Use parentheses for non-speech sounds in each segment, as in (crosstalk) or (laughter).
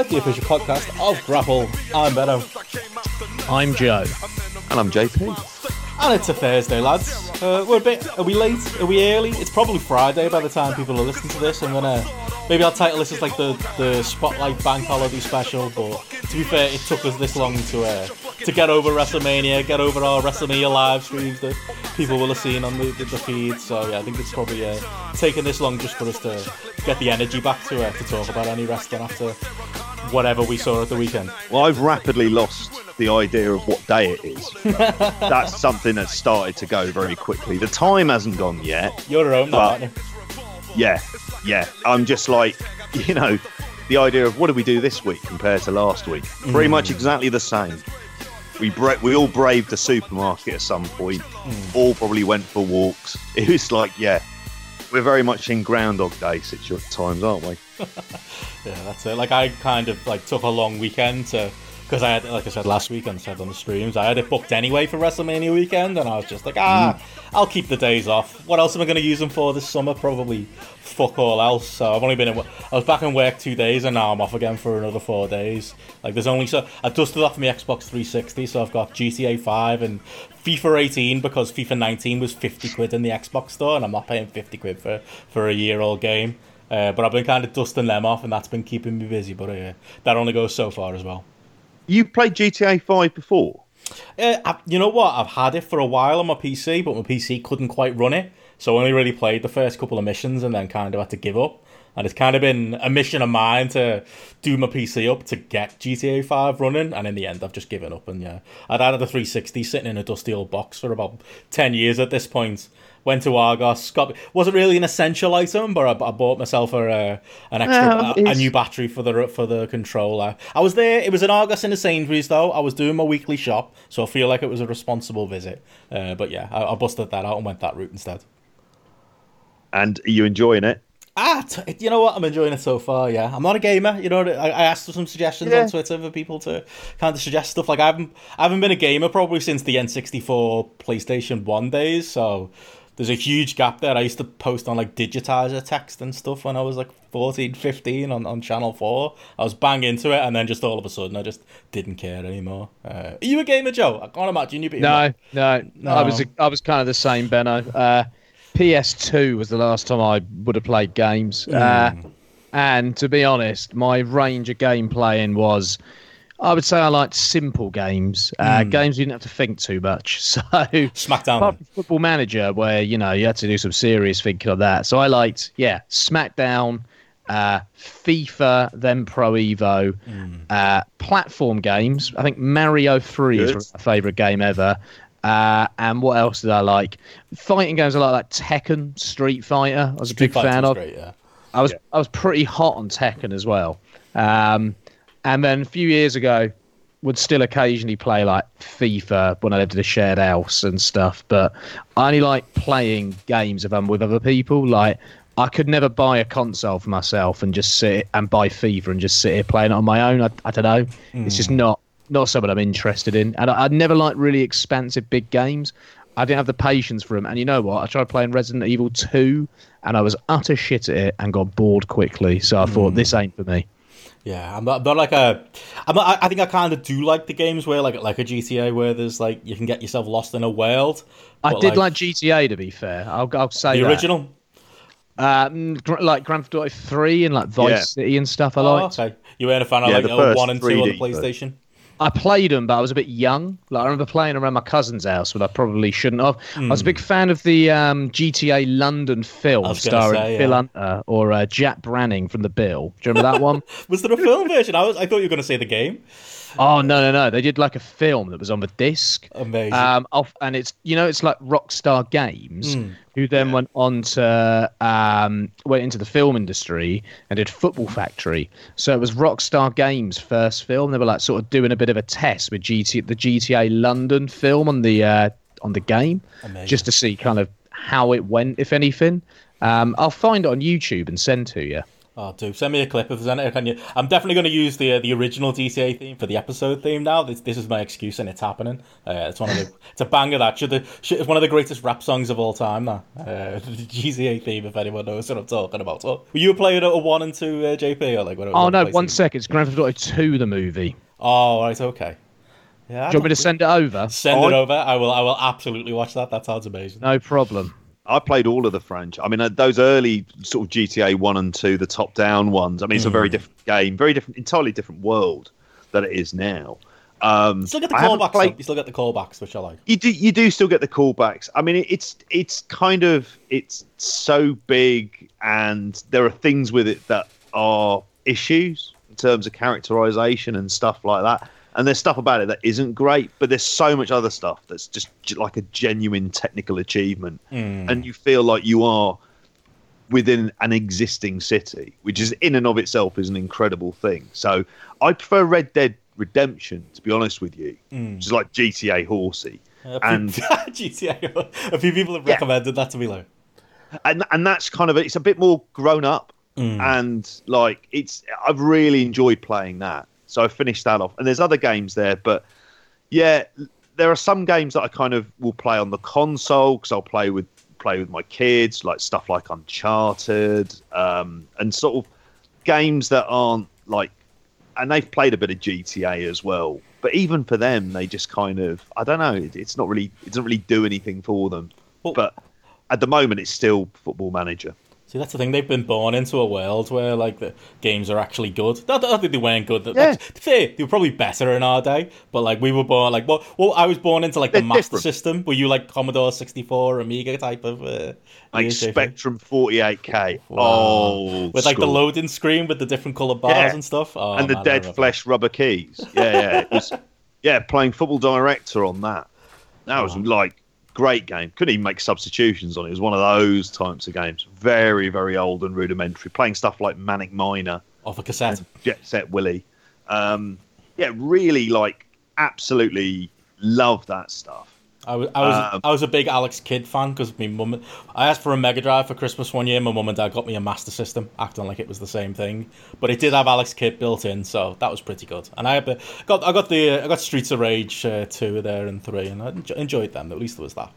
Spotlight, the official podcast of Grapple. I'm Benno. I'm Joe. And I'm JP. And it's a Thursday, lads. Uh, we're a bit. Are we late? Are we early? It's probably Friday by the time people are listening to this. I'm gonna maybe I'll title this as like the the Spotlight Bank Holiday Special. But to be fair, it took us this long to uh, to get over WrestleMania, get over our WrestleMania live streams that people will have seen on the, the, the feed. So yeah, I think it's probably uh, taken this long just for us to get the energy back to uh, to talk about any wrestling after whatever we saw at the weekend. Well, I've rapidly lost the idea of what day it is. (laughs) That's something that started to go very quickly. The time hasn't gone yet. You're home, aren't? Yeah, yeah. I'm just like, (laughs) you know, the idea of what do we do this week compared to last week? Pretty Mm. much exactly the same. We bra- we all braved the supermarket at some point. Mm. All probably went for walks. (laughs) It was like, yeah, we're very much in Groundhog Day situ- times, aren't we? (laughs) Yeah, that's it. Like I kind of like took a long weekend to because I had, like I said last week and said on the streams, I had it booked anyway for WrestleMania weekend, and I was just like, ah, I'll keep the days off. What else am I going to use them for this summer? Probably fuck all else. So I've only been in. I was back in work two days, and now I'm off again for another four days. Like there's only so I dusted off my Xbox 360, so I've got GTA 5 and FIFA 18 because FIFA 19 was 50 quid in the Xbox store, and I'm not paying 50 quid for for a year old game. Uh, but I've been kind of dusting them off, and that's been keeping me busy. But uh, that only goes so far as well. You played GTA 5 before? Uh, I, you know what? I've had it for a while on my PC, but my PC couldn't quite run it. So I only really played the first couple of missions and then kind of had to give up. And it's kind of been a mission of mine to do my PC up to get GTA 5 running. And in the end, I've just given up. And yeah, I'd had the 360 sitting in a dusty old box for about 10 years at this point. Went to Argos. Got wasn't really an essential item, but I, I bought myself a uh, an extra Well, a, a new battery for the for the controller. I was there. It was an Argos in a Sainsbury's though. I was doing my weekly shop, so I feel like it was a responsible visit. Uh, but yeah, I, I busted that out and went that route instead. And are you enjoying it? Ah, t- you know what? I'm enjoying it so far. Yeah, I'm not a gamer. You know, I, I asked for some suggestions Yeah. on Twitter for people to kind of suggest stuff. Like I haven't, I haven't been a gamer probably since the N64 PlayStation One days. So there's a huge gap there. I used to post on like Digitiser text and stuff when I was like 14, 15 on, on Channel Four. I was bang into it, and then just all of a sudden, I just didn't care anymore. Uh, are you a gamer, Joe? I can't imagine you being. No, no, No. I was I was kind of the same, Benno. Uh, PS2 was the last time I would have played games, uh, and to be honest, my range of game playing was. I would say I liked simple games, uh, games you didn't have to think too much. (laughs) So, Smackdown. Football Manager, where you know you had to do some serious thinking on that. So I liked, yeah, SmackDown, uh, FIFA, then Pro Evo, uh, platform games. I think Mario Three Good. is my favorite game ever. Uh, and what else did I like? Fighting games I like, like Tekken, Street Fighter. I was a big Fighter fan of. Great, yeah. I was I was pretty hot on Tekken as well. Um, and then a few years ago, would still occasionally play like FIFA when I lived in a shared house and stuff. But I only like playing games if I'm um, with other people. Like I could never buy a console for myself and just sit and buy FIFA and just sit here playing it on my own. I, I don't know. It's just hmm. not not something I'm interested in. And I, I never liked really expensive big games. I didn't have the patience for them. And you know what? I tried playing Resident Evil 2 and I was utter shit at it and got bored quickly. So I thought, hmm. this ain't for me. Yeah, I'm not, I'm not like a. I'm not, I- I think I kind of do like the games where like like a GTA where there's like you can get yourself lost in a world. I did like, GTA, to be fair. I'll, I'll say the that. original. Um, like Grand Theft Auto 3 and like Vice Yeah. City and stuff I Oh, liked. okay, you weren't a fan of Yeah, like the oh, first one and two on the 3D PlayStation. I played them, but I was a bit young. Like I remember playing around my cousin's house, but I probably shouldn't have. I was a big fan of the um, GTA London film Hmm. I was gonna starring say, yeah. Hunter or uh, Jack Branning from The Bill. Do you remember that one? (laughs) Was there a film version? I was. I thought you were going to say the game. Oh no, no, no! They did like a film that was on the disc. Amazing. Um, off, and it's you know it's like Rockstar Games, who then went on to um, went into the film industry and did Football Factory. So it was Rockstar Games' first film. They were like sort of doing a bit of a test with GT the GTA London film on the uh, on the game, Amazing. just to see kind of how it went, if anything. Um, I'll find it on YouTube and send to you. Oh, do send me a clip if there's any. Can you? I'm definitely going to use the uh, the original GTA theme for the episode theme now. This, this is my excuse, and it's happening. Uh, it's one of the. (laughs) it's a banger. That should the. Should, it's one of the greatest rap songs of all time. Now, uh, (laughs) the GTA theme. If anyone knows what I'm talking about. So, were you playing a one and two, uh, JP, or like? What, oh no, one second. It's Grand Theft Auto Two, the movie. Oh right, okay. Yeah. Do you want me to send it over? Send it over. I will. I will absolutely watch that. That sounds amazing. No problem. I played all of the French. I mean, uh, those early sort of GTA one and two, the top-down ones. I mean, it's a very Mm. different game, very different, entirely different world that it is now. Um, You still get the callbacks. played- You still get the callbacks, which I like. you do you do still get the callbacks. I mean, it's it's kind of it's so big, and there are things with it that are issues in terms of characterization and stuff like that. And there's stuff about it that isn't great, but there's so much other stuff that's just like a genuine technical achievement, and you feel like you are within an existing city, which is in and of itself is an incredible thing. So I prefer Red Dead Redemption, to be honest with you, which is like GTA horsey. Uh, And- (laughs) GTA. A few people have Yeah. recommended that to me, though. and and that's kind of it's a bit more grown up and like it's I've really enjoyed playing that. So I finished that off, and there's other games there, but yeah, there are some games that I kind of will play on the console because I'll play with play with my kids, like stuff like Uncharted, um, and sort of games that aren't like, and they've played a bit of GTA as well. But even for them, they just kind of I don't know. It's not really it doesn't really do anything for them. Well- but at the moment, it's still Football Manager. See, that's the thing. They've been born into a world where like the games are actually good. Not, not that they weren't good. That, Yeah. that's- fair, they were probably better in our day. But like we were born like well, well I was born into like the They're Master different. System. Were you like Commodore sixty four, Amiga type of uh, like years, Spectrum 48K. Wow. Oh, with like the loading screen with the different color bars Yeah. and stuff. Oh, and the man, I dead remember. flesh rubber keys. Yeah, yeah. It was, (laughs) yeah, playing Football Director on that. That was like great game. Couldn't even make substitutions on it. It was one of those types of games. Very, very old and rudimentary. Playing stuff like Manic Miner, off a cassette. Jet Set Willy. Um, yeah, really like absolutely love that stuff. I was I was Um, I was a big Alex Kidd fan because my mum. I asked for a Mega Drive for Christmas one year. My mum and dad got me a Master System, acting like it was the same thing, but it did have Alex Kidd built in, so that was pretty good. And I the, got I got the uh, I got Streets of Rage uh, two there and three, and I enjoyed them. At least there was that.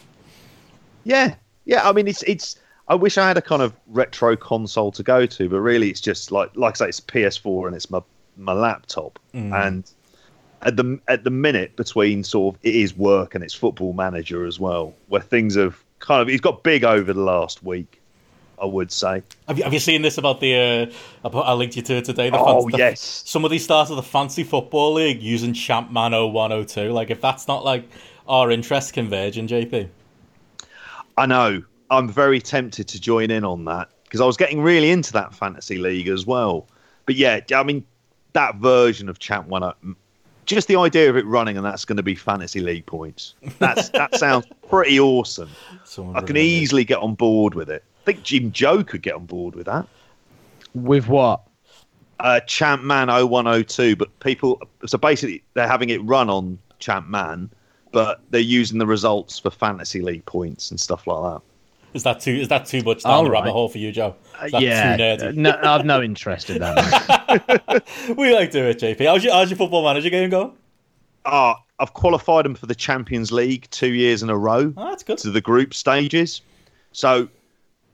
Yeah, yeah. I mean, it's it's. I wish I had a kind of retro console to go to, but really, it's just like like I say, it's PS4 and it's my my laptop, and at the at the minute between sort of it is work and it's Football Manager as well, where things have kind of he's got big over the last week. I would say. Have you, have you seen this about the? Uh, I put- I linked you to it today. The Oh, yes. Somebody started the fancy football league using Champ Champman 0102. Like if that's not like our interest converging, JP. I know. I'm very tempted to join in on that because I was getting really into that fantasy league as well. But yeah, I mean, that version of Champ One, just the idea of it running and that's going to be fantasy league points. That's that (laughs) sounds pretty awesome. Someone I can remember. easily get on board with it. I think Jim Joe could get on board with that. With what? Uh, Champ Man 0102, but people so basically they're having it run on Champ Man, but they're using the results for fantasy league points and stuff like that. Is that too? Is that too much down All the rabbit hole for you, Joe? Is that yeah, too nerdy? no, I've no interest in that. (laughs) we like to do it, JP. How's your, how's your football manager game going? Ah, I've qualified them for the Champions League two years in a row Oh, that's good. to the group stages. So,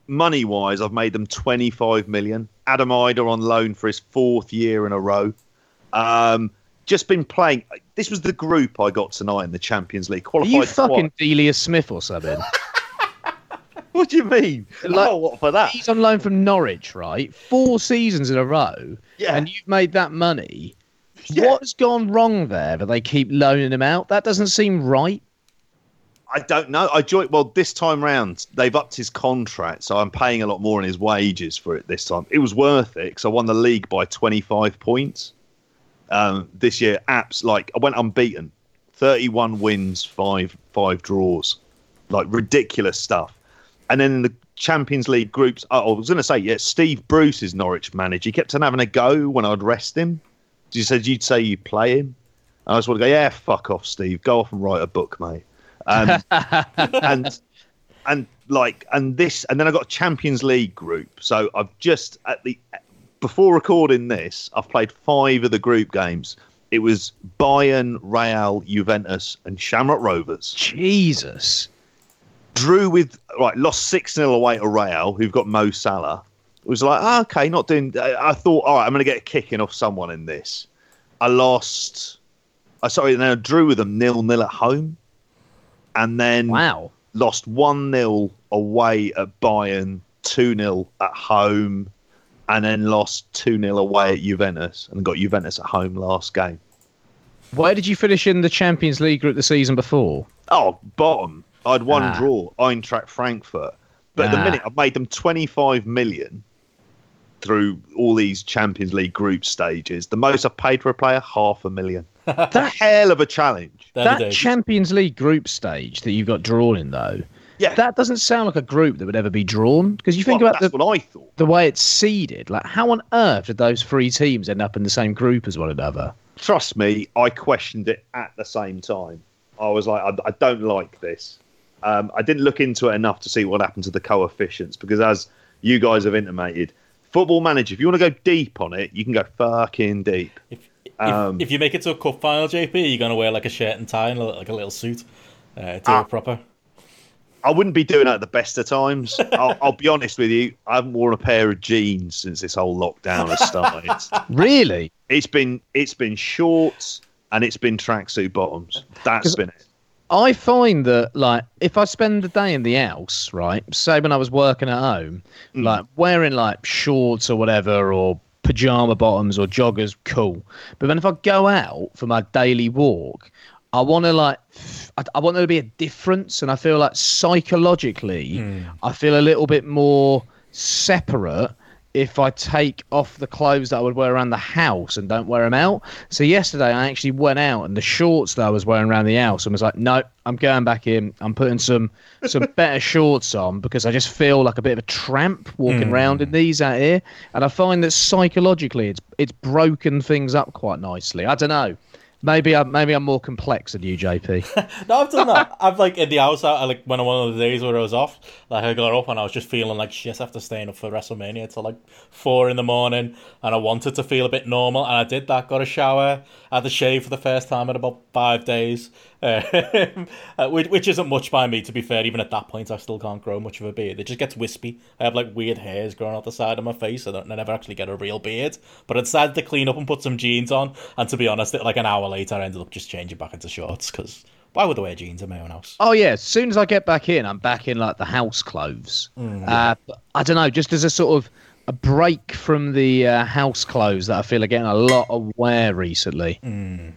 money wise, I've made them 25 million. Adam Idah on loan for his fourth year in a row. Um, just been playing. This was the group I got tonight in the Champions League. Qualified Are Qualified you twice. fucking Delia Smith or something? (laughs) (laughs) What do you mean? Like- oh, what for that? He's on loan from Norwich, right? Four seasons in a row, Yeah. and you've made that money. Yeah. What's gone wrong there that they keep loaning him out? That doesn't seem right. I don't know. I joined. Well, this time round, they've upped his contract, so I'm paying a lot more in his wages for it this time. It was worth it because I won the league by 25 points. Um, this year, apps like I went unbeaten, 31 wins, five five draws, like ridiculous stuff. And then the Champions League groups, oh, I was going to say, yeah, Steve Bruce is Norwich manager. He kept on having a go when I'd rest him. You said you'd say you'd play him. And I just want to go, yeah, fuck off, Steve. Go off and write a book, mate. Um, (laughs) and and like and this and then I got a Champions League group. So I've just at the before recording this, I've played five of the group games. It was Bayern, Real, Juventus, and Shamrock Rovers. Jesus. Drew with right, lost six 0 away to Real, who've got Mo Salah. It was like, oh, okay, not doing. I, thought, all right, I'm going to get a kicking off someone in this. I lost. I sorry, then I drew with them nil nil at home, and then Wow. lost 1 0 away at Bayern, 2 0 at home, and then lost 2 0 away at Juventus and got Juventus at home last game. Where did you finish in the Champions League group the season before? Oh, bottom. I'd one Ah. draw, Eintracht Frankfurt. But at the Ah. minute, I've made them 25 million through all these Champions League group stages. The most I've paid for a player, half a million. (laughs) That Hell of a challenge. There it that is. Champions League group stage that you've got drawn in though, Yeah. that doesn't sound like a group that would ever be drawn because you think Well, about that's the, what I thought. the way it's seeded. Like, how on earth did those three teams end up in the same group as one another? Trust me, I questioned it at the same time. I was like, I, I don't like this. Um, I didn't look into it enough to see what happened to the coefficients because, as you guys have intimated, Football Manager, if you want to go deep on it, you can go fucking deep. If, if, Um, if you make it to a cup final, JP, you're gonna wear like a shirt and tie and like a little suit. Uh, do Ah. it proper. I wouldn't be doing it at the best of times. (laughs) I'll, I'll be honest with you. I haven't worn a pair of jeans since this whole lockdown has started. (laughs) Really? it's been it's been shorts and it's been tracksuit bottoms. That's been it. I find that like if I spend the day in the house, right? Say when I was working at home, Mm. like wearing like shorts or whatever or pajama bottoms or joggers, cool. But then if I go out for my daily walk, I want to like I want there to be a difference, and I feel like psychologically, I feel a little bit more separate if I take off the clothes that I would wear around the house and don't wear them out. So yesterday I actually went out and the shorts that I was wearing around the house and was like, no, I'm going back in. I'm putting some some (laughs) better shorts on because I just feel like a bit of a tramp walking hmm. around in these out here. And I find that psychologically it's it's broken things up quite nicely. I don't know. Maybe I'm maybe I'm more complex than you, JP. (laughs) No, I've done that. I've like in the house. I like when one of the days where I was off, like I got up and I was just feeling like shit after staying up for WrestleMania till like four in the morning, and I wanted to feel a bit normal, and I did that. Got a shower, had the shave for the first time in about five days, um, uh, which, which isn't much by me to be fair. Even at that point, I still can't grow much of a beard. It just gets wispy. I have like weird hairs growing out the side of my face. I don't I never actually get a real beard. But I decided to clean up and put some jeans on, and to be honest, like an hour later, I ended up just changing back into shorts because. Why would I wear jeans in my own house? Oh yeah, as soon as I get back in, I'm back in like the house clothes. Uh, I don't know, just as a sort of a break from the uh, house clothes that I feel are getting a lot of wear recently.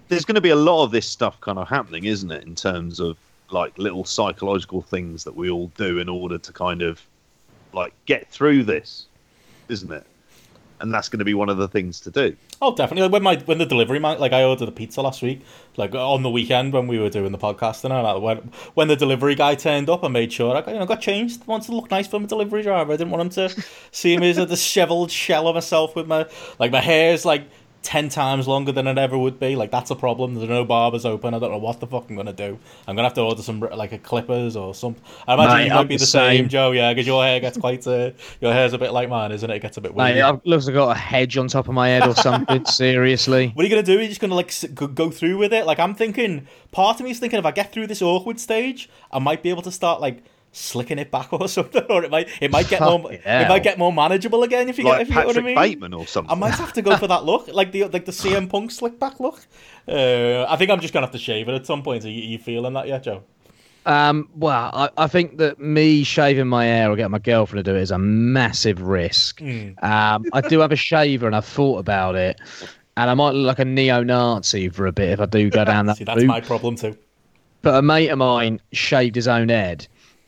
There's going to be a lot of this stuff kind of happening, isn't it? In terms of like little psychological things that we all do in order to kind of like get through this, isn't it? And that's going to be one of the things to do. Oh, definitely. Like when my when the delivery man, like I ordered a pizza last week, like on the weekend when we were doing the podcast, and I, when when the delivery guy turned up, I made sure I got, you know got changed. Wanted to look nice for my delivery driver. I didn't want him to see me as a (laughs) dishevelled shell of myself with my like my hair's like ten times longer than it ever would be. Like that's a problem. There's no barbers open. I don't know what the fuck I'm gonna do. I'm gonna have to order some like a clippers or something. I imagine Mate, you might I'm be the same, same. Joe. Yeah, because your hair gets quite. Uh, your hair's a bit like mine, isn't it? It gets a bit weird. Mate, I've looks like I've got a hedge on top of my head or something. (laughs) seriously, What are you gonna do? Are you just gonna like go- go through with it? Like I'm thinking, part of me is thinking if I get through this awkward stage, I might be able to start like slicking it back (laughs) or something, or it might it might get more Fucking it might get more manageable again if you Like get if you get what I mean. Bateman or something. I might have to go for that look, like the like the (laughs) CM Punk slick back look. Uh, I think I'm just gonna have to shave it at some point. Are you, are you feeling that yet, Joe? um, well, I, I think that me shaving my hair or getting my girlfriend to do it is a massive risk. Um, I do have a shaver and I've thought about it, and I might look like a neo-Nazi for a bit if I do go (laughs) down that See, that's route. my problem too. But a mate of mine shaved his own head,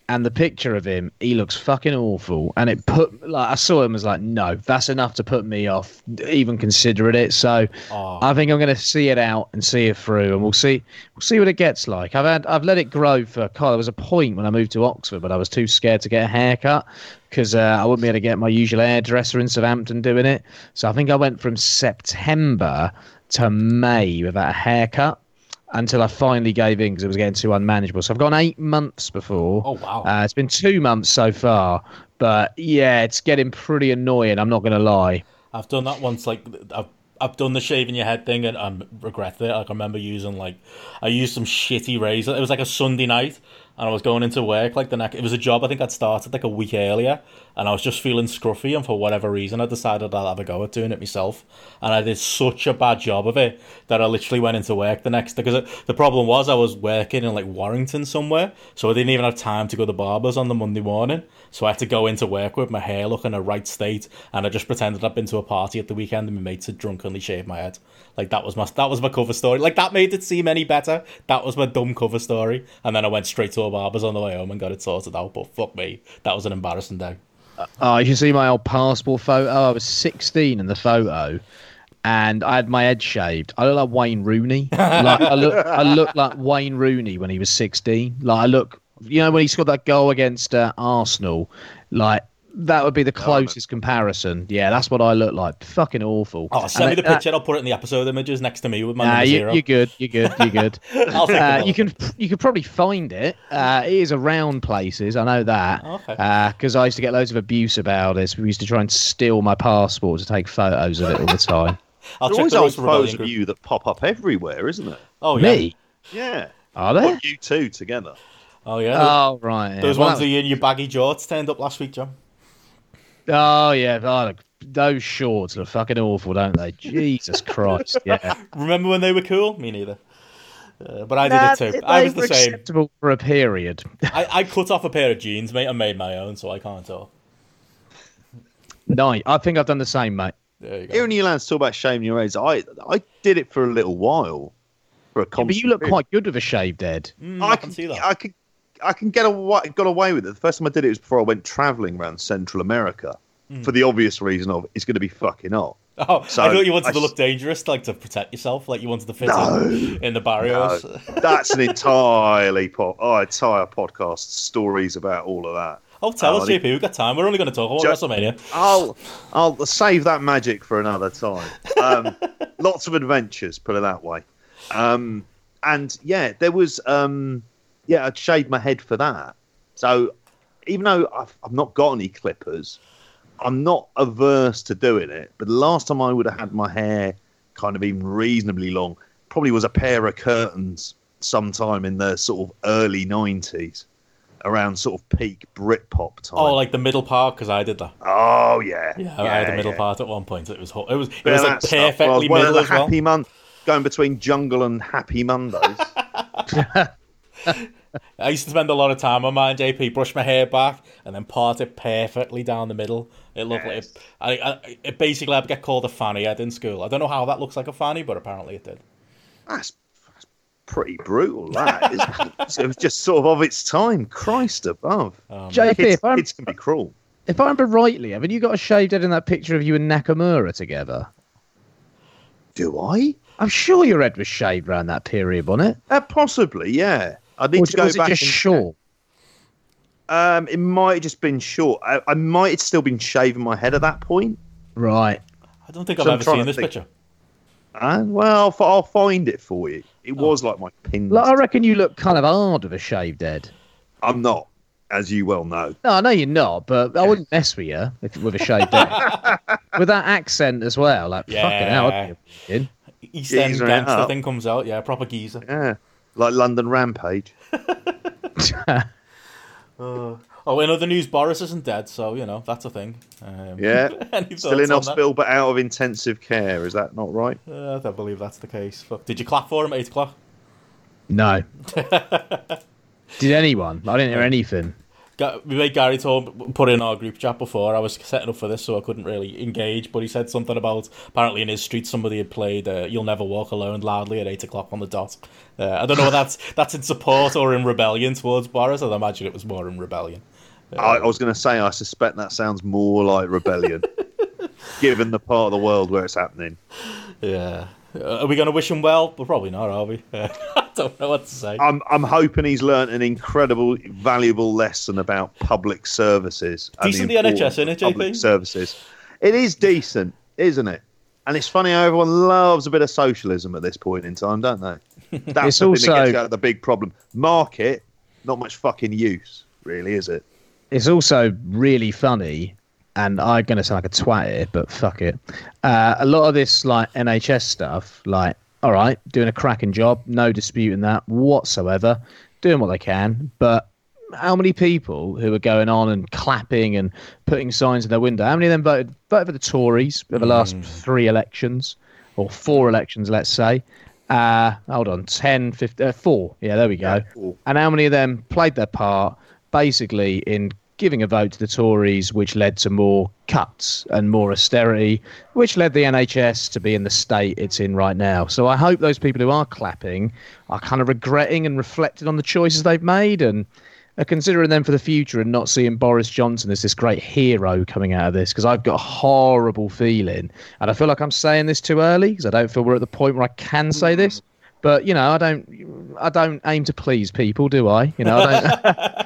and the picture of him, he looks fucking awful. And it put like I saw him was like, no, that's enough to put me off even considering it. So Oh. I think I'm going to see it out and see it through, and we'll see we'll see what it gets like. I've had I've let it grow for. God, there was a point when I moved to Oxford, but I was too scared to get a haircut because uh, I wouldn't be able to get my usual hairdresser in Southampton doing it. So I think I went from September to May without a haircut until I finally gave in because it was getting too unmanageable. So I've gone eight months before. Oh, wow. Uh, it's been two months so far, but yeah, it's getting pretty annoying. I'm not going to lie. I've done that once. Like I've I've done the shaving your head thing and I regret it. Like I remember using like I used some shitty razor. It was like a Sunday night and I was going into work like the next. It was a job I think I'd started like a week earlier, and I was just feeling scruffy, and for whatever reason, I decided I'd have a go at doing it myself, and I did such a bad job of it that I literally went into work the next day. Because the problem was I was working in like Warrington somewhere, so I didn't even have time to go to the barbers on the Monday morning. So I had to go into work with my hair looking a right state, and I just pretended I'd been to a party at the weekend and my mates had drunkenly shaved my head. Like that was my that was my cover story. Like that made it seem any better. That was my dumb cover story. And then I went straight to a barber's on the way home and got it sorted out. But fuck me, that was an embarrassing day. Oh, you can see my old passport photo. I was 16 in the photo, and I had my head shaved. I look like Wayne Rooney. Like, I look, I look like Wayne Rooney when he was 16. Like I look, you know, when he scored that goal against uh, Arsenal, like that would be the closest comparison. Yeah, that's what I look like. Fucking awful. Oh, send And me the it- picture. I'll put it in the episode images next to me with my Nah, number you, zero. you're good. You're good. You're good. (laughs) I'll think Uh, you can you could probably find it. Uh, it is around places. I know that. Okay. Because I used to get loads of abuse about this. We used to try and steal my passport to take photos of it all the time. (laughs) I'll There are check always the old photos of you that pop up everywhere, isn't it? Oh yeah. Me? Yeah. Are there? Well, you two together. Oh yeah. Oh right. yeah. Those Well, ones that that you in your baggy jorts turned up last week, John. Was- Oh yeah. Oh, those shorts are fucking awful, don't they? Jesus Christ. Yeah. Remember when they were cool? Me neither. Uh, but I did it too. they I was were the same. acceptable for a period. I, I cut off a pair of jeans, mate, and made my own, so I can't tell. no, I think I've done the same, mate. There you go. Hearing you lads talk about shaving your heads, I I did it for a little while. For a Yeah, but you look period. quite good with a shaved head. Mm, I, I can can see that. I could I can get away got away with it. The first time I did it was before I went travelling around Central America. Hmm. For the obvious reason of it's going to be fucking hot. Oh, So, I thought you wanted I to look dangerous, like to protect yourself, like you wanted to fit No. in, in the barrios. That's an entirely po- oh, entire podcast stories about all of that. Oh, tell Oh, us, JP, we've got time. We're only going to talk about Jo- WrestleMania. I'll I'll save that magic for another time. Um, (laughs) lots of adventures, put it that way. Um, and yeah, there was um, yeah, I'd shave my head for that. So even though I've, I've not got any clippers, I'm not averse to doing it. But the last time I would have had my hair kind of even reasonably long, probably was a pair of curtains sometime in the sort of early '90s, around sort of peak Britpop time. Oh, like the middle part, because I did that. Oh yeah, Yeah, I had the middle yeah. part at one point. It was. It was, it was like. Well, perfectly one middle as well. happy month going between jungle and happy Mondays. (laughs) (laughs) I used to spend a lot of time on mine, JP, brush my hair back and then part it perfectly down the middle. It looked Yes. like I, I, it basically I'd get called a fanny head in school. I don't know how that looks like a fanny, but apparently it did. that's, that's pretty brutal. That is, it was just sort of of its time. Christ above, Um, JP, kids, if, I'm, kids can be cruel. if I remember rightly, haven't you got a shaved head in that picture of you and Nakamura together? Do I? I'm sure your head was shaved around that period, wasn't it? Uh, possibly, yeah. I need Or to go was it back. just and- short? Um, it might have just been short. I, I might have still been shaving my head at that point. Right. I don't think So I've I'm ever seen this think. picture. And well, I'll, find it for you. It Oh. was like my pin. Like, I reckon you look kind of hard with a shaved head. I'm not, as you well know. No, I know you're not, but I wouldn't mess with you if, with a shaved head. (laughs) with that accent as well, like fucking hell. I'd be a fucking- East End Geezer gangster thing comes out. Yeah, proper geezer. Yeah, like London Rampage. (laughs) (laughs) Oh, in other news, Boris isn't dead, so you know that's a thing. Um, Yeah, (laughs) still in thoughts on that? hospital but out of intensive care. Is that not right? Uh, I don't believe that's the case. Fuck. Did you clap for him at eight o'clock? No. Did anyone? I didn't hear anything. We made Gary told put in our group chat before. I was setting up for this, so I couldn't really engage. But he said something about apparently in his street somebody had played uh, "You'll Never Walk Alone" loudly at eight o'clock on the dot. Uh, I don't know whether that's (laughs) that's in support or in rebellion towards Boris. I'd imagine it was more in rebellion. I, I was going to say, I suspect that sounds more like rebellion, (laughs) given the part of the world where it's happening. Yeah. Uh, are we going to wish him well? Well, probably not, are we? (laughs) I (laughs) don't know what to say. I'm, I'm hoping he's learnt an incredible, valuable lesson about public services. Decent the importance NHS, innit, of Public JP? services. It is decent, isn't it? And it's funny how everyone loves a bit of socialism at this point in time, don't they? (laughs) That's It's the thing that also- gets out of the big problem. Market, not much fucking use, really, is it? It's also really funny and I'm going to sound like a twat here, but fuck it. Uh, a lot of this like NHS stuff, like all right, doing a cracking job, no disputing that whatsoever, doing what they can, but how many people who are going on and clapping and putting signs in their window? How many of them voted voted for the Tories over the last three elections or four elections, let's say? Uh, hold on, 10, 15, uh, four. Yeah, there we go. four. And how many of them played their part basically in giving a vote to the Tories, which led to more cuts and more austerity, which led the NHS to be in the state it's in right now. So I hope those people who are clapping are kind of regretting and reflecting on the choices they've made and are considering them for the future and not seeing Boris Johnson as this great hero coming out of this because I've got a horrible feeling. And I feel like I'm saying this too early because I don't feel we're at the point where I can say this. But you know I don't I don't aim to please people do I? You know I don't (laughs)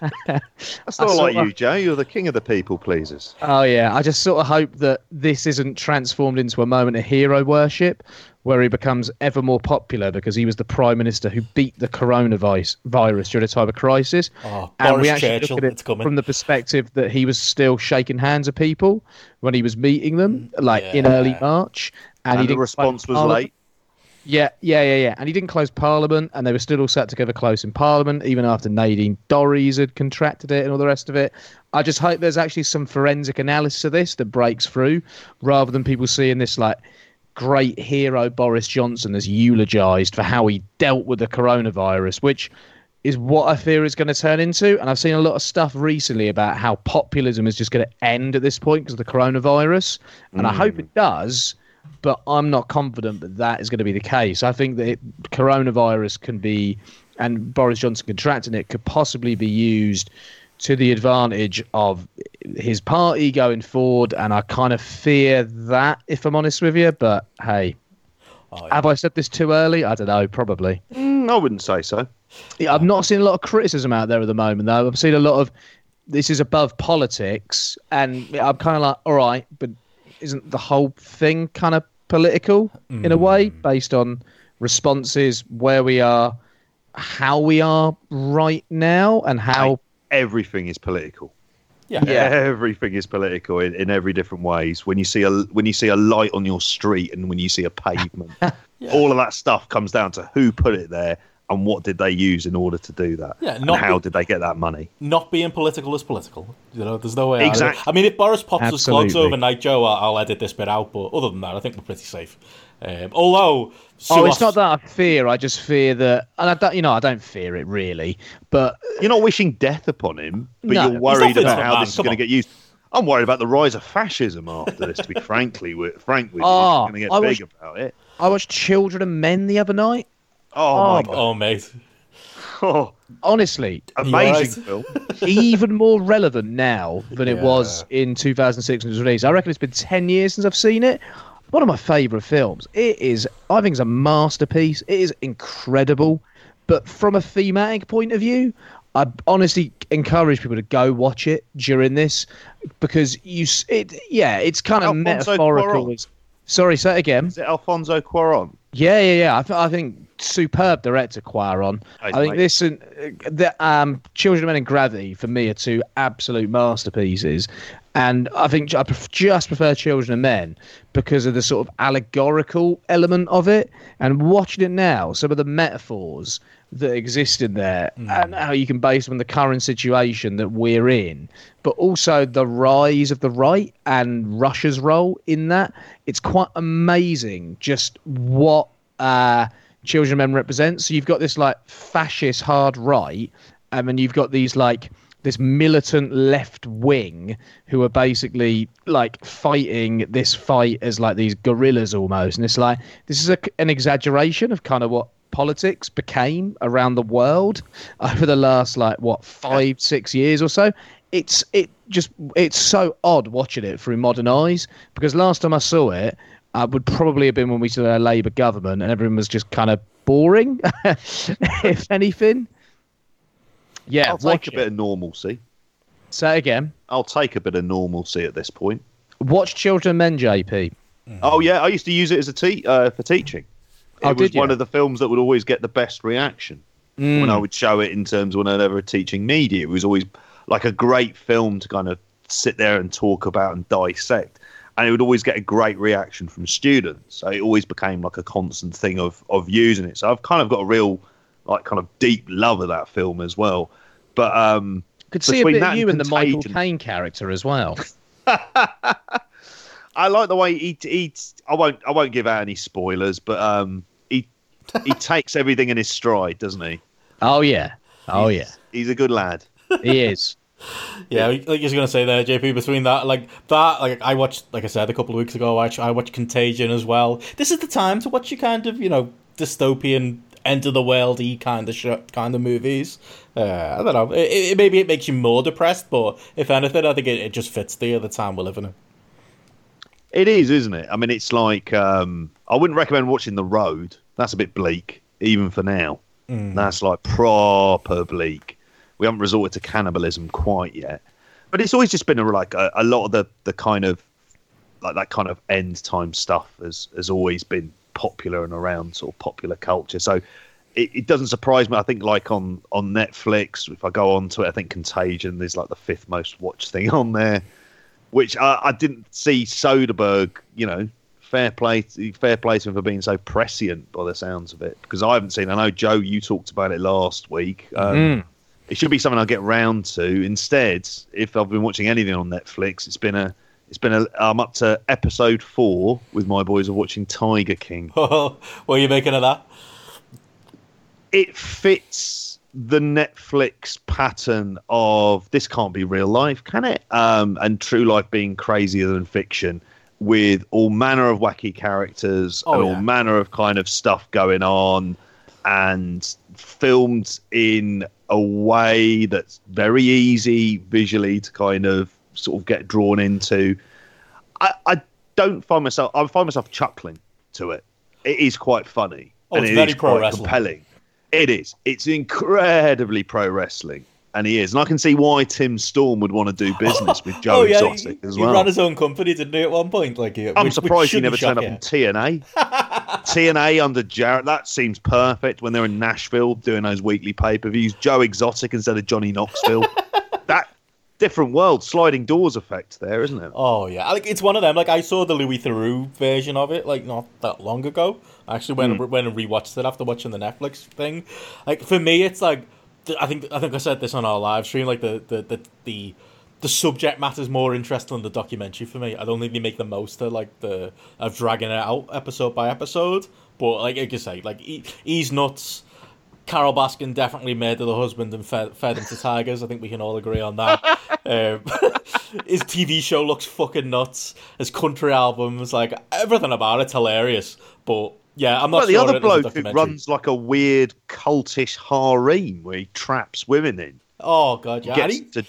(laughs) That's not like sort you, Joe. You're the king of the people pleasers. Oh yeah, I just sort of hope that this isn't transformed into a moment of hero worship, where he becomes ever more popular because he was the prime minister who beat the coronavirus virus during a time of crisis. Oh, and we actually Churchill, look at it's it coming. from the perspective that he was still shaking hands with people when he was meeting them, like in early March, and, And, he the response was late. Yeah, yeah, yeah, yeah. And he didn't close Parliament, and they were still all sat together close in Parliament, even after Nadine Dorries had contracted it and all the rest of it. I just hope there's actually some forensic analysis of this that breaks through, rather than people seeing this like great hero Boris Johnson as eulogised for how he dealt with the coronavirus, which is what I fear is going to turn into. And I've seen a lot of stuff recently about how populism is just going to end at this point because of the coronavirus. And I hope hmm. it does, but I'm not confident that that is going to be the case. I think that it, coronavirus can be, and Boris Johnson contracting it, could possibly be used to the advantage of his party going forward. And I kind of fear that, if I'm honest with you. But hey, Oh, yeah. have I said this too early? I don't know, probably. Mm, I wouldn't say so. Yeah, I've not seen a lot of criticism out there at the moment, though. I've seen a lot of this is above politics, and I'm kind of like, all right, but isn't the whole thing kind of political in a way, mm. based on responses, where we are, how we are right now, and how? Everything is political. yeah. Everything is political in, in every different ways. When you see a when you see a light on your street and when you see a pavement, (laughs) all of that stuff comes down to who put it there and what did they use in order to do that. Yeah, and how be- did they get that money? Not being political is political. You know, there's no way. out of it. Exactly. I mean, if Boris pops his clogs Absolutely. overnight, Joe, I'll, I'll edit this bit out. But other than that, I think we're pretty safe. Um, although, Oh, it's Suos- not that I fear. I just fear that, and I don't, you know, I don't fear it really, but You're not wishing death upon him, but No. you're worried about how this is going to get used. I'm worried about the rise of fascism after this. To be (laughs) frankly, with, frank with you, Oh, I'm going to get I big was- about it. I watched Children and Men the other night. Oh, Oh, my god! Oh, mate. (laughs) Oh, Honestly, amazing right? film. even more relevant now than it Yeah. was in 2006 when it was released. I reckon it's been 10 years since I've seen it. One of my favourite films. It is, I think, it's a masterpiece. It is incredible. But from a thematic point of view, I honestly encourage people to go watch it during this because you, s- it, yeah, it's kind of Alfonso metaphorical. Cuarón. Sorry, say it again. Is it Alfonso Cuarón? Yeah, yeah, yeah. I, th- I think superb director Cuarón. Hey, I think this and uh, the um, Children of Men and Gravity for me are two absolute masterpieces. And I think I just prefer Children of Men because of the sort of allegorical element of it. And watching it now, some of the metaphors that exist in there and how you can base them on the current situation that we're in, but also the rise of the right and Russia's role in that. It's quite amazing just what uh, Children Men represents. So you've got this like fascist hard right, um, and then you've got these like this militant left wing who are basically like fighting this fight as like these guerrillas almost. And it's like this is a, an exaggeration of kind of what politics became around the world (laughs) over the last like what five six years or so it's it just it's so odd watching it through modern eyes because last time i saw it uh, would probably have been when we saw a labour government and everyone was just kind of boring (laughs) if anything yeah I'll take watch a bit of normalcy. say it again I'll take a bit of normalcy at this point. watch children men jp Oh yeah, I used to use it as a te- uh, for teaching. It Oh, was one of the films that would always get the best reaction when I would show it in terms of when I ever teaching media. It was always like a great film to kind of sit there and talk about and dissect. And it would always get a great reaction from students. So it always became like a constant thing of of using it. So I've kind of got a real like kind of deep love of that film as well. But um Could see a bit of you and in the Michael Caine character as well. (laughs) I like the way he he. I won't I won't give out any spoilers, but um, he he (laughs) takes everything in his stride, doesn't he? Oh yeah, oh yeah, He's a good lad. he is. Yeah, like you're gonna say there, JP. Between that, like that, like I watched, like I said a couple of weeks ago, I I watched Contagion as well. This is the time to watch your kind of you know dystopian, end of the worldy kind of sh- kind of movies. Uh, I don't know. It, it, maybe it makes you more depressed, but if anything, I think it, it just fits the other time we're living in. It is, isn't it? I mean, it's like um, I wouldn't recommend watching The Road. That's a bit bleak, even for now. That's like proper bleak. We haven't resorted to cannibalism quite yet, but it's always just been a, like a, a lot of the the kind of like that kind of end time stuff has has always been popular and around sort of popular culture. So it, it doesn't surprise me. I think like on on Netflix, if I go on to it, I think Contagion is like the fifth most watched thing on there which I, I didn't see Soderbergh. You know, fair play, fair play to him for being so prescient by the sounds of it. Because I haven't seen. I know Joe, you talked about it last week. Um, Mm. It should be something I'll get round to. Instead, if I've been watching anything on Netflix, it's been a. It's been a. I'm up to episode four with my boys of watching Tiger King. (laughs) what are you making of that? it fits the Netflix pattern of this can't be real life, can it? Um, and true life being crazier than fiction, with all manner of wacky characters Oh, and yeah. all manner of kind of stuff going on, and filmed in a way that's very easy visually to kind of sort of get drawn into. I, I don't find myself. I find myself chuckling to it. It is quite funny. Oh, and it's it very pro wrestling. compelling. It is. It's incredibly pro wrestling, and he is. And I can see why Tim Storm would want to do business with (laughs) Joe oh yeah, Exotic he, as he well. ran his own company, didn't he? At one point, like he, I'm which- which surprised he never turned up in TNA. (laughs) TNA under Jarrett, that seems perfect when they're in Nashville doing those weekly pay per views. Joe Exotic instead of Johnny Knoxville. (laughs) that different world, sliding doors effect there, isn't it? Oh yeah, like it's one of them. Like I saw the Louis Theroux version of it, like not that long ago. I actually went and, hmm. went and rewatched it after watching the Netflix thing. Like for me, it's like I think I think I said this on our live stream. Like the the the the, the subject matter is more interesting than the documentary for me. I don't think they make the most of like the of dragging it out episode by episode. But like I can say, like he, he's nuts. Carole Baskin definitely made the husband and fed, fed him to tigers. I think we can all agree on that. (laughs) um, (laughs) his TV show looks fucking nuts. His country albums, like everything about it's hilarious. But yeah, I'm not Well, the other it is a bloke who runs like a weird cultish harem where he traps women in. Oh god, yeah, he, to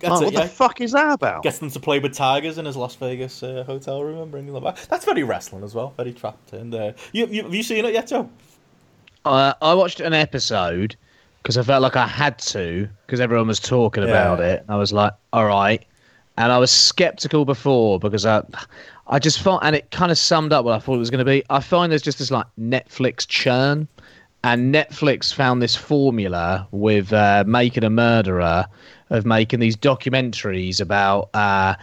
dr- that's Oh, it, what yeah. the fuck is that about? Gets them to play with tigers in his Las Vegas uh, hotel room and bringing them back. That's very wrestling as well. Very trapped in there. You, you have you seen it yet, Joe? Uh, I watched an episode because I felt like I had to because everyone was talking about it. I was like, all right. And I was skeptical before because I, I just thought, and it kind of summed up what I thought it was going to be. I find there's just this like Netflix churn, and Netflix found this formula with uh, making a murderer of making these documentaries about uh,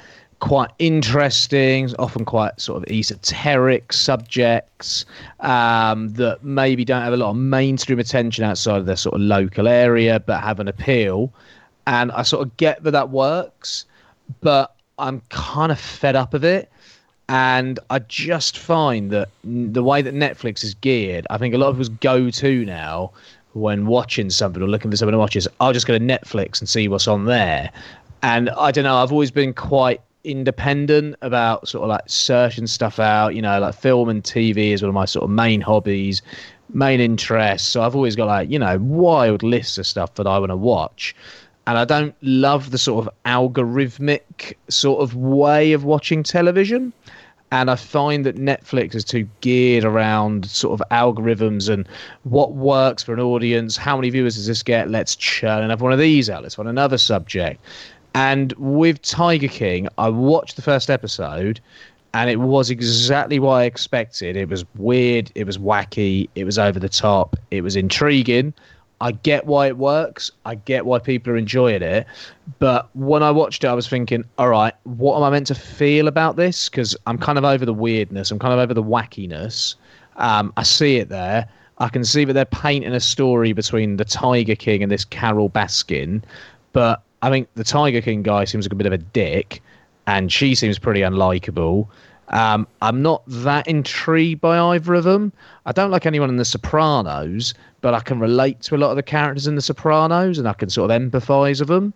quite interesting, often quite sort of esoteric subjects um, that maybe don't have a lot of mainstream attention outside of their sort of local area, but have an appeal. And I sort of get that that works, but I'm kind of fed up of it. And I just find that the way that Netflix is geared, I think a lot of us go to now when watching something or looking for something to watch is I'll just go to Netflix and see what's on there. And I don't know, I've always been quite independent about sort of like searching stuff out, you know, like film and TV is one of my sort of main hobbies, main interests. So I've always got like, you know, wild lists of stuff that I want to watch. And I don't love the sort of algorithmic sort of way of watching television and I find that Netflix is too geared around sort of algorithms and what works for an audience. How many viewers does this get? Let's churn have one of these out. Let's find another subject. And with Tiger King, I watched the first episode, and it was exactly what I expected. It was weird, it was wacky, it was over the top, it was intriguing. I get why it works. I get why people are enjoying it. But when I watched it, I was thinking, all right, what am I meant to feel about this? Because I'm kind of over the weirdness. I'm kind of over the wackiness. Um, I see it there. I can see that they're painting a story between the Tiger King and this Carole Baskin. But I think the Tiger King guy seems like a bit of a dick, and she seems pretty unlikable. Um, I'm not that intrigued by either of them. I don't like anyone in The Sopranos, but I can relate to a lot of the characters in The Sopranos, and I can sort of empathise with them.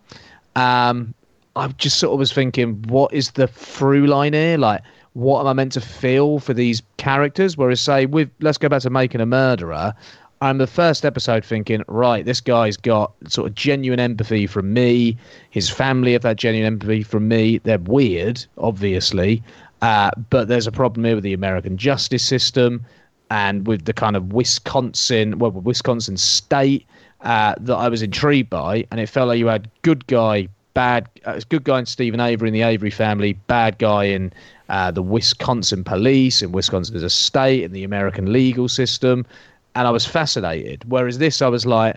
Um, I just sort of was thinking, what is the through line here? Like, what am I meant to feel for these characters? Whereas, say, with let's go back to making a murderer. I'm the first episode thinking, right, this guy's got sort of genuine empathy from me. His family have that genuine empathy from me. They're weird, obviously, uh, but there's a problem here with the American justice system and with the kind of Wisconsin, well, Wisconsin state uh, that I was intrigued by, and it felt like you had good guy, bad, uh, good guy in Steven Avery in the Avery family, bad guy in uh, the Wisconsin police, and Wisconsin as a state, and the American legal system, and I was fascinated. Whereas this, I was like.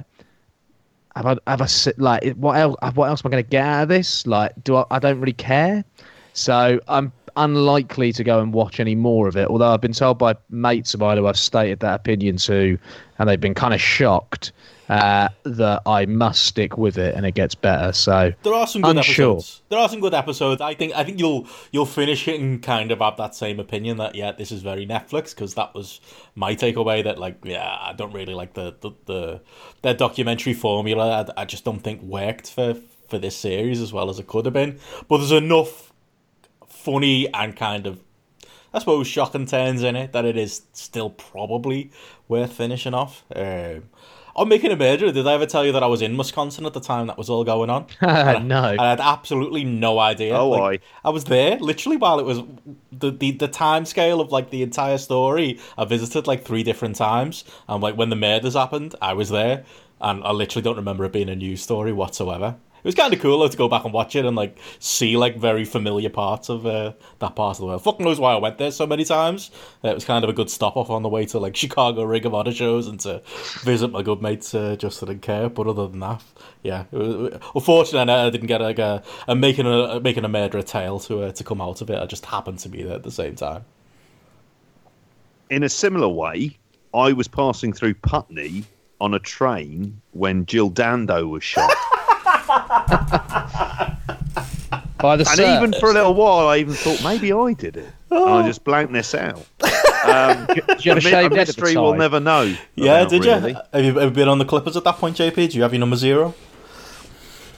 Have I, have I like what else? What else am I going to get out of this? Like, do I? I don't really care. So I'm unlikely to go and watch any more of it. Although I've been told by mates of mine who I've stated that opinion to, and they've been kind of shocked uh, that I must stick with it and it gets better. So there are some good unsure. episodes. There are some good episodes. I think I think you'll you'll finish it and kind of have that same opinion that yeah, this is very Netflix because that was my takeaway. That like yeah, I don't really like the the, the their documentary formula. I, I just don't think worked for for this series as well as it could have been. But there's enough funny and kind of I suppose shocking turns in it that it is still probably worth finishing off. Um, I'm making a murderer. Did I ever tell you that I was in Wisconsin at the time that was all going on? (laughs) no, I, I had absolutely no idea. Oh, like, I was there literally while it was the, the the time scale of like the entire story. I visited like three different times, and like when the murders happened, I was there, and I literally don't remember it being a news story whatsoever it was kind of cool though, to go back and watch it and like see like very familiar parts of uh, that part of the world. Fuck knows why I went there so many times. Uh, it was kind of a good stop off on the way to like (laughs) Chicago Ring of Honor shows and to visit my good mates uh, Justin and Care. But other than that, yeah, was, unfortunately I didn't get like a, a making a making a murderer tale to uh, to come out of it. I just happened to be there at the same time. In a similar way, I was passing through Putney on a train when Jill Dando was shot. (laughs) By the and Serbs. even for a little while, I even thought maybe I did it. And I just blanked this out. (laughs) Um, Did you have a a shaved head mystery we'll never know. Yeah, did really. you? Have you ever been on the Clippers at that point, JP? Do you have your number zero?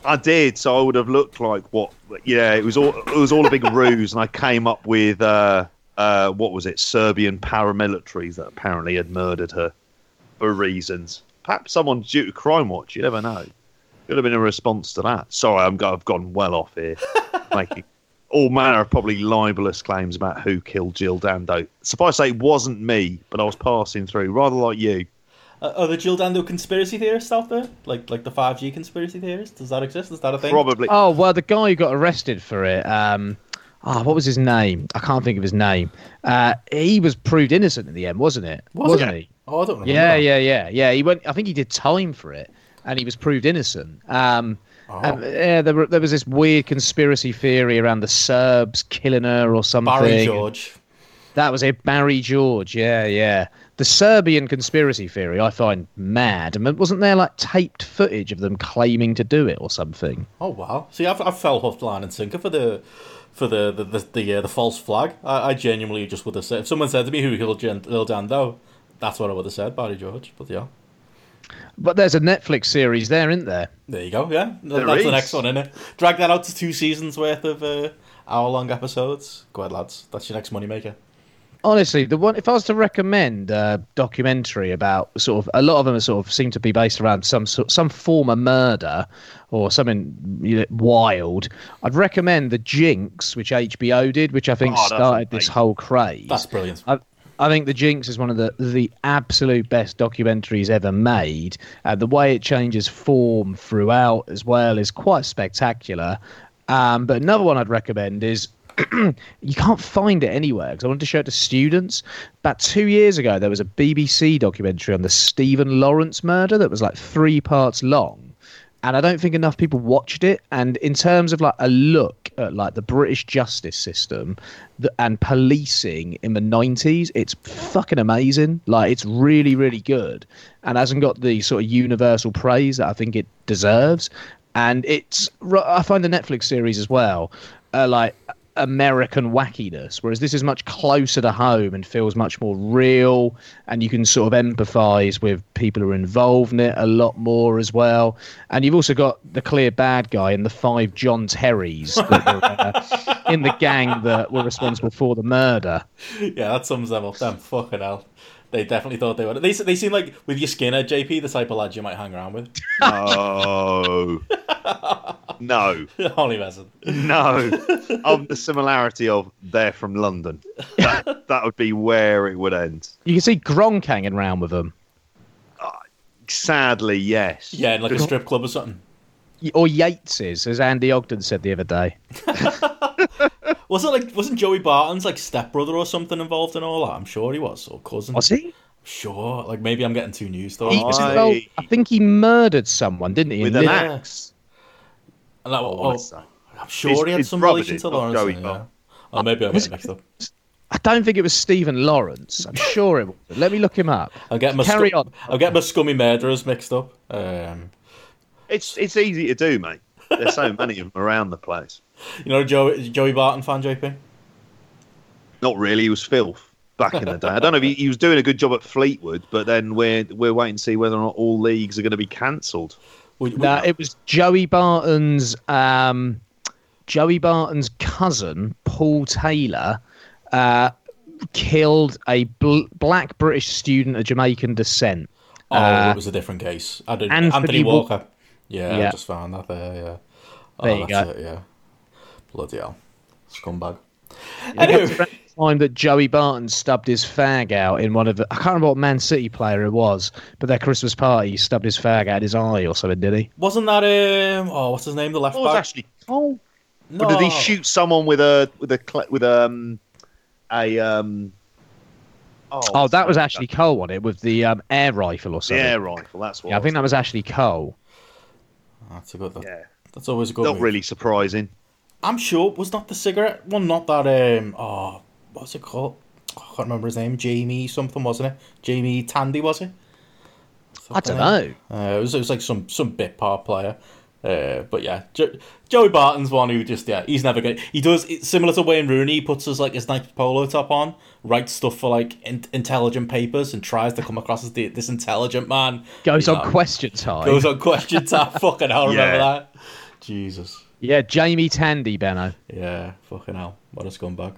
I did, so I would have looked like what? Yeah, it was all it was all a big (laughs) ruse, and I came up with uh, uh, what was it? Serbian paramilitaries that apparently had murdered her for reasons. Perhaps someone due to Crime Watch. You never know. Could have been a response to that. Sorry, I'm, I've gone well off here, (laughs) making all manner of probably libelous claims about who killed Jill Dando. Suffice to say, it wasn't me, but I was passing through, rather like you. Uh, are the Jill Dando conspiracy theorists out there? Like like the 5G conspiracy theorists? Does that exist? Is that a thing? Probably. Oh well, the guy who got arrested for it. Um, oh, what was his name? I can't think of his name. Uh, he was proved innocent in the end, wasn't it? Was not it? he? Oh, I don't remember. Yeah, yeah, yeah, yeah. He went. I think he did time for it, and he was proved innocent. Um, Oh. and, yeah, there, were- there was this weird conspiracy theory around the Serbs killing her or something. Barry George. That was it, Barry George. Yeah, yeah. The Serbian conspiracy theory I find mad. I mean, wasn't there like taped footage of them claiming to do it or something? Oh wow! See, I've, I've fell hook, line, and sinker for the for the the the, the, uh, the false flag. I, I genuinely just would have said if someone said to me who killed Jill Dando, that's what I would have said, Barry George. But yeah, But there's a Netflix series there, isn't there? there you go. Yeah, There that's is. the next one, innit? Drag that out to two seasons worth of uh, hour long episodes. Go ahead, lads. That's your next moneymaker. Honestly, the one if I was to recommend a documentary about sort of a lot of them are sort of seem to be based around some sort some form of murder or something you know, wild, I'd recommend the Jinx, which HBO did, which I think Oh, started this amazing. whole craze. That's brilliant. I, I think the Jinx is one of the the absolute best documentaries ever made. Uh, the way it changes form throughout as well is quite spectacular. Um, but another one I'd recommend is (clears throat) you can't find it anywhere because I wanted to show it to students. About two years ago, there was a BBC documentary on the Stephen Lawrence murder that was like three parts long. And I don't think enough people watched it. And in terms of like a look at like the British justice system and policing in the 90s, it's fucking amazing. Like it's really, really good and hasn't got the sort of universal praise that I think it deserves. And it's, I find the Netflix series as well, uh, like American wackiness, whereas this is much closer to home and feels much more real, and you can sort of empathise with people who are involved in it a lot more as well. And you've also got the clear bad guy and the five John Terrys that were, uh, (laughs) in the gang that were responsible for the murder. Yeah, that sums them up. Them fucking hell. They definitely thought they were. They they seem like with your Skinner, JP, the type of lads you might hang around with. No. (laughs) no. (laughs) Only messing. No. Of the similarity of they're from London. That, that would be where it would end. You can see Gronk hanging around with them. Uh, sadly, yes. Yeah, in like a strip club or something. Or Yates's, as Andy Ogden said the other day. (laughs) Wasn't like wasn't Joey Barton's like stepbrother or something involved in all that? I'm sure he was, or cousin. Was he? Sure. Like maybe I'm getting too new He stories. I- I think he murdered someone, didn't he? With an axe. And that- Oh, oh, what's? I'm sure His- he had some relation to Lawrence. Joey yeah. Barton. Oh, maybe I'm getting mixed up. I don't think it was Stephen Lawrence. I'm sure it was. Let me look him up. I'll get my Carry scu- on. I'll get my scummy murderers mixed up. Um, It's it's easy to do, mate. There's so many of them around the place. you know, Joey, Joey Barton fan, JP. Not really. He was filth back in the day. I don't know if he, he was doing a good job at Fleetwood, but then we're we're waiting to see whether or not all leagues are going to be cancelled. No, it was Joey Barton's um, Joey Barton's cousin Paul Taylor uh, killed a bl- black British student of Jamaican descent. oh, uh, it was a different case. I did, Anthony Anthony, Wa- Walker. Yeah, Yeah. I just found that there. Yeah. Oh, There you that's go. it. Yeah. Bloody hell, scumbag. It Anyway, was around the time that Joey Barton stubbed his fag out in one of the I can't remember what Man City player it was, but their Christmas party he stubbed his fag out his eye or something, did he? wasn't that um? Oh, what's his name? The left What was back. actually oh, no. or did he shoot someone with a with a cl- with um a um? Oh, Oh, that was sorry, actually Cole on it with the um, air rifle or the something. air rifle. That's what. yeah, I think that was actually Cole. That's a good. That, Yeah, That's always a good. not move. really surprising. I'm sure was not the cigarette one, not that um oh what's it called? I can't remember his name. Jamie something wasn't it? Jamie Tandy was it? That I don't know. Uh, it was it was like some some bit part player. Uh, but yeah, jo- Joey Barton's one who just yeah he's never going. He does similar to Wayne Rooney. He puts his like his nice polo top on, writes stuff for like in- intelligent papers, and tries to come across as the, this intelligent man. Goes on know, question time. Goes on question time. (laughs) fucking hell, remember Yeah. that? Jesus. Yeah, Jamie Tandy, Benno. Yeah, fucking hell. What a scumbag.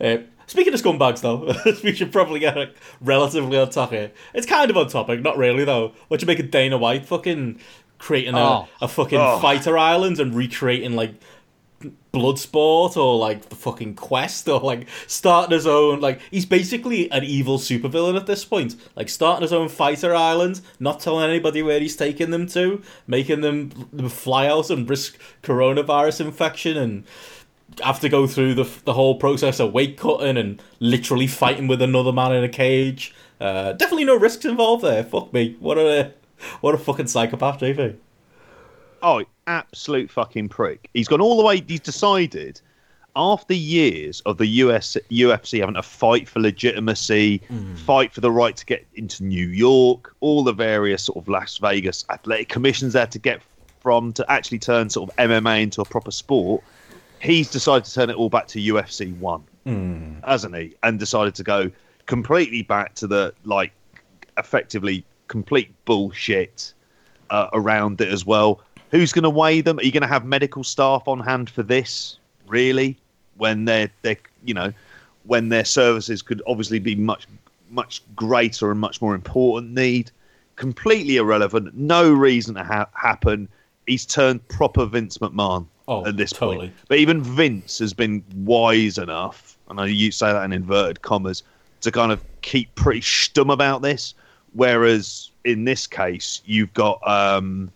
Uh, speaking of scumbags, though, (laughs) we should probably get like, relatively on topic. It's kind of on topic, not really, though. What you make of Dana White fucking creating a, Oh. a fucking Oh. fighter island and recreating, like, Bloodsport or, like, the fucking Quest or, like, starting his own. Like, he's basically an evil supervillain at this point. Like, starting his own fighter island, not telling anybody where he's taking them to, making them, them fly out and risk coronavirus infection and have to go through the the whole process of weight cutting and literally fighting with another man in a cage. Uh, definitely no risks involved there. Fuck me. What a what a fucking psychopath, JP. Oh, absolute fucking prick. He's gone all the way. He's decided after years of the US UFC having to fight for legitimacy, fight for the right to get into New York, all the various sort of Las Vegas athletic commissions there to get from to actually turn sort of MMA into a proper sport. He's decided to turn it all back to UFC one, hasn't he? And decided to go completely back to the like effectively complete bullshit uh, around it as well. Who's going to weigh them? Are you going to have medical staff on hand for this? Really? When they're they you know when their services could obviously be much much greater and much more important need. Completely irrelevant. No reason to ha- happen. He's turned proper Vince McMahon Oh, at this totally. point. But even Vince has been wise enough, and I you say that in inverted commas, to kind of keep pretty stum about this. Whereas in this case, you've got um,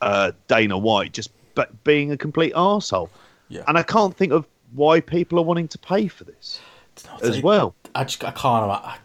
uh, Dana White just be- being a complete arsehole. Yeah. And I can't think of why people are wanting to pay for this as well. I just I can't. I,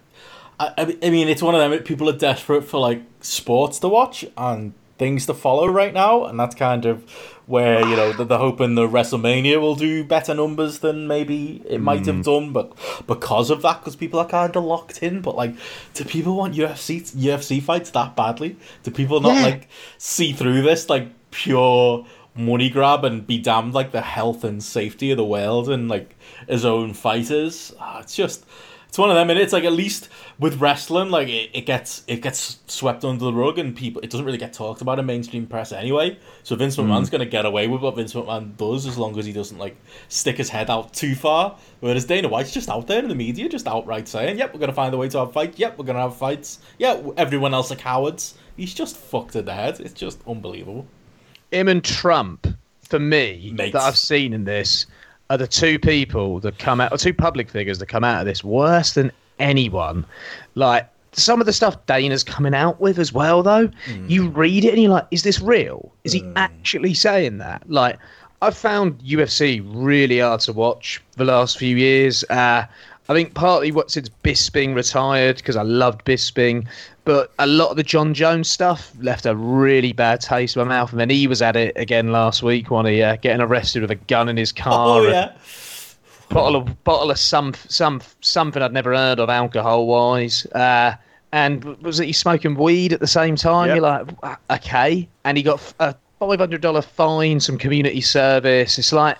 I, I mean, it's one of them. People are desperate for like sports to watch and things to follow right now, and that's kind of where you know they're hoping the WrestleMania will do better numbers than maybe it might have done, but because of that, because people are kind of locked in. But like, do people want UFC UFC fights that badly? Do people not Yeah. like see through this like pure money grab and be damned like the health and safety of the world and like his own fighters? Ah, it's just it's one of them, and it's like at least with wrestling, like it, it gets it gets swept under the rug, and people it doesn't really get talked about in mainstream press anyway. So Vince hmm. McMahon's gonna get away with what Vince McMahon does as long as he doesn't like stick his head out too far. Whereas Dana White's just out there in the media, just outright saying, "Yep, we're gonna find a way to have a fight. Yep, we're gonna have fights. Yeah, everyone else are cowards." He's just fucked in the head. It's just unbelievable. him and Trump, for me, Mates. that I've seen in this, are the two people that come out, or two public figures that come out of this worse than anyone. Like some of the stuff Dana's coming out with as well, though. You read it and you're like, is this real? Is he actually saying that? Like, I've found UFC really hard to watch the last few years. Uh, I think partly what since Bisping retired because I loved Bisping, but a lot of the Jon Jones stuff left a really bad taste in my mouth. And then he was at it again last week, when he uh, getting arrested with a gun in his car, Oh yeah, bottle of bottle of some some something I'd never heard of alcohol wise. Uh, and was it he smoking weed at the same time? Yep. You're like, "Uh, okay. And he got a five hundred dollar fine, some community service. It's like.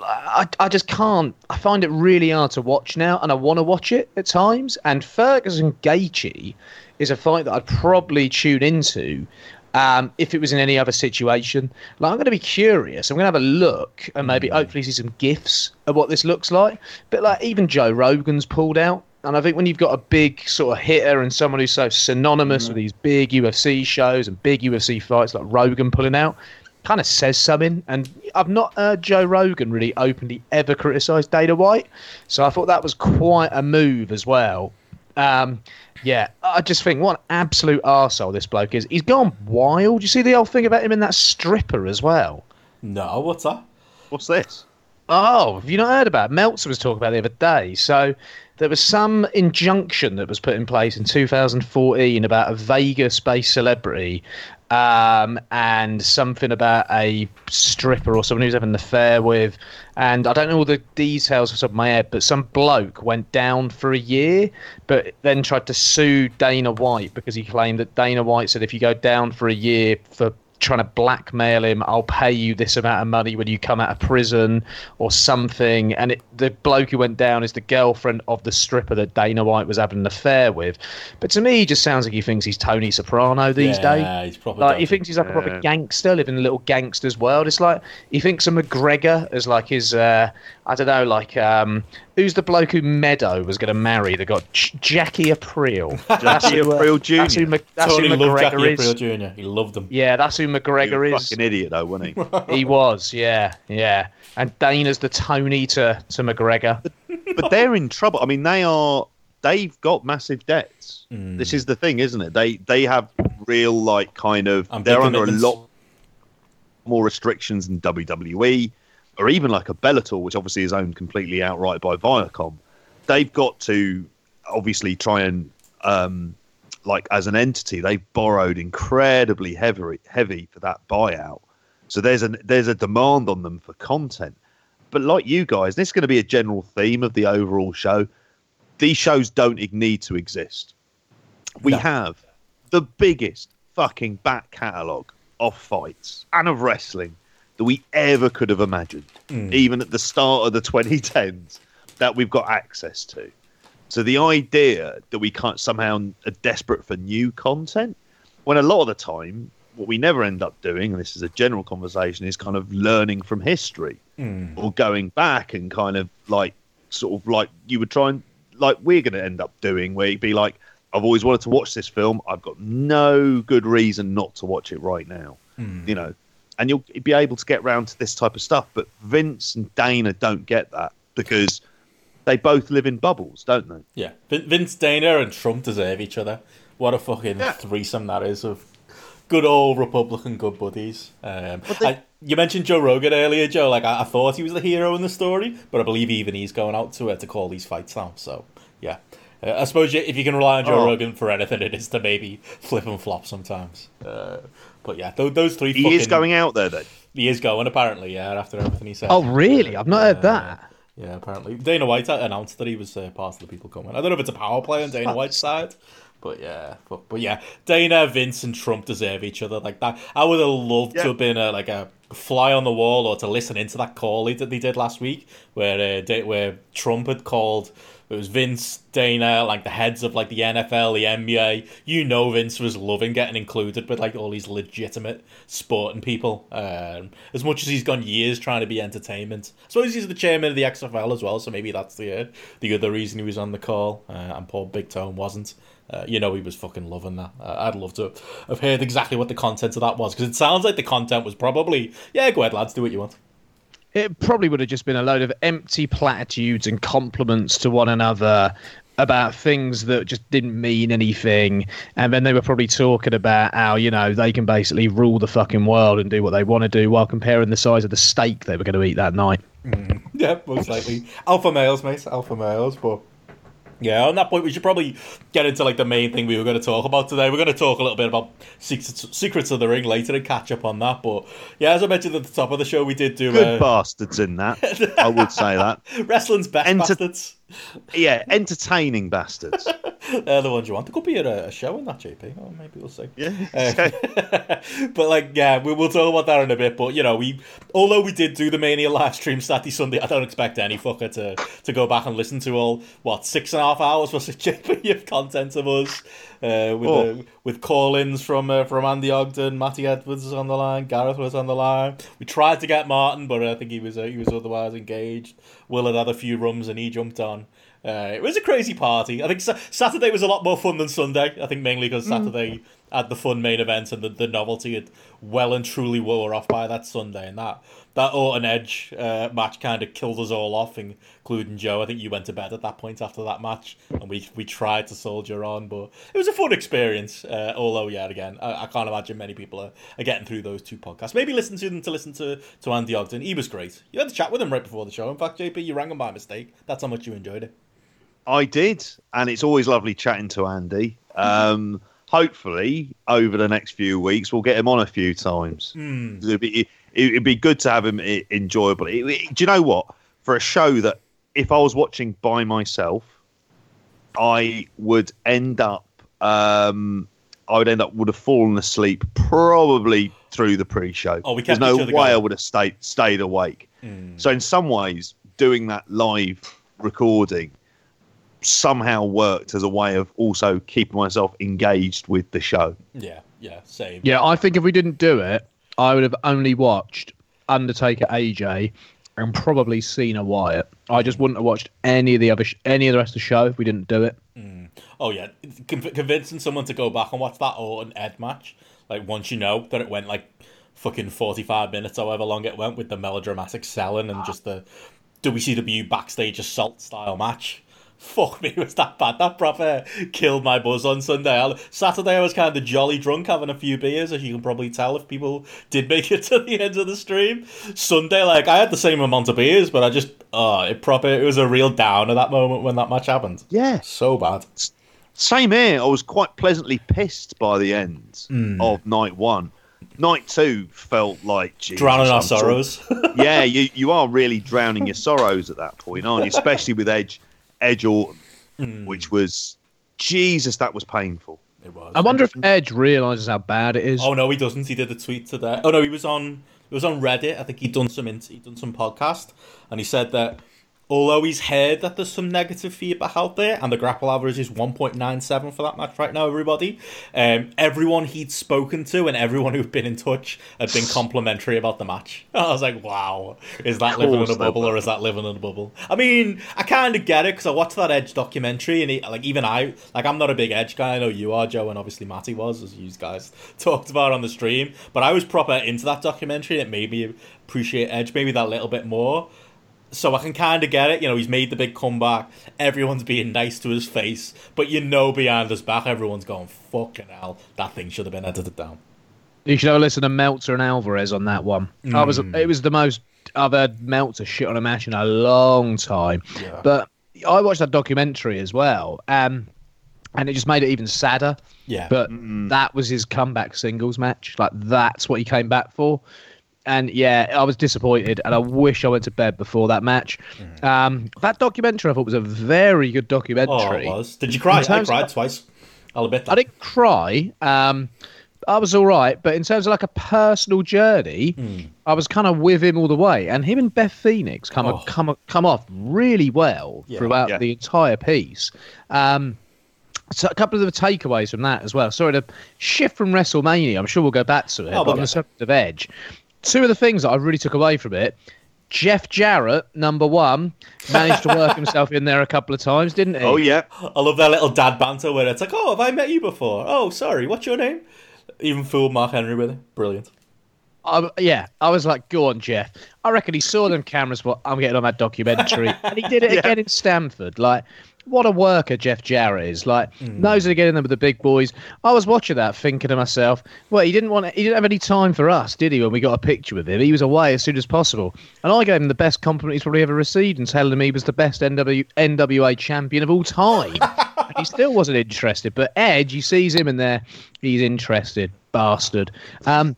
I, I just can't. I find it really hard to watch now, and I want to watch it at times. And Ferguson Gaethje is a fight that I'd probably tune into um, if it was in any other situation. Like I'm going to be curious. I'm going to have a look and maybe hopefully see some gifs of what this looks like. But like even Joe Rogan's pulled out. And I think when you've got a big sort of hitter and someone who's so synonymous with these big UFC shows and big UFC fights like Rogan pulling out, kind of says something. And I've not heard Joe Rogan really openly ever criticise Dana White. So I thought that was quite a move as well. Um, yeah, I just think what an absolute arsehole this bloke is. He's gone wild. You see the old thing about him in that stripper as well? no, what's that? What's this? Oh, have you not heard about it? Meltzer was talking about it the other day. So there was some injunction that was put in place in 2014 about a Vegas-based celebrity um, and something about a stripper or someone who's having an affair with. And I don't know all the details off the top of my head, but some bloke went down for a year, but then tried to sue Dana White because he claimed that Dana White said if you go down for a year for trying to blackmail him. I'll pay you this amount of money when you come out of prison or something. And it, the bloke who went down is the girlfriend of the stripper that Dana White was having an affair with. But to me, he just sounds like he thinks he's Tony Soprano these yeah, days. he's probably Like he thinks he's like a proper gangster living in a little gangster's world. It's like he thinks of McGregor as like his uh, I don't know, like um, who's the bloke who Meadow was going to marry? That got J- Jackie Aprile. (laughs) That's Jackie who, uh, Aprile Jr. That's who, Mc- that's totally who loved McGregor Jackie is. Aprile Jr. He loved him. Yeah, that's who You're a McGregor is. fucking idiot, though, wasn't he? (laughs) He was, yeah, yeah. And Dana's the Tony to, to McGregor. but they're in trouble. I mean, they are. They've got massive debts. Hmm. This is the thing, isn't it? They they have real like kind of. And they're under a lot more restrictions than WWE or even like a Bellator, which obviously is owned completely outright by Viacom. They've got to obviously try and um, like as an entity, they've borrowed incredibly heavy heavy for that buyout. So there's a there's a demand on them for content. But like you guys, this is going to be a general theme of the overall show. These shows don't need to exist. We No. have the biggest fucking back catalogue of fights and of wrestling that we ever could have imagined, hmm. even at the start of the (laughs) 2010s, that we've got access to. So the idea that we can't somehow are desperate for new content, when a lot of the time, what we never end up doing, and this is a general conversation, is kind of learning from history. Hmm. Or going back and kind of like sort of like you would try and like we're going to end up doing, where you'd be like, I've always wanted to watch this film. I've got no good reason not to watch it right now, hmm. you know, and you'll be able to get round to this type of stuff. But Vince and Dana don't get that because they both live in bubbles, don't they? Yeah, Vince Dana and Trump deserve each other. What a fucking Yeah. threesome that is of good old Republican good buddies. Um, they- I, you mentioned Joe Rogan earlier, Joe. Like I, I thought he was the hero in the story, but I believe even he's going out to uh, to call these fights now. So yeah, uh, I suppose you, if you can rely on Joe Oh. Rogan for anything, it is to maybe (laughs) flip and flop sometimes. Uh, but yeah, those, those three. He fucking, is going out there then. He is going apparently. Yeah, after everything he said. Oh, really? I've not heard Uh, that. Yeah, apparently Dana White announced that he was uh, part of the people coming. I don't know if it's a power play on Dana White's side, but yeah, but, but yeah, Dana, Vince, and Trump deserve each other like that. I would have loved Yeah. to have been a, like a fly on the wall or to listen into that call he did, they did last week where uh, where Trump had called. It was Vince, Dana, like the heads of like the NFL, the NBA. You know, Vince was loving getting included with like all these legitimate sporting people. Um, as much as he's gone years trying to be entertainment, I suppose he's the chairman of the XFL as well. So maybe that's the uh, the other reason he was on the call, uh, and Paul Big Tone wasn't. Uh, you know, he was fucking loving that. Uh, I'd love to have heard exactly what the content of that was because it sounds like the content was probably, yeah, go ahead, lads, do what you want. It probably would have just been a load of empty platitudes and compliments to one another about things that just didn't mean anything. And then they were probably talking about how, you know, they can basically rule the fucking world and do what they want to do while comparing the size of the steak they were going to eat that night. Mm. Yeah, most likely. Alpha males, mate. Alpha males, but yeah, on that point, we should probably get into like the main thing we were going to talk about today. We're going to talk a little bit about Secrets, Secrets of the Ring later and catch up on that. But yeah, as I mentioned at the top of the show, we did do Good uh, bastards in that. I would say that. (laughs) wrestling's best Enter- bastards. Yeah, entertaining bastards. (laughs) They're the ones you want. There could be a, a show in that, JP. Oh, maybe we'll see. Yeah. Uh, (laughs) (laughs) but like, yeah, we, we'll talk about that in a bit. But you know, we although we did do the Mania live stream Saturday Sunday, I don't expect any fucker to to go back and listen to all what six and a half hours was JP of content of us uh, with Oh. uh, with call-ins from uh, from Andy Ogden, Matty Edwards was on the line, Gareth was on the line. We tried to get Martin, but I think he was uh, he was otherwise engaged. Will had had a few rums and he jumped on. Uh, it was a crazy party. I think sa- Saturday was a lot more fun than Sunday. I think mainly because Saturday had the fun main event and the, the novelty had well and truly wore off by that Sunday. And that that Orton Edge uh, match kind of killed us all off, including Joe. I think you went to bed at that point after that match, and we we tried to soldier on, but it was a fun experience. Uh, although, yeah, again, I, I can't imagine many people are, are getting through those two podcasts. Maybe listen to them to listen to, to Andy Ogden. He was great. You had to chat with him right before the show. In fact, JP, you rang him by mistake. That's how much you enjoyed it. I did, and it's always lovely chatting to Andy. Um, (laughs) hopefully, over the next few weeks, we'll get him on a few times. It'd, be, it'd be good to have him enjoyable. It- it- do you know what? For a show that, if I was watching by myself, I would end up. Um, I would end up would have fallen asleep probably through the pre-show. Oh, we There's no way going. I would have stayed stayed awake. Hmm. So in some ways, doing that live recording somehow worked as a way of also keeping myself engaged with the show. Yeah, yeah, same. Yeah, I think if we didn't do it, I would have only watched Undertaker AJ and probably Cena Wyatt. I just wouldn't have watched any of the other sh- any of the rest of the show if we didn't do it. Mm. Oh yeah, Con- convincing someone to go back and watch that Orton Edge match, like once you know that it went like fucking forty five minutes, however long it went, with the melodramatic selling and ah. just the WCW backstage assault style match. Fuck me, (laughs) was that bad? That proper killed my buzz on Sunday. I- Saturday, I was kind of jolly drunk, having a few beers, as you can probably tell if people did make (laughs) it to the end of the stream. Sunday, like I had the same amount of beers, but I just, oh, it proper, it was a real down at that moment when that match happened. Yeah. So bad. Same here. I was quite pleasantly pissed by the end Hmm. of night one. Night two felt like drowning our sorrows. (laughs) yeah, you you are really drowning your sorrows at that point, aren't you? Especially with Edge Edge Orton, Hmm. which was Jesus, that was painful. it was. I wonder if Edge realizes how bad it is. Oh no, he doesn't. He did a tweet today. Oh no, he was on. It was on Reddit. I think he'd done some. He'd done some podcast, and he said that although he's heard that there's some negative feedback out there, and the grapple average is 1.97 for that match right now, everybody, um, everyone he'd spoken to and everyone who'd been in touch had been complimentary about the match. (laughs) I was like, wow, is that living in a bubble or is that living in a bubble? I mean, I kind of get it because I watched that Edge documentary, and he, like even I, like I'm not a big Edge guy. I know you are, Joe, and obviously Matty was, as you guys (laughs) talked about on the stream. But I was proper into that documentary. and It made me appreciate Edge maybe that little bit more. So I can kind of get it. You know, he's made the big comeback. Everyone's being nice to his face, but you know, behind his back, everyone's going, "Fucking hell, that thing should have been edited down." You should have listened to Meltzer and Alvarez on that one. I was Mm. it was the most I've heard Meltzer shit on a match in a long time. Yeah. But I watched that documentary as well, um, and it just made it even sadder. Yeah. But that was his comeback singles match. Like that's what he came back for. And yeah, I was disappointed, and I wish I went to bed before that match. Um, that documentary I thought was a very good documentary. oh, it was. Did you cry? I cried of- twice. I'll admit that. I didn't cry. Um, I was all right, but in terms of like a personal journey, I was kind of with him all the way. And him and Beth Phoenix come Oh. come come off really well Yeah. throughout Yeah. the entire piece. Um, so a couple of the takeaways from that as well. Sorry to shift from WrestleMania. I'm sure we'll go back to it. Oh, but on the subject of Edge, two of the things that I really took away from it. Jeff Jarrett, number one, managed to work (laughs) himself in there a couple of times, didn't he? Oh yeah, I love that little dad banter where it's like, "Oh, have I met you before? Oh, sorry. What's your name?" Even fooled Mark Henry with it. Brilliant. I, yeah, I was like, go on, Jeff. I reckon he saw them cameras. What I'm getting on that documentary, (laughs) and he did it Yeah. again in Stamford. Like, what a worker Jeff Jarrett is. Like, knows how to get in there with the big boys. I was watching that, thinking to myself, well, he didn't want, he didn't have any time for us, did he? When we got a picture with him, he was away as soon as possible, and I gave him the best compliment he's probably ever received, and telling him he was the best NW, NWA champion of all time. he still wasn't interested. But Edge, he sees him in there, he's interested, bastard. Um,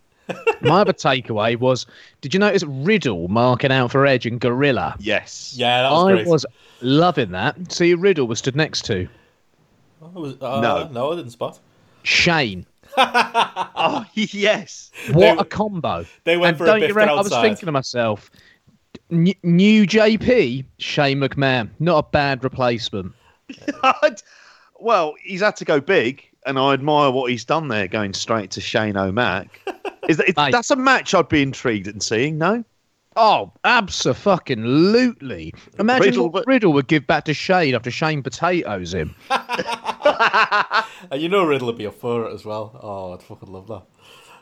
my other takeaway was: Did you notice Riddle marking out for Edge and Gorilla? yes, Yeah, that was I great. was loving that. See, who Riddle was stood next to Oh, was- uh, No. no, I didn't spot. Shane. (laughs) Oh yes, What They- a combo! they went and for a don't you biff reckon- I was outside. thinking to myself, n- new JP Shane McMahon, not a bad replacement. (laughs) well, he's had to go big, and I admire what he's done there, going straight to Shane O'Mac. Is that, Mate. that's a match I'd be intrigued in seeing? No, Oh, absolutely! Imagine Riddle, what but- Riddle would give back to Shane after Shane potatoes him. (laughs) And you know Riddle would be up for it as well. Oh, I'd fucking love that.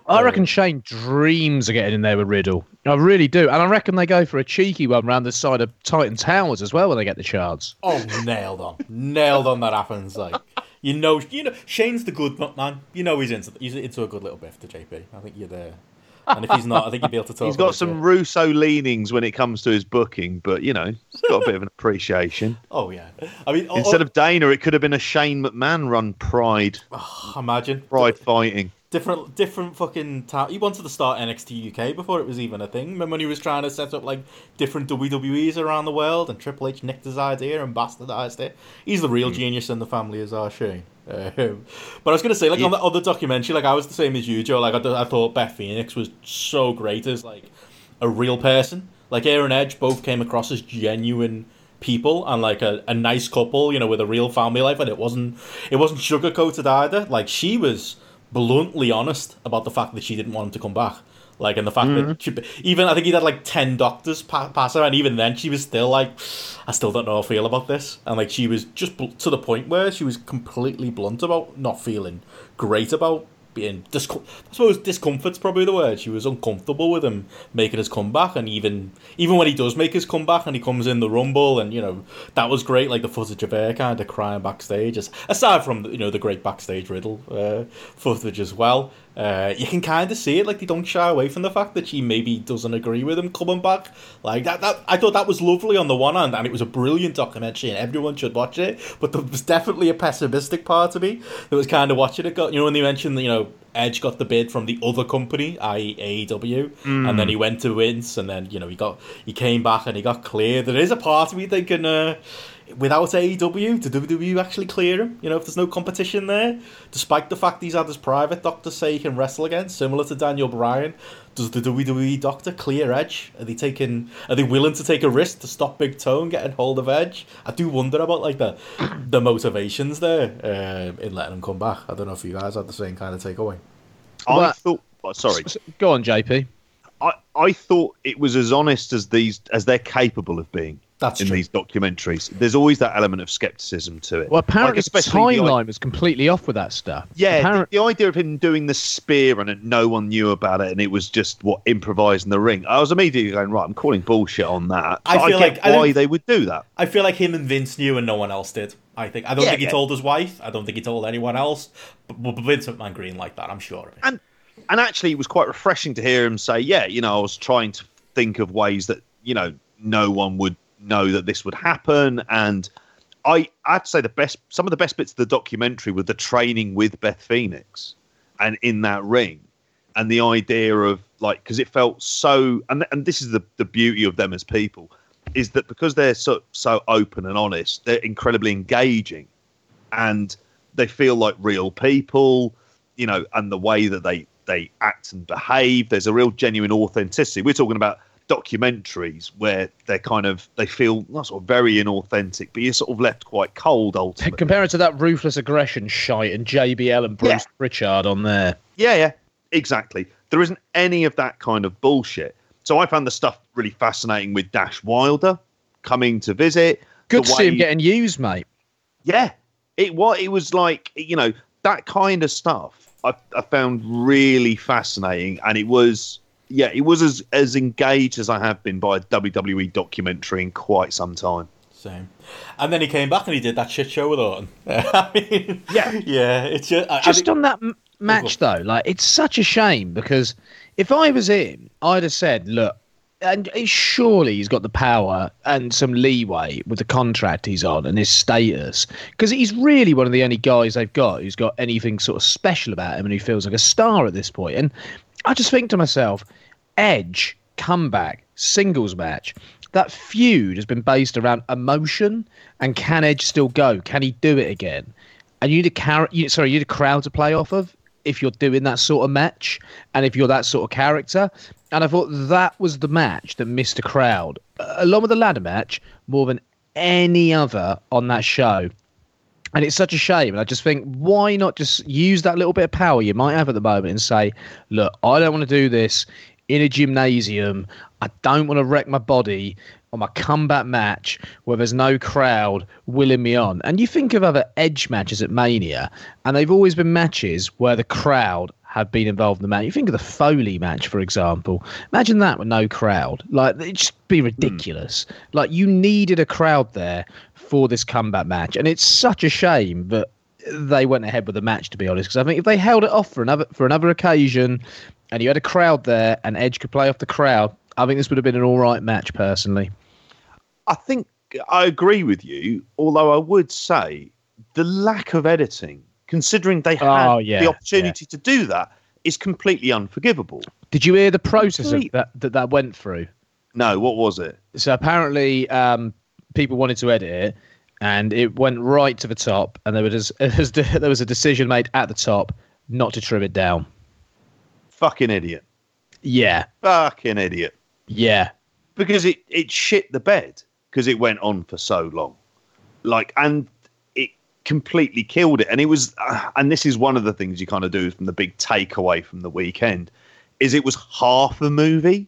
I uh, reckon Shane dreams of getting in there with Riddle. I really do. And I reckon they go for a cheeky one round the side of Titan Towers as well when they get the chance. Oh, nailed on, nailed on. That happens. Like you know, you know, Shane's the good man. You know he's into he's into a good little biff to JP. I think you're there. And if he's not, I think you'd be able to talk. he's got some it. Russo leanings when it comes to his booking, but you know, he's got a bit of an appreciation. (laughs) Oh yeah. I mean, Instead oh, oh, of Dana, it could have been a Shane McMahon run Pride, oh, imagine Pride fighting. Different different fucking ta- he wanted to start NXT UK before it was even a thing. Remember when he was trying to set up like different WWEs around the world and Triple H nicked his idea and bastardized it. He's the real genius in the family as our Shane. Um, but I was gonna say like on the other documentary, like I was the same as you, Joe. Like I, I thought Beth Phoenix was so great as like a real person. Like Aaron Edge both came across as genuine people and like a, a nice couple, you know, with a real family life, and it wasn't it wasn't sugarcoated either. Like she was bluntly honest about the fact that she didn't want him to come back. Like, and the fact that mm-hmm. she, even I think he had like ten doctors pa- pass her, and even then she was still like, I still don't know how I feel about this. And like, she was just bl- to the point where she was completely blunt about not feeling great about being discom- I suppose discomfort's probably the word. She was uncomfortable with him making his comeback, and even even when he does make his comeback and he comes in the rumble, and you know that was great. Like the footage of her kind of crying backstage, aside from you know the great backstage riddle uh, footage as well. Uh, you can kind of see it, like they don't shy away from the fact that she maybe doesn't agree with him coming back. Like that, that I thought that was lovely on the one hand, and it was a brilliant documentary, and everyone should watch it. But there was definitely a pessimistic part of me that was kind of watching it. Got you know when they mentioned that you know Edge got the bid from the other company, i.e. AEW, and then he went to Vince, and then you know he got he came back and he got cleared. There is a part of me thinking. Uh, Without AEW, did WWE actually clear him? You know, if there's no competition there, despite the fact he's had his private doctor say he can wrestle again, similar to Daniel Bryan, does the WWE doctor clear Edge? Are they taking? Are they willing to take a risk to stop Big Tone getting hold of Edge? I do wonder about like the the motivations there um, in letting him come back. I don't know if you guys had the same kind of takeaway. I Well- thought. oh, sorry, Go on, JP. I, I thought it was as honest as these as they're capable of being That's in true. these documentaries. There's always that element of skepticism to it. Well, apparently Like, the especially i- timeline was completely off with that stuff. Yeah, Apparent- the, the idea of him doing the spear and it- no one knew about it, and it was just what improvised in the ring. I was immediately going right. I'm calling bullshit on that. I But feel get like- why don't- they would do that. I feel like him and Vince knew and no one else did. I think. I don't Yeah, think he yeah. told his wife. I don't think he told anyone else. But, but Vince McMahon green like that. I'm sure of it. And and actually, it was quite refreshing to hear him say, "Yeah, you know, I was trying to think of ways that you know no one would know that this would happen." And I, I'd say the best, some of the best bits of the documentary were the training with Beth Phoenix, and in that ring, and the idea of like because it felt so, and and this is the the beauty of them as people, is that because they're so so open and honest, they're incredibly engaging, and they feel like real people, you know, and the way that they they act and behave. There's a real genuine authenticity. We're talking about documentaries where they're kind of they feel not sort of very inauthentic, but you're sort of left quite cold ultimately. Compare it to that ruthless aggression shite and JBL and Bruce Yeah. Pritchard on there. Yeah, yeah, exactly. There isn't any of that kind of bullshit. So I found the stuff really fascinating with Dash Wilder coming to visit. Good to see him getting used, mate. Yeah, it was. It was like you know that kind of stuff. I, I found really fascinating, and it was yeah, it was as as engaged as I have been by a WWE documentary in quite some time. Same. And then he came back and he did that shit show with Orton. (laughs) I mean, Yeah. yeah. It's just, I, I think- on that m- match, though, like it's such a shame because if I was him, I'd have said, "Look, and surely he's got the power and some leeway with the contract he's on and his status because he's really one of the only guys they've got who's got anything sort of special about him and who feels like a star at this point." And I just think to myself, Edge comeback singles match. That feud has been based around emotion and can Edge still go? Can he do it again? And you need a car- you, sorry, you need a crowd to play off of if you're doing that sort of match and if you're that sort of character. And I thought that was the match that missed a crowd, along with the ladder match, more than any other on that show. And it's such a shame. And I just think, why not just use that little bit of power you might have at the moment and say, look, I don't want to do this in a gymnasium. I don't want to wreck my body on my comeback match where there's no crowd willing me on. And you think of other edge matches at Mania, and they've always been matches where the crowd have been involved in the match. You think of the Foley match, for example. Imagine that with no crowd. Like, it'd just be hmm. ridiculous. Like, you needed a crowd there for this comeback match. And it's such a shame that they went ahead with the match, to be honest. Because I think if they held it off for another for another occasion, and you had a crowd there, and Edge could play off the crowd, I think this would have been an all right match, personally. I think I agree with you, although I would say the lack of editing, considering they had Oh, yeah, the opportunity to do that, is completely unforgivable. Did you hear the process of that, that that went through? No, what was it? So apparently, um, people wanted to edit it, and it went right to the top, and there was (laughs) there was a decision made at the top not to trim it down. Fucking idiot. Yeah, Fucking idiot. yeah, because it it shit the bed because it went on for so long like and it completely killed it and it was uh, and this is one of the things you kind of do from the big takeaway from the weekend is it was half a movie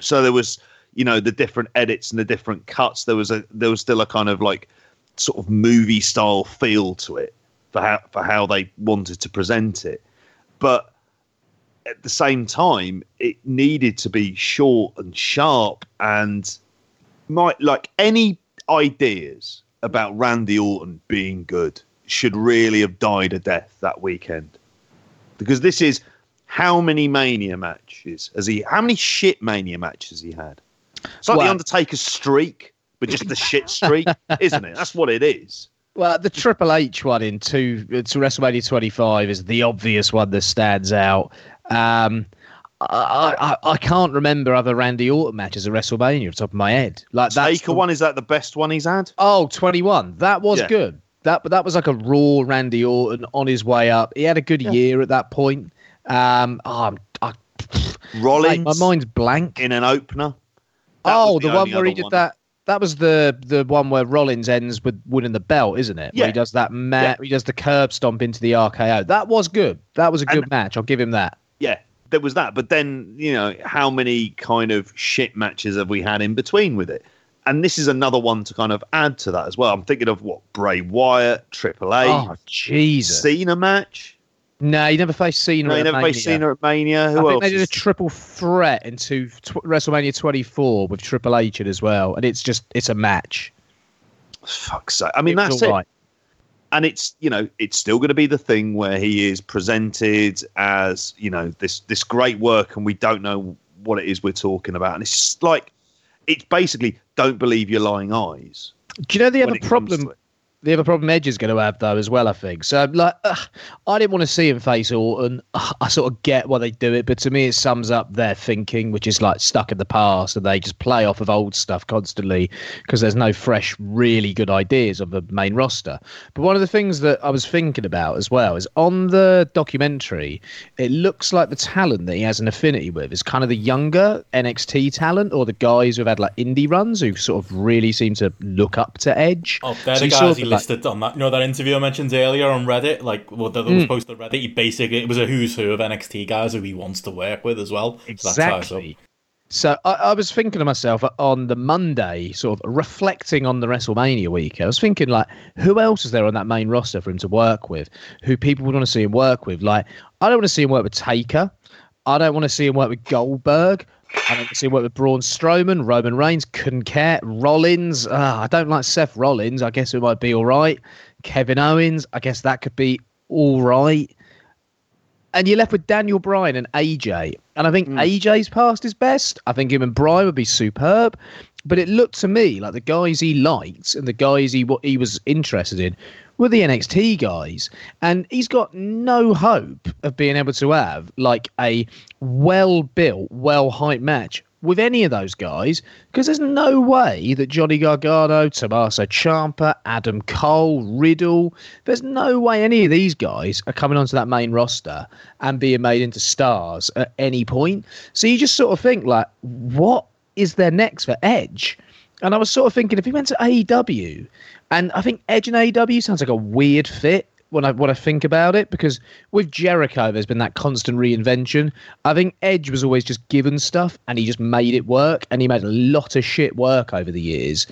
so there was you know the different edits and the different cuts there was a there was still a kind of like sort of movie style feel to it for how for how they wanted to present it but at the same time, it needed to be short and sharp and might like any ideas about Randy Orton being good should really have died a death that weekend. Because this is how many mania matches has he how many shit mania matches he had? It's like Well- the Undertaker's streak, but just the shit streak, isn't it? That's what it is. Well, the Triple H one in two uh, to WrestleMania 25 is the obvious one that stands out. Um, I, I I can't remember other Randy Orton matches at WrestleMania off the top of my head. Like that's Taker the- one, is that the best one he's had? Oh, 21. That was Yeah. good. That but that was like a raw Randy Orton on his way up. He had a good year at that point. Um, oh, I, Rollins my mind's blank. in an opener. Oh, was the, one where he did one. that. That was the the one where Rollins ends with winning the belt, isn't it? Where Yeah. he does that ma- Yeah. he does the curb stomp into the RKO. That was good. That was a good And- match. I'll give him that. yeah, there was that. But then, you know, how many kind of shit matches have we had in between with it? And this is another one to kind of add to that as well. I'm thinking of what Bray Wyatt, Triple H, Oh Jesus! Cena match. No, he never faced Cena. No, you never Mania. faced Cena at Mania. I Who think else? they did a triple threat into tw- WrestleMania 24 with Triple H in as well, and it's just it's a match. Fuck's sake. I mean, It that's it. right. and it's you know it's still going to be the thing where he is presented as you know this this great work, and we don't know what it is we're talking about, and it's just like it's basically don't believe your lying eyes. Do you know the other problem? The other problem Edge is going to have though as well. I think so. Like, ugh, I didn't want to see him face Orton. Ugh, I sort of get why they do it, but to me, it sums up their thinking, which is like stuck in the past, and they just play off of old stuff constantly because there's no fresh, really good ideas of the main roster. But one of the things that I was thinking about as well is on the documentary, it looks like the talent that he has an affinity with is kind of the younger NXT talent or the guys who've had like indie runs who sort of really seem to look up to Edge. Oh, they're so the guys he listed on that. You know that interview I mentioned earlier on Reddit, like well, that was mm. posted on Reddit. He basically it was a who's who of NXT guys who he wants to work with as well. Exactly. So I, I, was thinking to myself on the Monday, sort of reflecting on the WrestleMania week. I was thinking, like, who else is there on that main roster for him to work with? Who people would want to see him work with? Like, I don't want to see him work with Taker. I don't want to see him work with Goldberg. I don't see what with Braun Strowman, Roman Reigns, couldn't care. Rollins, uh, I don't like Seth Rollins. I guess it might be all right. Kevin Owens, I guess that could be all right. And you're left with Daniel Bryan and AJ. And I think mm. AJ's past his best. I think him and Bryan would be superb. But it looked to me like the guys he liked and the guys he what he was interested in were the NXT guys. And he's got no hope of being able to have like a well built, well hyped match with any of those guys because there's no way that Johnny Gargano, Tommaso Ciampa, Adam Cole, Riddle, there's no way any of these guys are coming onto that main roster and being made into stars at any point. So you just sort of think like, what is there next for Edge? And I was sort of thinking if he went to AEW and I think Edge and AEW sounds like a weird fit when I when I think about it because with Jericho there's been that constant reinvention. I think Edge was always just given stuff and he just made it work and he made a lot of shit work over the years.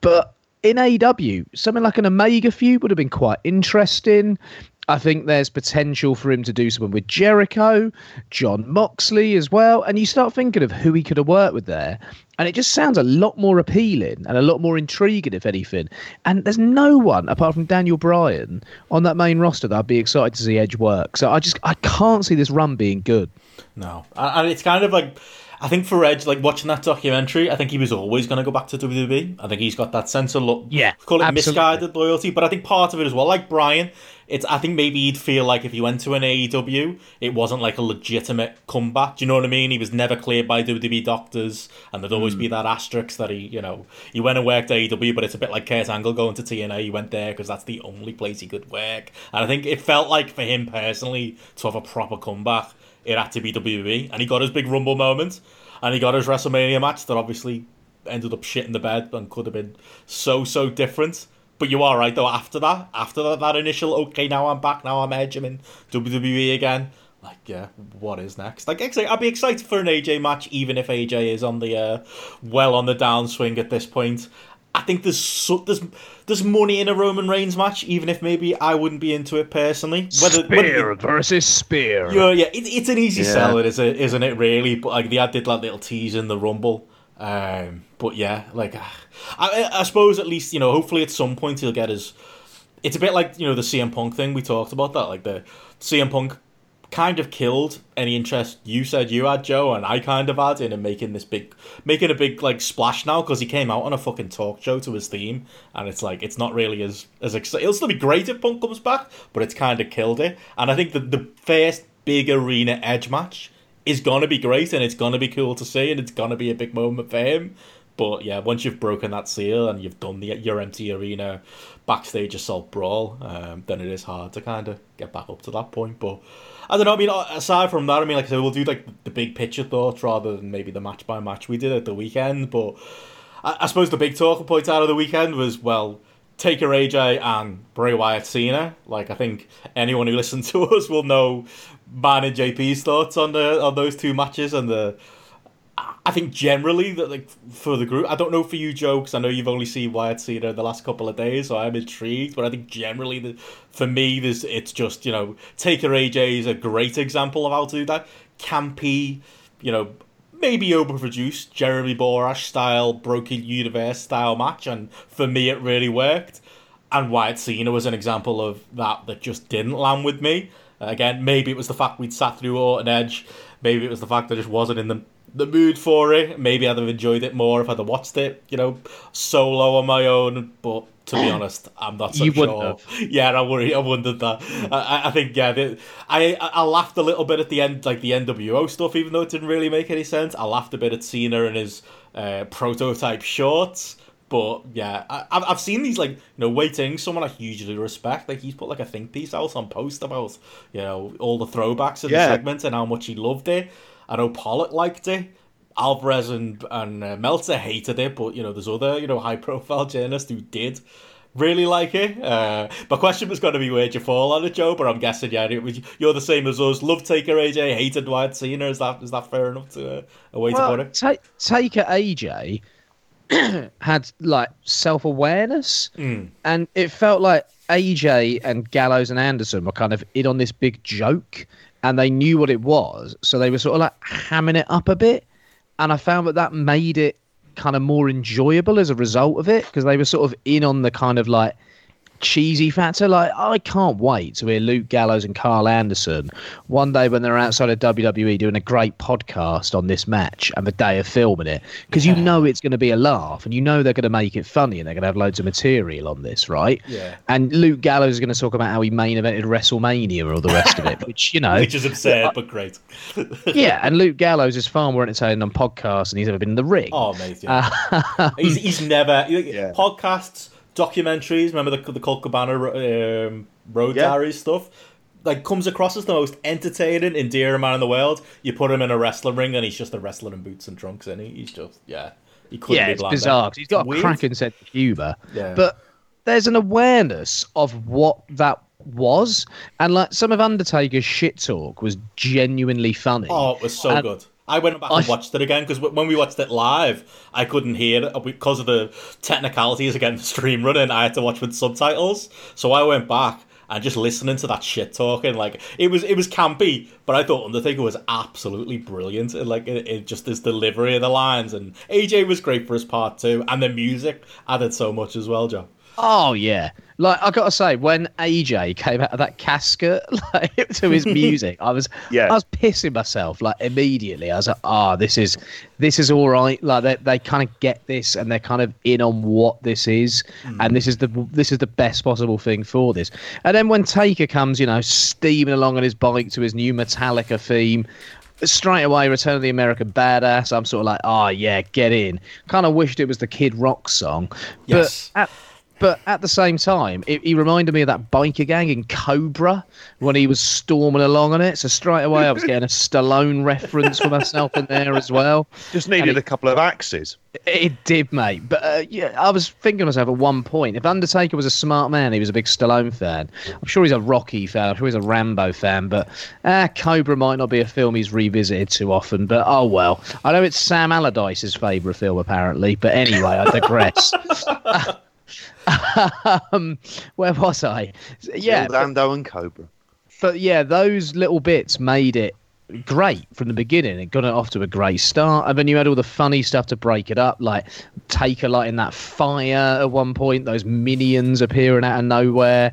But in AEW, something like an Omega feud would have been quite interesting. I think there's potential for him to do something with Jericho, Jon Moxley as well. And you start thinking of who he could have worked with there. And it just sounds a lot more appealing and a lot more intriguing, if anything. And there's no one apart from Daniel Bryan on that main roster that I'd be excited to see Edge work. So I just I can't see this run being good. No, and it's kind of like I think for Edge, like watching that documentary, I think he was always going to go back to WWE. I think he's got that sense of look, yeah, call it absolutely. misguided loyalty, but I think part of it as well, like Bryan, it's I think maybe he'd feel like if he went to an AEW, it wasn't like a legitimate comeback. Do you know what I mean? He was never cleared by WWE doctors, and there'd always mm. be hmm. that asterisk that he, you know, he went and worked AEW, but it's a bit like Kurt Angle going to TNA. He went there because that's the only place he could work, and I think it felt like for him personally to have a proper comeback, it had to be WWE, and he got his big Rumble moment and he got his WrestleMania match that obviously ended up shit in the bed and could have been so so different. But you are right though. After that, after that, that initial okay, now I'm back, now I'm Edge, I'm in WWE again. Like, yeah, what is next? Like, I'd be excited for an AJ match, even if AJ is on the uh, well on the downswing at this point. I think there's so, there's there's money in a Roman Reigns match, even if maybe I wouldn't be into it personally. Whether, spear whether, versus spear. Yeah, yeah, it, it's an easy yeah. sell, is it, isn't it? Really, but like they did like little tease in the Rumble. Um, but yeah, like I, I suppose at least you know, hopefully at some point he'll get his. It's a bit like you know the CM Punk thing we talked about that, like the CM Punk kind of killed any interest you said you had, Joe, and I kind of had in making this big, making a big like splash now because he came out on a fucking talk show to his theme, and it's like it's not really as as exciting. It'll still be great if Punk comes back, but it's kind of killed it. And I think that the first big arena edge match is gonna be great, and it's gonna be cool to see, and it's gonna be a big moment for him. But yeah, once you've broken that seal and you've done the your empty arena backstage assault brawl, um, then it is hard to kind of get back up to that point. But I don't know. I mean, aside from that, I mean, like I said, we'll do like the big picture thoughts rather than maybe the match by match we did at the weekend. But I, I suppose the big talking point out of the weekend was well, Taker AJ and Bray Wyatt Cena. Like I think anyone who (laughs) listens to us will know Man and JP's thoughts on the on those two matches and the I think generally that like for the group, I don't know for you, Joe, because I know you've only seen Wyatt Cena the last couple of days, so I'm intrigued. But I think generally, the, for me, there's it's just you know Taker AJ is a great example of how to do that campy, you know, maybe overproduced Jeremy Borash style broken universe style match, and for me, it really worked. and Wyatt Cena was an example of that that just didn't land with me. Again, maybe it was the fact we'd sat through Orton Edge. Maybe it was the fact I just wasn't in the the mood for it. Maybe I'd have enjoyed it more if I'd have watched it, you know, solo on my own. But to be (clears throat) honest, I'm not so You sure. wouldn't (laughs) Yeah, I worry. I wondered that. I, I think yeah, the, I I laughed a little bit at the end, like the NWO stuff, even though it didn't really make any sense. I laughed a bit at Cena and his uh, prototype shorts. But yeah, I, I've I've seen these like you know Wei Ting someone I hugely respect. Like he's put like a think piece out on post about you know all the throwbacks in Yeah. the segment and how much he loved it. I know Pollock liked it. Alvarez and and uh, Meltzer hated it, but you know there's other you know high profile journalists who did really like it. Uh, my question was going to be where'd you fall on it, Joe? But I'm guessing yeah, it was, you're the same as us. Love Taker AJ, hated Wyatt Cena. Is that is that fair enough to uh, a way to put Well, it? ta- Taker AJ (clears throat) had like self awareness, mm. and it felt like AJ and Gallows and Anderson were kind of in on this big joke, and they knew what it was, so they were sort of like hamming it up a bit, and I found that that made it kind of more enjoyable as a result of it because they were sort of in on the kind of like cheesy factor. Like, I can't wait to hear Luke Gallows and Carl Anderson one day when they're outside of WWE doing a great podcast on this match and the day of filming it. Because you know it's going to be a laugh and you know they're going to make it funny and they're going to have loads of material on this, right? Yeah. And Luke Gallows is going to talk about how he main evented WrestleMania or all the rest of it, (laughs) which, you know. Which is absurd, but great. (laughs) yeah, and Luke Gallows is far more entertaining on podcasts than he's ever been in the ring. Oh, mate, yeah. (laughs) Um, he's, he's never Yeah. podcasts, documentaries. Remember the the Colt Cabana um, Road Yeah. Diaries stuff. Like comes across as the most entertaining, endearing man in the world. You put him in a wrestling ring, and he's just a wrestler in boots and trunks, and he? he's just yeah. He couldn't yeah, be it's blander. bizarre 'cause he's got a Weird. cracking sense of humour. Yeah. But there's an awareness of what that was, and like some of Undertaker's shit talk was genuinely funny. Oh, it was so And- good. I went back and watched it again because when we watched it live, I couldn't hear it because of the technicalities of getting the stream running. I had to watch with subtitles, so I went back and just listening to that shit talking. Like it was, it was campy, but I thought Undertaker was absolutely brilliant. And, Like it, it just his delivery of the lines, and AJ was great for his part too, and the music added so much as well, Joe. Oh yeah, like I gotta say, when AJ came out of that casket (laughs) like, to his music, I was (laughs) Yeah. I was pissing myself like immediately. I was like, ah, this is this is all right. Like they they kind of get this and they're kind of in on what this is, and this is the this is the best possible thing for this. And then when Taker comes, you know, steaming along on his bike to his new Metallica theme. Straight away, Return of the American Badass. I'm sort of like, oh yeah, get in. Kind of wished it was the Kid Rock song, Yes. but at, but at the same time, it, he reminded me of that biker gang in Cobra when he was storming along on it. So straight away, I was getting a Stallone reference for myself in there as well. Just needed And a couple of axes. It did, mate. But uh, yeah, I was thinking to myself at one point, if Undertaker was a smart man, he was a big Stallone fan. I'm sure he's a Rocky fan. I'm sure he's a Rambo fan. But uh, Cobra might not be a film he's revisited too often. But oh well. I know it's Sam Allardyce's favourite film, apparently. But anyway, I digress. (laughs) (laughs) um, where was I? Yeah, Dando and Cobra. but yeah, those little bits made it great from the beginning. It got it off to a great start, and then you had all the funny stuff to break it up, like Taker lighting that fire at one point, those minions appearing out of nowhere.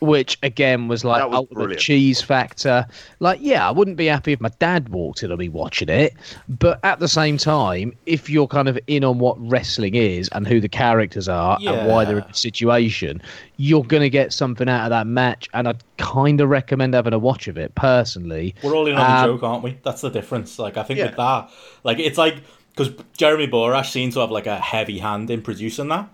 Which again was like was ultimate brilliant. cheese factor. Like, yeah, I wouldn't be happy if my dad walked in on me watching it, but at the same time, if you're kind of in on what wrestling is and who the characters are and why they're in the situation, you're going to get something out of that match. And I'd kind of recommend having a watch of it personally. We're all in on Um, the joke, aren't we? That's the difference. Like I think Yeah. with that, like it's like because Jeremy Borash seemed to have like a heavy hand in producing that,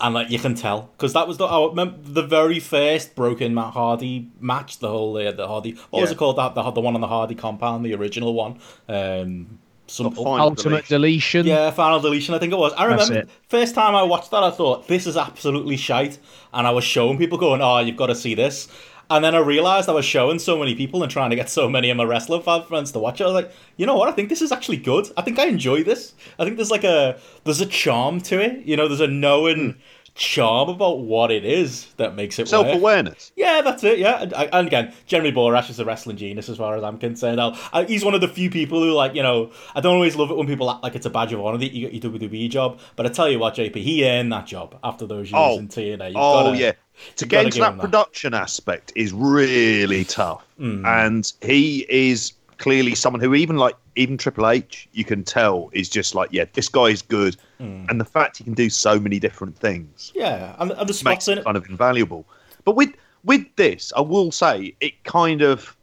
and like you can tell because that was the remember the very first broken Matt Hardy match, the whole uh, the Hardy what was it called that the the one on the Hardy compound, the original one. Um, some Ultimate deletion. yeah, Final Deletion, I think it was. I remember first time I watched that, I thought this is absolutely shite, and I was showing people going, "Oh, you've got to see this." And then I realized I was showing so many people and trying to get so many of my wrestling fan friends to watch it. I was like, you know what? I think this is actually good. I think I enjoy this. I think there's like a there's a charm to it. You know, there's a knowing hmm. Charm about what it is that makes it self awareness. Yeah, that's it. Yeah, and, and again, Jeremy Borash is a wrestling genius as far as I'm concerned. I'll, I, he's one of the few people who, like, you know, I don't always love it when people act like it's a badge of honor that you got your WWE job. But I tell you what, JP, he earned that job after those years Oh. in TNA. You've Oh gotta- yeah, to get into that him production aspect is really tough, Mm. and he is clearly someone who even like even Triple H, you can tell is just like yeah, this guy is good, Mm. and the fact he can do so many different things Yeah, and, and the spots in it kind of invaluable. But with with this, I will say it kind of,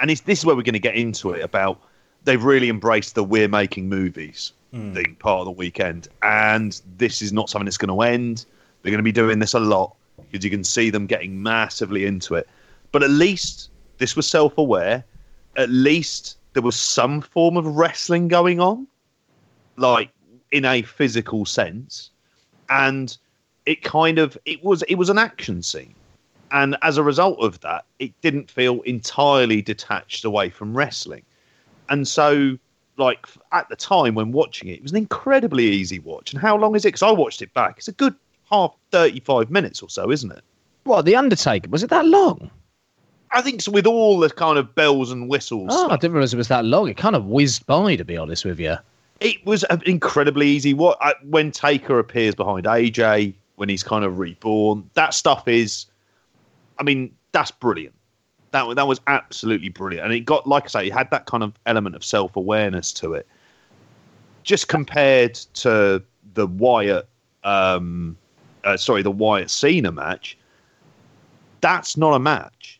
and it's, this is where we're going to get into it about they've really embraced the we're making movies thing part of the weekend, and this is not something that's going to end. They're going to be doing this a lot because you can see them getting massively into it. But at least this was self aware. At least there was some form of wrestling going on, like in a physical sense, and it kind of it was it was an action scene. And as a result of that it didn't feel entirely detached away from wrestling. And so like at the time when watching it it was an incredibly easy watch. And how long is it? Because i watched it back. It's a good half 35 minutes or so isn't it? What, The Undertaker? Was it that long? I think so with all the kind of bells and whistles Oh, I didn't realize it was that long. It kind of whizzed by, to be honest with you. it was an incredibly easy. What I, when taker appears behind aj when he's kind of reborn that stuff is i mean that's brilliant. That, that was absolutely brilliant. And it got like i say it had that kind of element of self-awareness to it. Just compared to the wyatt um uh, sorry the wyatt cena match that's not a match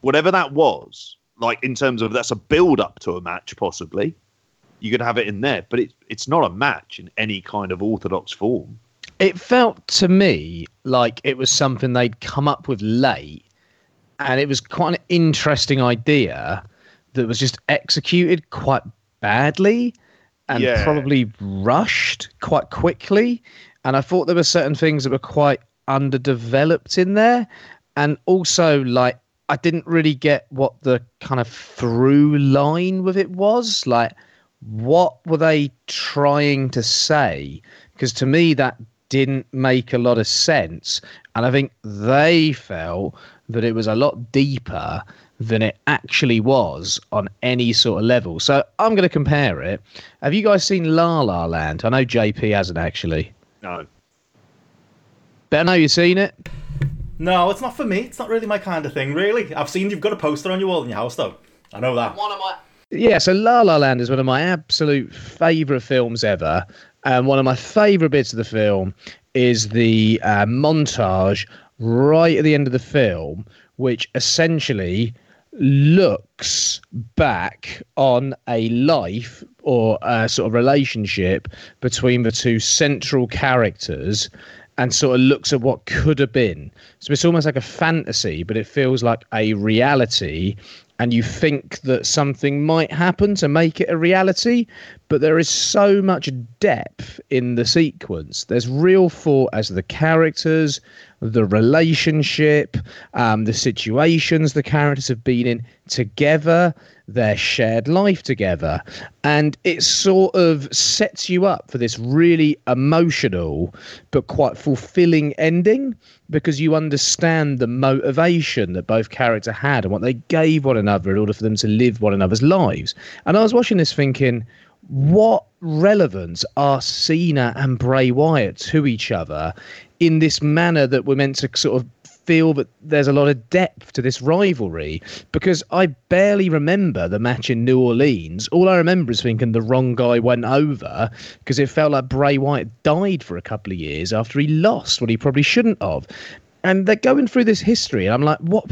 whatever that was like in terms of that's a build up to a match possibly you could have it in there, but it, it's not a match in any kind of orthodox form. It felt to me like it was something they'd come up with late, and it was quite an interesting idea that was just executed quite badly and Yeah. probably rushed quite quickly. And I thought there were certain things that were quite underdeveloped in there, and also like I didn't really get what the kind of through line with it was. Like, what were they trying to say? Because to me, that didn't make a lot of sense. And I think they felt that it was a lot deeper than it actually was on any sort of level. So I'm going to compare it. Have you guys seen La La Land? I know JP hasn't actually. No. I know you've seen it. No, it's not for me. It's not really my kind of thing, really. I've seen you've got a poster on your wall in your house, though. I know that. One of my. Yeah, so La La Land is one of my absolute favourite films ever. And one of my favourite bits of the film is the uh, montage right at the end of the film, which essentially looks back on a life or a sort of relationship between the two central characters and sort of looks at what could have been. So it's almost like a fantasy, but it feels like a reality. And you think that something might happen to make it a reality, but there is so much depth in the sequence. There's real thought as the characters, the relationship, um, the situations the characters have been in together, their shared life together. And it sort of sets you up for this really emotional but quite fulfilling ending because you understand the motivation that both characters had and what they gave one another in order for them to live one another's lives. And I was watching this thinking, what relevance are Cena and Bray Wyatt to each other in this manner that we're meant to sort of feel that there's a lot of depth to this rivalry because I barely remember the match in New Orleans. All I remember is thinking the wrong guy went over because it felt like Bray Wyatt died for a couple of years after he lost when he probably shouldn't have. And they're going through this history, and I'm like, what?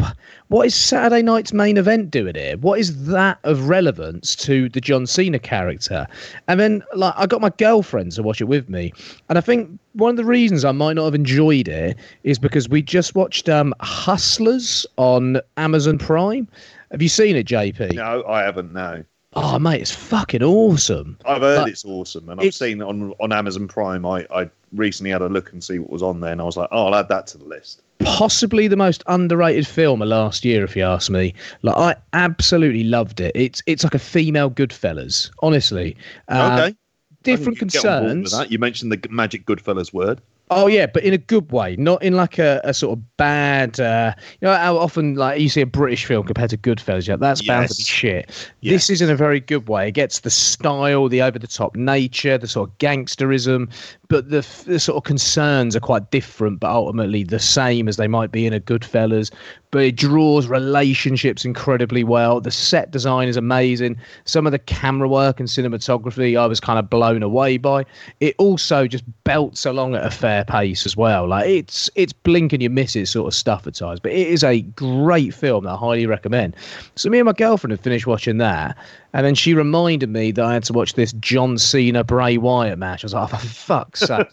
What is Saturday night's main event doing here? What is that of relevance to the John Cena character? And then, like, I got my girlfriend to watch it with me, and I think one of the reasons I might not have enjoyed it is because we just watched um, Hustlers on Amazon Prime. Have you seen it, JP? No, I haven't. No. Oh, mate, it's fucking awesome. I've heard But it's awesome, and I've seen it on on Amazon Prime. I, I recently had a look and see what was on there, and I was like, oh, I'll add that to the list. possibly the most underrated film of last year, if you ask me. Like I absolutely loved it. It's it's like a female Goodfellas, honestly. Uh, okay, Different I can get on board with concerns. that. You mentioned the magic Goodfellas word. Oh yeah, but in a good way, not in like a, a sort of bad. Uh, you know how often like you see a British film compared to Goodfellas, yeah, that's bound to be shit. Yes. This is in a very good way. It gets the style, the over the top nature, the sort of gangsterism, but the, the sort of concerns are quite different, but ultimately the same as they might be in a Goodfellas. But it draws relationships incredibly well. The set design is amazing. Some of the camera work and cinematography I was kind of blown away by. It also just belts along at a fair pace as well. Like it's it's blink and you miss it sort of stuff at times. But it is a great film that I highly recommend. So me and my girlfriend had finished watching that, and then she reminded me that I had to watch this John Cena Bray Wyatt match. I was like, oh, for fuck's sake.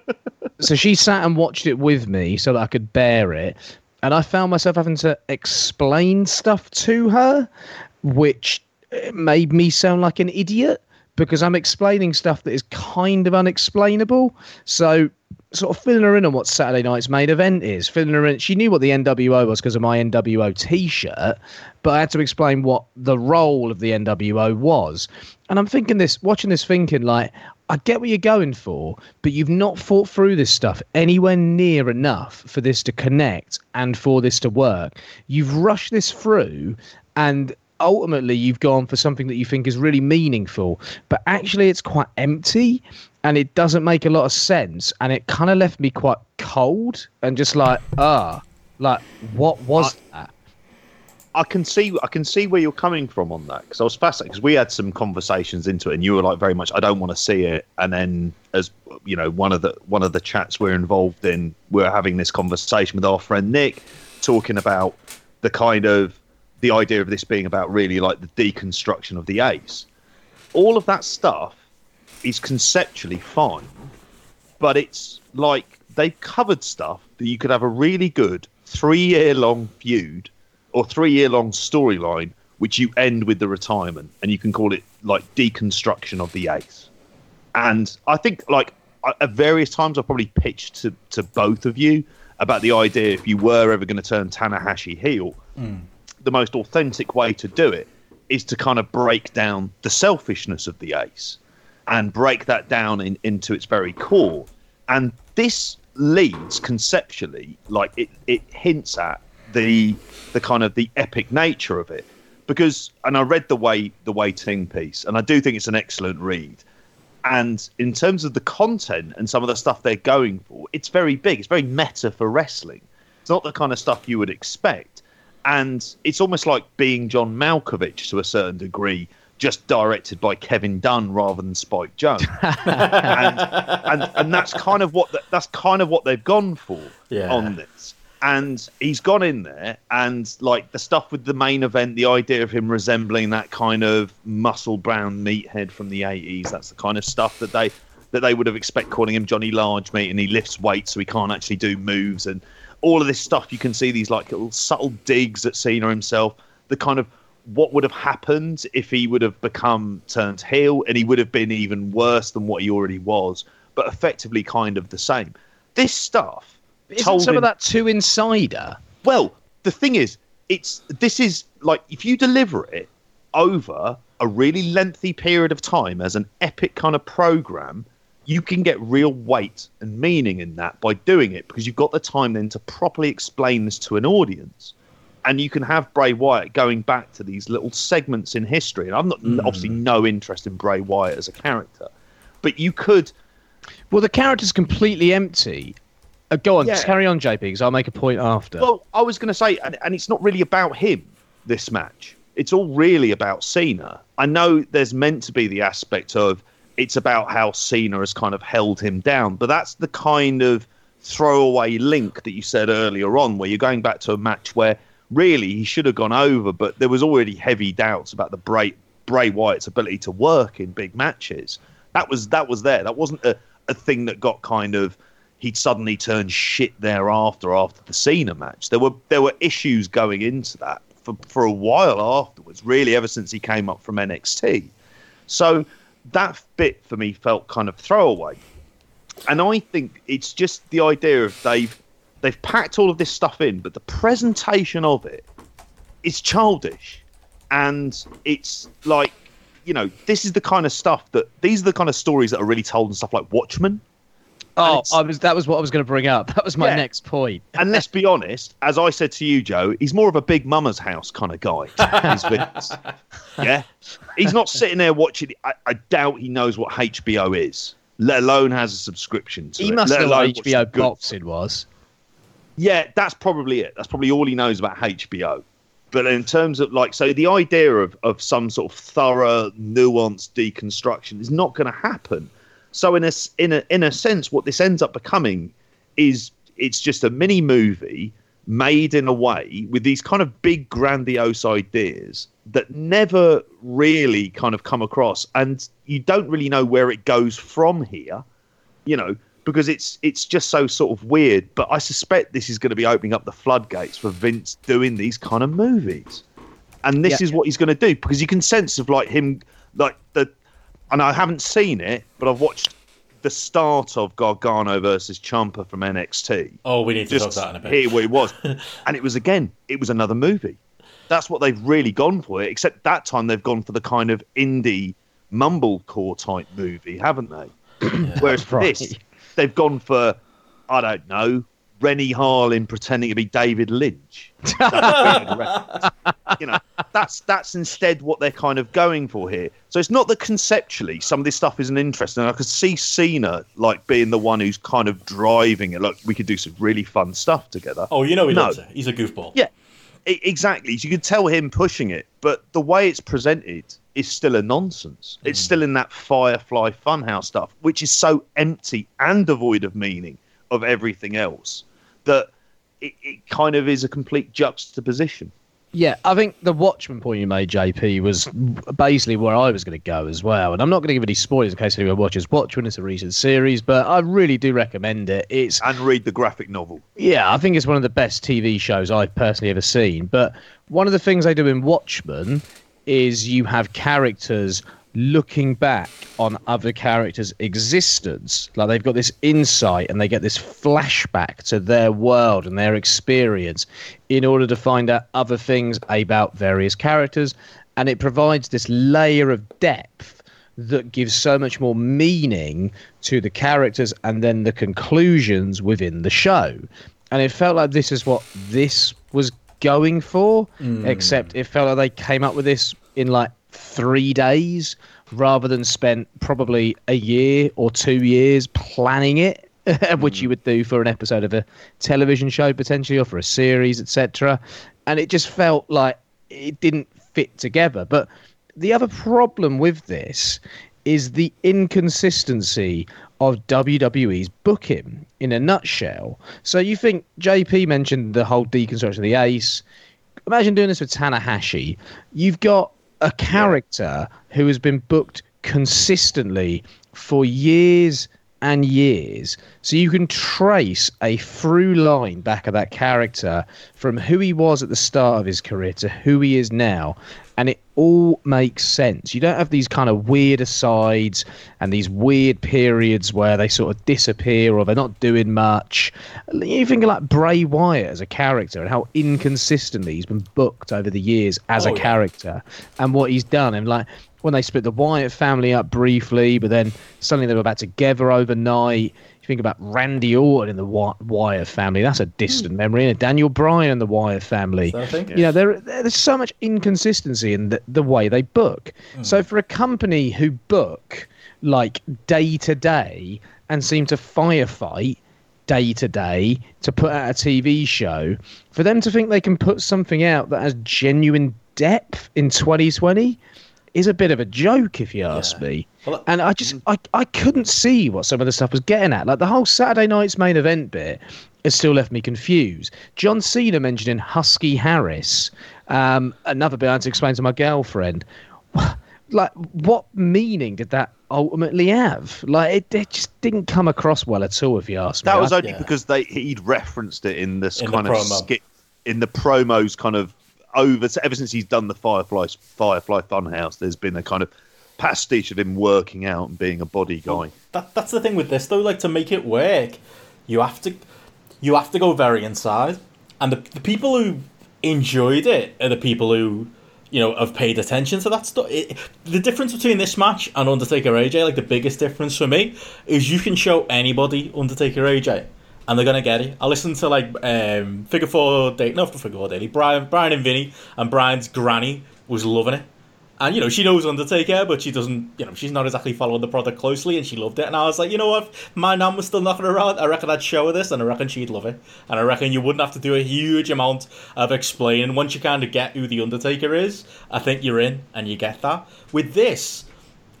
(laughs) so she sat and watched it with me so that I could bear it. And I found myself having to explain stuff to her, which eh, made me sound like an idiot because I'm explaining stuff that is kind of unexplainable. So, sort of filling her in on what Saturday night's main event is, filling her in. She knew what the NWO was because of my NWO t shirt, but I had to explain what the role of the NWO was. And I'm thinking this, watching this, thinking like, I get what you're going for, but you've not thought through this stuff anywhere near enough for this to connect and for this to work. You've rushed this through and ultimately you've gone for something that you think is really meaningful, but actually it's quite empty and it doesn't make a lot of sense. And it kind of left me quite cold and just like, ah, like what was that? I can see I can see where you're coming from on that because I was fascinated because we had some conversations into it and you were like very much I don't want to see it and then as you know one of the one of the chats we're involved in we're having this conversation with our friend Nick talking about the kind of the idea of this being about really like the deconstruction of the ace all of that stuff is conceptually fine but it's like they've covered stuff that you could have a really good three year long feud or three year long storyline which you end with the retirement and you can call it like deconstruction of the ace. And i think like at various times I've probably pitched to, to both of you about the idea if you were ever going to turn tanahashi heel hmm. the most authentic way to do it is to kind of break down the selfishness of the ace and break that down in, into its very core. And this leads conceptually, like it, it hints at the the kind of the epic nature of it. Because and I read the way the Wei Ting piece, and I do think it's an excellent read. And in terms of the content and some of the stuff they're going for, it's very big. It's very meta for wrestling. It's not the kind of stuff you would expect. And it's almost like being John Malkovich to a certain degree, just directed by Kevin Dunn rather than Spike Jonze. (laughs) and, and and that's kind of what the, that's kind of what they've gone for Yeah. on this. And he's gone in there, and like the stuff with the main event, the idea of him resembling that kind of muscle brown meathead from the eighties. That's the kind of stuff that they that they would have expect calling him Johnny Large Meat, and he lifts weights so he can't actually do moves, and all of this stuff. You can see these like little subtle digs at Cena himself. The kind of what would have happened if he would have become turned heel, and he would have been even worse than what he already was, but effectively kind of the same. This stuff. Isn't told some in- of that too insider? well, the thing is, it's this is like if you deliver it over a really lengthy period of time as an epic kind of program, you can get real weight and meaning in that by doing it because you've got the time then to properly explain this to an audience. And you can have Bray Wyatt going back to these little segments in history. And I'm not obviously no interest in Bray Wyatt as a character, but you could Well, the character's completely empty. Uh, go on, Yeah. carry on, JP, because I'll make a point after. Well, I was going to say, and, and it's not really about him, this match. It's all really about Cena. I know there's meant to be the aspect of it's about how Cena has kind of held him down, but that's the kind of throwaway link that you said earlier on, where you're going back to a match where really he should have gone over, but there was already heavy doubts about the Bray, Bray Wyatt's ability to work in big matches. That was that was there. That wasn't a, a thing that got kind of he'd suddenly turned shit thereafter after the Cena match. There were there were issues going into that for, for a while afterwards, really ever since he came up from NXT. So that bit for me felt kind of throwaway. And I think it's just the idea of they've they've packed all of this stuff in, but the presentation of it is childish. And it's like, you know, this is the kind of stuff that these are the kind of stories that are really told in stuff like Watchmen Oh, I was. That was what I was going to bring up. (laughs) That was my Yeah. next point. (laughs) and let's be honest, as I said to you, Joe, he's more of a big mama's house kind of guy. (laughs) Yeah, he's not sitting there watching. I, I doubt he knows what HBO is, let alone has a subscription to He it. He must let know alone what HBO boxing was. Yeah, that's probably it. That's probably all he knows about HBO. But in terms of like, so the idea of, of some sort of thorough, nuanced deconstruction is not going to happen. So in a in a in a sense, what this ends up becoming is it's just a mini movie made in a way with these kind of big, grandiose ideas that never really kind of come across, and you don't really know where it goes from here you know, because it's it's just so sort of weird. But I suspect this is going to be opening up the floodgates for Vince doing these kind of movies, and this Yeah. is what he's going to do because you can sense of like him, like the, and I haven't seen it, but I've watched the start of Gargano versus Ciampa from NXT. Oh, we need to Just talk that in a bit. hear where it was, (laughs) and it was again, it was another movie. That's what they've really gone for. Except that time they've gone for the kind of indie mumblecore type movie, haven't they? Whereas for Right. this, they've gone for, I don't know, Renny Harlin pretending to be David Lynch. (laughs) you know, that's that's instead what they're kind of going for here. So it's not that conceptually some of this stuff isn't interesting. I could see Cena like being the one who's kind of driving it. Like we could do some really fun stuff together. Oh, you know he No. He's a goofball. Yeah, exactly. You could tell him pushing it, but the way it's presented is still a nonsense. It's mm. still in that Firefly Funhouse stuff, which is so empty and devoid of meaning of everything else that it, it kind of is a complete juxtaposition. Yeah, I think the Watchmen point you made, JP, was basically where I was going to go as well. And I'm not going to give any spoilers in case anyone watches Watchmen. It's a recent series, but I really do recommend it. It's And read the graphic novel. Yeah, I think it's one of the best TV shows I've personally ever seen. But one of the things they do in Watchmen is you have characters looking back on other characters' existence. Like they've got this insight and they get this flashback to their world and their experience in order to find out other things about various characters. And it provides this layer of depth that gives so much more meaning to the characters and then the conclusions within the show. And it felt like this is what this was going for, hmm. except it felt like they came up with this in like three days rather than spent probably a year or two years planning it. (laughs) which you hmm. would do for an episode of a television show potentially or for a series etc and it just felt like it didn't fit together. But the other problem with this is the inconsistency of WWE's booking in a nutshell. So you think JP mentioned the whole deconstruction of the ace. Imagine doing this with Tanahashi. You've got a character who has been booked consistently for years and years. So you can trace a through line back of that character from who he was at the start of his career to who he is now. And it all makes sense. You don't have these kind of weird asides and these weird periods where they sort of disappear or they're not doing much. You think of like Bray Wyatt as a character and how inconsistently he's been booked over the years as Oh, a yeah. character and what he's done. And like when they split the Wyatt family up briefly, but then suddenly they were back together overnight. You think about Randy Orton in the Wy- Wyatt family. That's a hmm. distant memory. And Daniel Bryan and the Wyatt family. Is that a? You know, there, there's so much inconsistency in the, the way they book. Hmm. So for a company who book like day to day and seem to firefight day to day to put out a TV show, for them to think they can put something out that has genuine depth in 2020 is a bit of a joke, if you ask Yeah. me. Well, And I just I, I couldn't see what some of the stuff was getting at. Like the whole Saturday night's main event bit has still left me confused. John Cena mentioning Husky Harris, um, another bit I had to explain to my girlfriend. (laughs) Like, what meaning did that ultimately have? Like, it, it just didn't come across well at all, if you ask me. That was I- only Yeah. because they he'd referenced it in this In kind of promo. skit in the promos kind of over ever since he's done the Firefly Firefly Funhouse. There's been a kind of pastiche of him working out and being a body guy. that, that's the thing with this though. Like to make it work, you have to you have to go very inside, and the, the people who enjoyed it are the people who you know, have paid attention to that stuff. It, the difference between this match and Undertaker AJ, like the biggest difference for me, is you can show anybody Undertaker AJ, and they're gonna get it. I listened to like um, Figure Four Day, no Figure Four Daily, Brian, Brian and Vinny, and Brian's granny was loving it. And you know she knows Undertaker, but she doesn't. You know she's not exactly following the product closely, and she loved it. And I was like, you know what, my nan was still knocking around. I reckon I'd show her this, and I reckon she'd love it. And I reckon you wouldn't have to do a huge amount of explaining. Once you kind of get who the Undertaker is, I think you're in, and you get that. With this,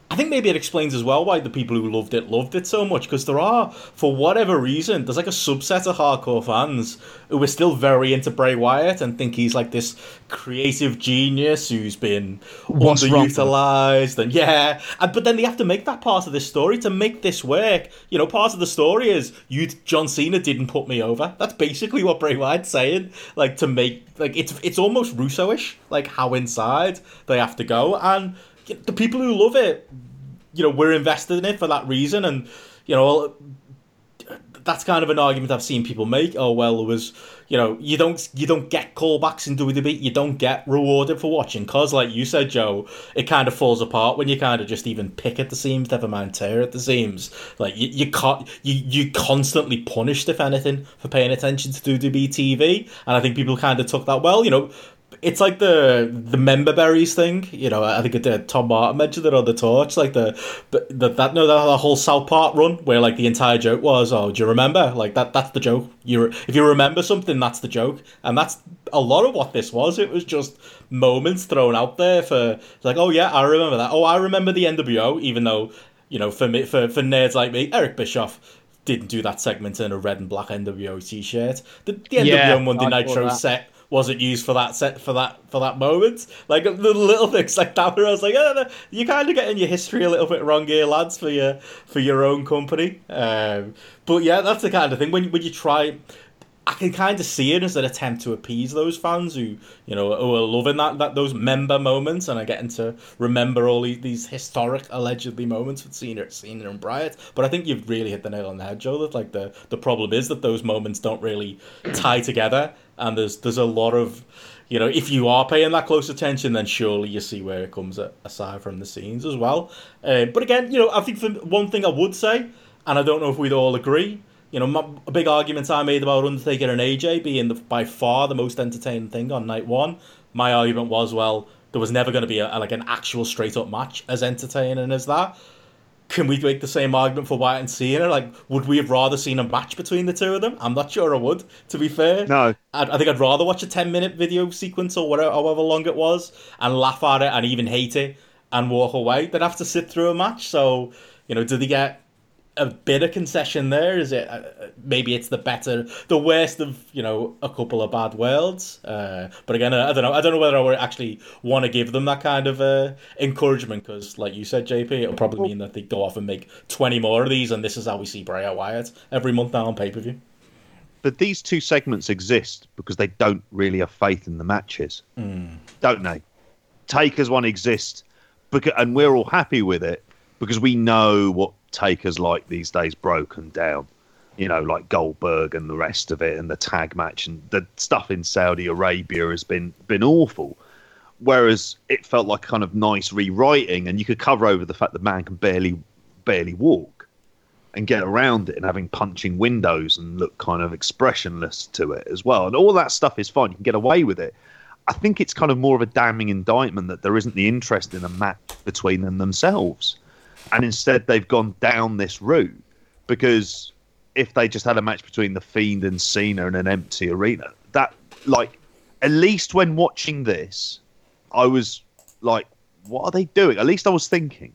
I think maybe it explains as well why the people who loved it loved it so much because there are, for whatever reason, there's like a subset of hardcore fans who are still very into Bray Wyatt and think he's like this creative genius who's been What's underutilized and yeah, and, but then they have to make that part of this story to make this work. You know, part of the story is you, John Cena, didn't put me over. That's basically what Bray Wyatt's saying. Like to make like it's it's almost Russo-ish, like how inside they have to go and the people who love it, you know, we're invested in it for that reason, and you know, that's kind of an argument I've seen people make. Oh well, it was, you know, you don't you don't get callbacks in WWE, you don't get rewarded for watching, cause like you said, Joe, it kind of falls apart when you kind of just even pick at the seams, never mind tear at the seams. Like you you can't you you constantly punished if anything for paying attention to WWE TV, and I think people kind of took that well, you know it's like the the member berries thing. You know, I think it did. Tom Martin mentioned it on the torch, like the, the, the that no that, that whole South Park run where like the entire joke was, oh, do you remember? Like that that's the joke. You if you remember something, that's the joke, and that's a lot of what this was. It was just moments thrown out there for like, oh yeah, I remember that. Oh, I remember the NWO, even though you know for me for for nerds like me, Eric Bischoff didn't do that segment in a red and black NWO t-shirt. The, the NWO Yeah, Monday I Nitro set wasn't used for that set for that for that moment. Like the little things like that, where I was like, oh, you're kind of getting your history a little bit wrong here, lads, for your for your own company. Um, but yeah, that's the kind of thing when when you try. I can kind of see it as an attempt to appease those fans who, you know, who are loving that, that those member moments and are getting to remember all these, historic, allegedly moments with Cena, Cena and Bryant. But I think you've really hit the nail on the head, Joe. That like the, the problem is that those moments don't really tie together, and there's there's a lot of, you know, if you are paying that close attention, then surely you see where it comes aside from the scenes as well. Uh, but again, you know, I think for one thing I would say, and I don't know if we'd all agree. You know, my, a big argument I made about Undertaker and AJ being the, by far the most entertaining thing on night one. My argument was, well, there was never going to be a, like an actual straight up match as entertaining as that. Can we make the same argument for Wyatt and Cena? Like, would we have rather seen a match between the two of them? I'm not sure I would. To be fair, No. I'd, I think I'd rather watch a 10 minute video sequence or whatever, however long it was, and laugh at it and even hate it and walk away than have to sit through a match. So, you know, do they get a bit of concession there? Is it uh, maybe it's the better, the worst of you know a couple of bad worlds? Uh, but again, I don't know. I don't know whether I would actually want to give them that kind of uh, encouragement because, like you said, JP, it'll probably mean that they go off and make twenty more of these, and this is how we see Bray Wyatt every month now on pay per view. But these two segments exist because they don't really have faith in the matches, don't they? Taker's one exists, because, and we're all happy with it because we know what Taker's like these days, broken down. You know, like Goldberg and the rest of it, and the tag match and the stuff in Saudi Arabia has been been awful. Whereas it felt like kind of nice rewriting, and you could cover over the fact that man can barely barely walk and get around it and having punching windows and look kind of expressionless to it as well. And all that stuff is fine. You can get away with it. I think it's kind of more of a damning indictment that there isn't the interest in a match between them themselves. And instead they've gone down this route because if they just had a match between the Fiend and Cena in an empty arena, that like at least when watching this, I was like, what are they doing? At least I was thinking.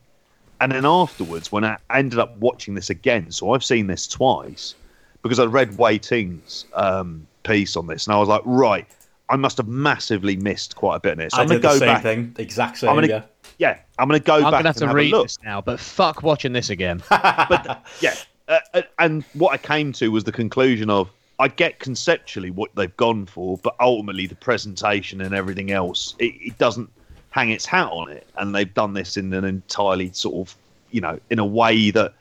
And then afterwards, when I ended up watching this again, so I've seen this twice because I read Wei Ting's um, piece on this, and I was like, right, I must have massively missed quite a bit in it. So I I'm going the to same go back. thing, exact same. I'm gonna, yeah. Yeah, I'm going to go I'm back gonna have and to have read a look. this now, but fuck watching this again. (laughs) but yeah, uh, uh, and what I came to was the conclusion of I get conceptually what they've gone for, but ultimately the presentation and everything else it, it doesn't hang its hat on it, and they've done this in an entirely sort of you know in a way that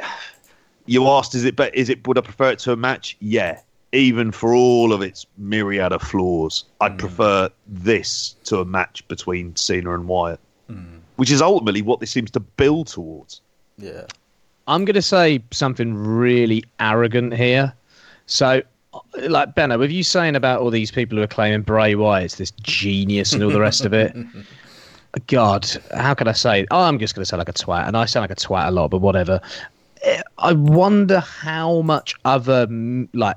(sighs) you asked, is it? But is it? Would I prefer it to a match? Yeah, even for all of its myriad of flaws, I'd prefer this to a match between Cena and Wyatt, which is ultimately what this seems to build towards. Yeah. I'm going to say something really arrogant here. So, like Benno, with you saying about all these people who are claiming Bray Wyatt's this genius and all the rest of it, (laughs) God, how can I say? Oh, I'm just going to sound like a twat, and I sound like a twat a lot, but whatever. Eh, I wonder how much other mm, like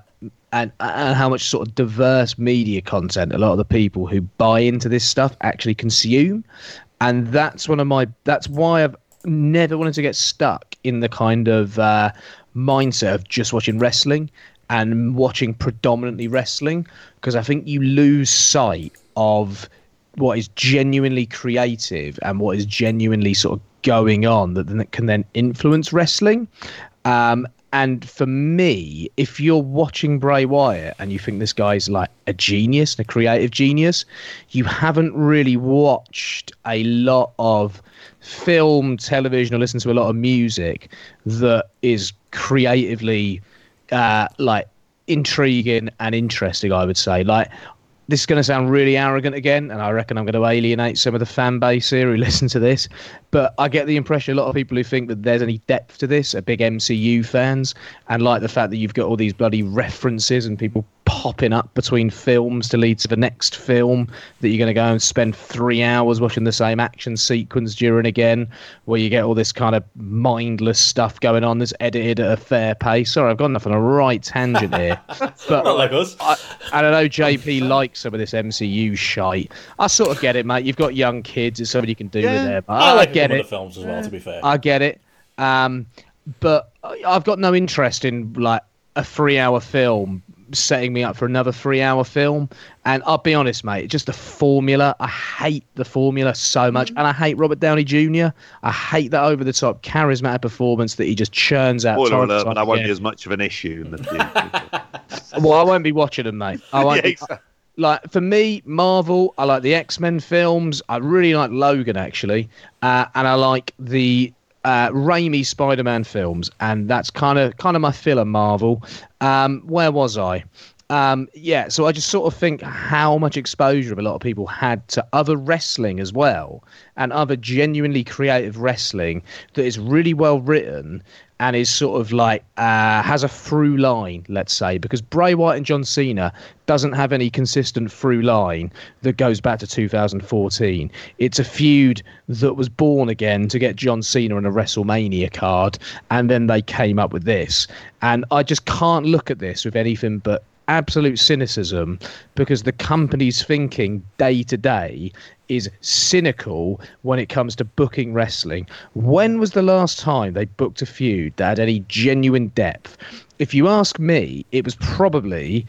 and and how much sort of diverse media content a lot of the people who buy into this stuff actually consume, and that's one of my that's why I've never wanted to get stuck in the kind of uh, mindset of just watching wrestling and watching predominantly wrestling because I think you lose sight of what is genuinely creative and what is genuinely sort of going on that can then influence wrestling. Um, and for me, if you're watching Bray Wyatt and you think this guy's like a genius a creative genius, you haven't really watched a lot of film, television, or listened to a lot of music that is creatively uh, like intriguing and interesting. I would say, like this is going to sound really arrogant again, and I reckon I'm going to alienate some of the fan base here who listen to this. But I get the impression a lot of people who think that there's any depth to this are big MCU fans and like the fact that you've got all these bloody references and people popping up between films to lead to the next film that you're going to go and spend three hours watching the same action sequence during again, where you get all this kind of mindless stuff going on that's edited at a fair pace. Sorry, I've gone off on a right tangent here. (laughs) but Not like us. I, I don't know, JP likes some of this MCU shite. I sort of get it, mate. You've got young kids, it's something you can do with them. I I, like get some it. the films as well, to be fair. I get it. Um, but I've got no interest in like a three-hour film setting me up for another three-hour film. And I'll be honest, mate, just the formula. I hate the formula so much, and I hate Robert Downey Jr. I hate that over-the-top charismatic performance that he just churns out. Spoiler time and alert, but that won't be as much of an issue in the future. (laughs) Well, I won't be watching them, mate. I (laughs) won't Yeah, be- exactly. like for me, Marvel. I like the X Men films. I really like Logan actually, uh, and I like the uh, Raimi Spider Man films, and that's kind of kind of my filler Marvel. Um, where was I? Um, yeah, so I just sort of think how much exposure a lot of people had to other wrestling as well, and other genuinely creative wrestling that is really well written and is sort of like uh, has a through line, let's say, because Bray Wyatt and John Cena doesn't have any consistent through line that goes back to 2014. It's a feud that was born again to get John Cena on a WrestleMania card, and then they came up with this. And I just can't look at this with anything but absolute cynicism because the company's thinking day to day is cynical when it comes to booking wrestling. When was the last time they booked a feud that had any genuine depth? If you ask me, it was probably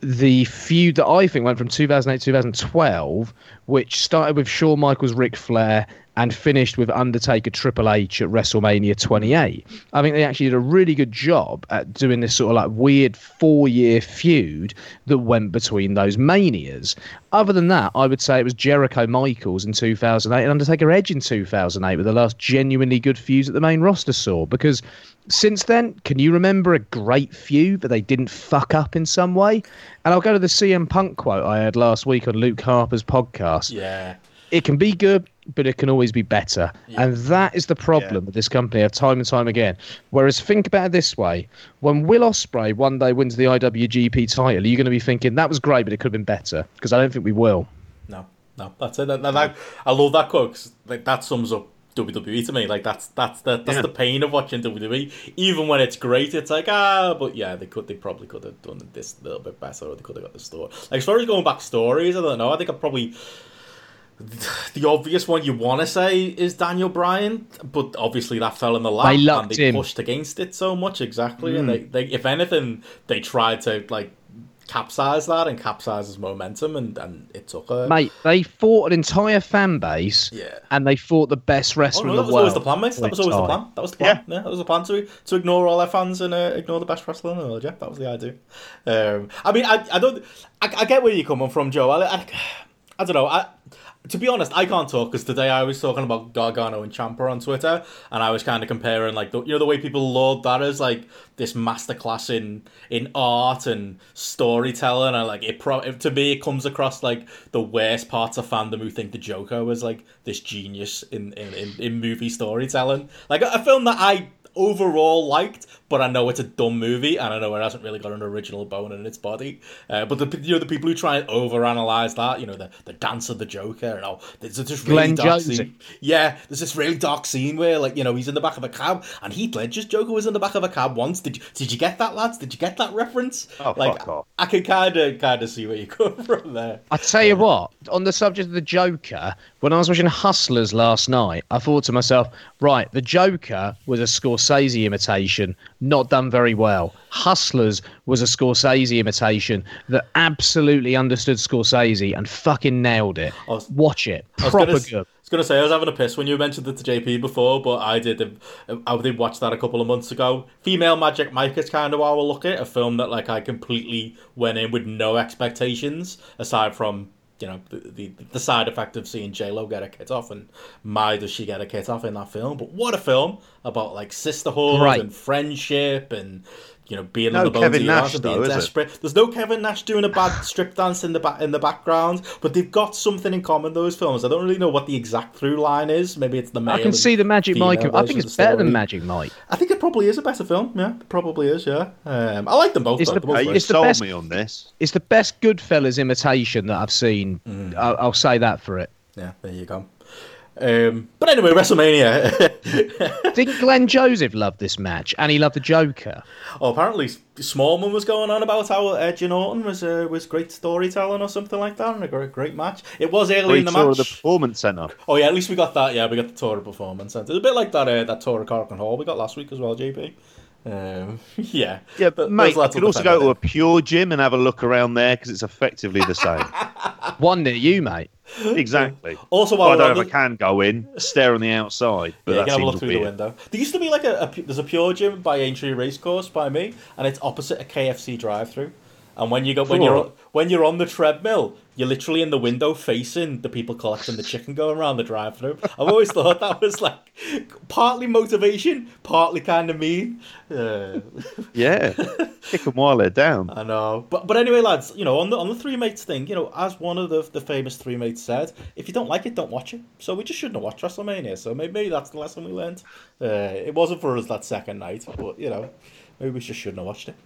the feud that I think went from 2008 2012, which started with Shawn Michaels, Ric Flair, and finished with Undertaker, Triple H at WrestleMania 28. I think they actually did a really good job at doing this sort of like weird four year feud that went between those manias. Other than that, I would say it was Jericho Michaels in 2008 and Undertaker Edge in 2008 were the last genuinely good feuds that the main roster saw because since then, can you remember a great feud that they didn't fuck up in some way? And I'll go to the CM Punk quote I had last week on Luke Harper's podcast. Yeah. It can be good, but it can always be better. And that is the problem Yeah. with this company of time and time again. Whereas think about it this way when Will Ospreay one day wins the IWGP title, you're going to be thinking, that was great, but it could have been better. Because I don't think we will. No, no, that's it. That, that- I love that quote 'cause, like that sums up WWE to me. Like that's that's the that's Yeah. the pain of watching WWE. Even when it's great, it's like ah, but yeah, they could they probably could have done this a little bit better, or they could have got the story. Like as far as going back stories, I don't know. I think I probably (sighs) the obvious one you want to say is Daniel Bryan, but obviously that fell in the lap They and they him. pushed against it so much. Exactly, and Hmm. they, they if anything, they tried to like capsize that and capsize his momentum, and and it took a Mate, they fought an entire fan base Yeah. and they fought the best Oh, wrestler no, in that the was world. always the plan, mate. That was always the plan. That was the plan. Yeah, that was the plan to to ignore all their fans and uh, ignore the best wrestler in the world. Yeah, that was the idea. Um, I mean, I, I don't, I, I get where you're coming from, Joe. I, I, I don't know. I to be honest, I can't talk because today I was talking about Gargano and Ciampa on Twitter, and I was kind of comparing like the, you know the way people laud that as like this masterclass in in art and storytelling, and like it pro- to me it comes across like the worst parts of fandom who think the Joker was like this genius in in, in, in movie storytelling, like a, a film that I overall liked, but I know it's a dumb movie, and I know it hasn't really got an original bone in its body. Uh, but the you know the people who try and overanalyze that, you know, the, the dance of the Joker, and oh, there's this really Glenn dark Josie. scene. Yeah, there's this really dark scene where like you know he's in the back of a cab, and Heath Ledger's Joker was in the back of a cab once. Did you, did you get that, lads? Did you get that reference? Oh, like fuck off. I can kind of kind of see where you (laughs) come from there. I tell you what, on the subject of the Joker, when I was watching Hustlers last night, I thought to myself, right, the Joker was a Scorsese imitation, not done very well. Hustlers was a Scorsese imitation that absolutely understood Scorsese and fucking nailed it. Was- Watch it. I was Proper gonna, good. I was gonna say I was having a piss when you mentioned it to JP before, but I did. Uh, I did watch that a couple of months ago. Female Magic Mike is kind of how I look at a film that like I completely went in with no expectations aside from you know the the, the side effect of seeing J Lo get a kit off and my does she get a kit off in that film? But what a film about like sisterhood Right. and friendship and. You know, being No on the bones Kevin of Nash, heart and being though, is it? desperate. There's no Kevin Nash doing a bad (sighs) strip dance in the back in the background, but they've got something in common. Those films. I don't really know what the exact through line is. Maybe it's the male. I can see the Magic female Mike. I think it's of the better than. Magic Mike. I think it probably is a better film. Yeah, it probably is. Yeah, um, I like them both. It's though. the- They're both you sold best- me on this. It's the best Goodfellas imitation that I've seen. Mm. I'll, I'll say that for it. Yeah, there you go. Um, but anyway, WrestleMania. (laughs) Didn't Glenn Joseph love this match? And he loved the Joker. oh, apparently Smallman was going on about how Edge and Orton was uh, was great storytelling or something like that, and a great great match. It was early in the Tour match. of the Performance Centre. Oh yeah, at least we got that. Yeah, we got the tour of performance centre. It's a bit like that uh, that tour of Cork and Hall we got last week as well, JP. Um, (laughs) yeah, Yeah, but those mate, you could also go to a pure gym and have a look around there because it's effectively the same. (laughs) One near you, mate. exactly. (laughs) Also, Well, I don't know on if I can go in, stare on the outside, but yeah, you can have a look through weird. the window. There used to be like a, a pu- there's a pure gym by Aintree Racecourse by me, and it's opposite a KFC drive-through. And when you go when Cool. you're when you're on the treadmill, you're literally in the window facing the people collecting the chicken going around the drive-through. I've always thought that was like partly motivation, partly kind of mean. Uh, Yeah, (laughs) kick them while they're down. I know, but but anyway, lads, you know, on the on the three mates thing, you know, as one of the the famous three mates said, if you don't like it, don't watch it. So we just shouldn't have watched WrestleMania. So maybe, maybe that's the lesson we learned. Uh, it wasn't for us that second night, but you know, maybe we just shouldn't have watched it.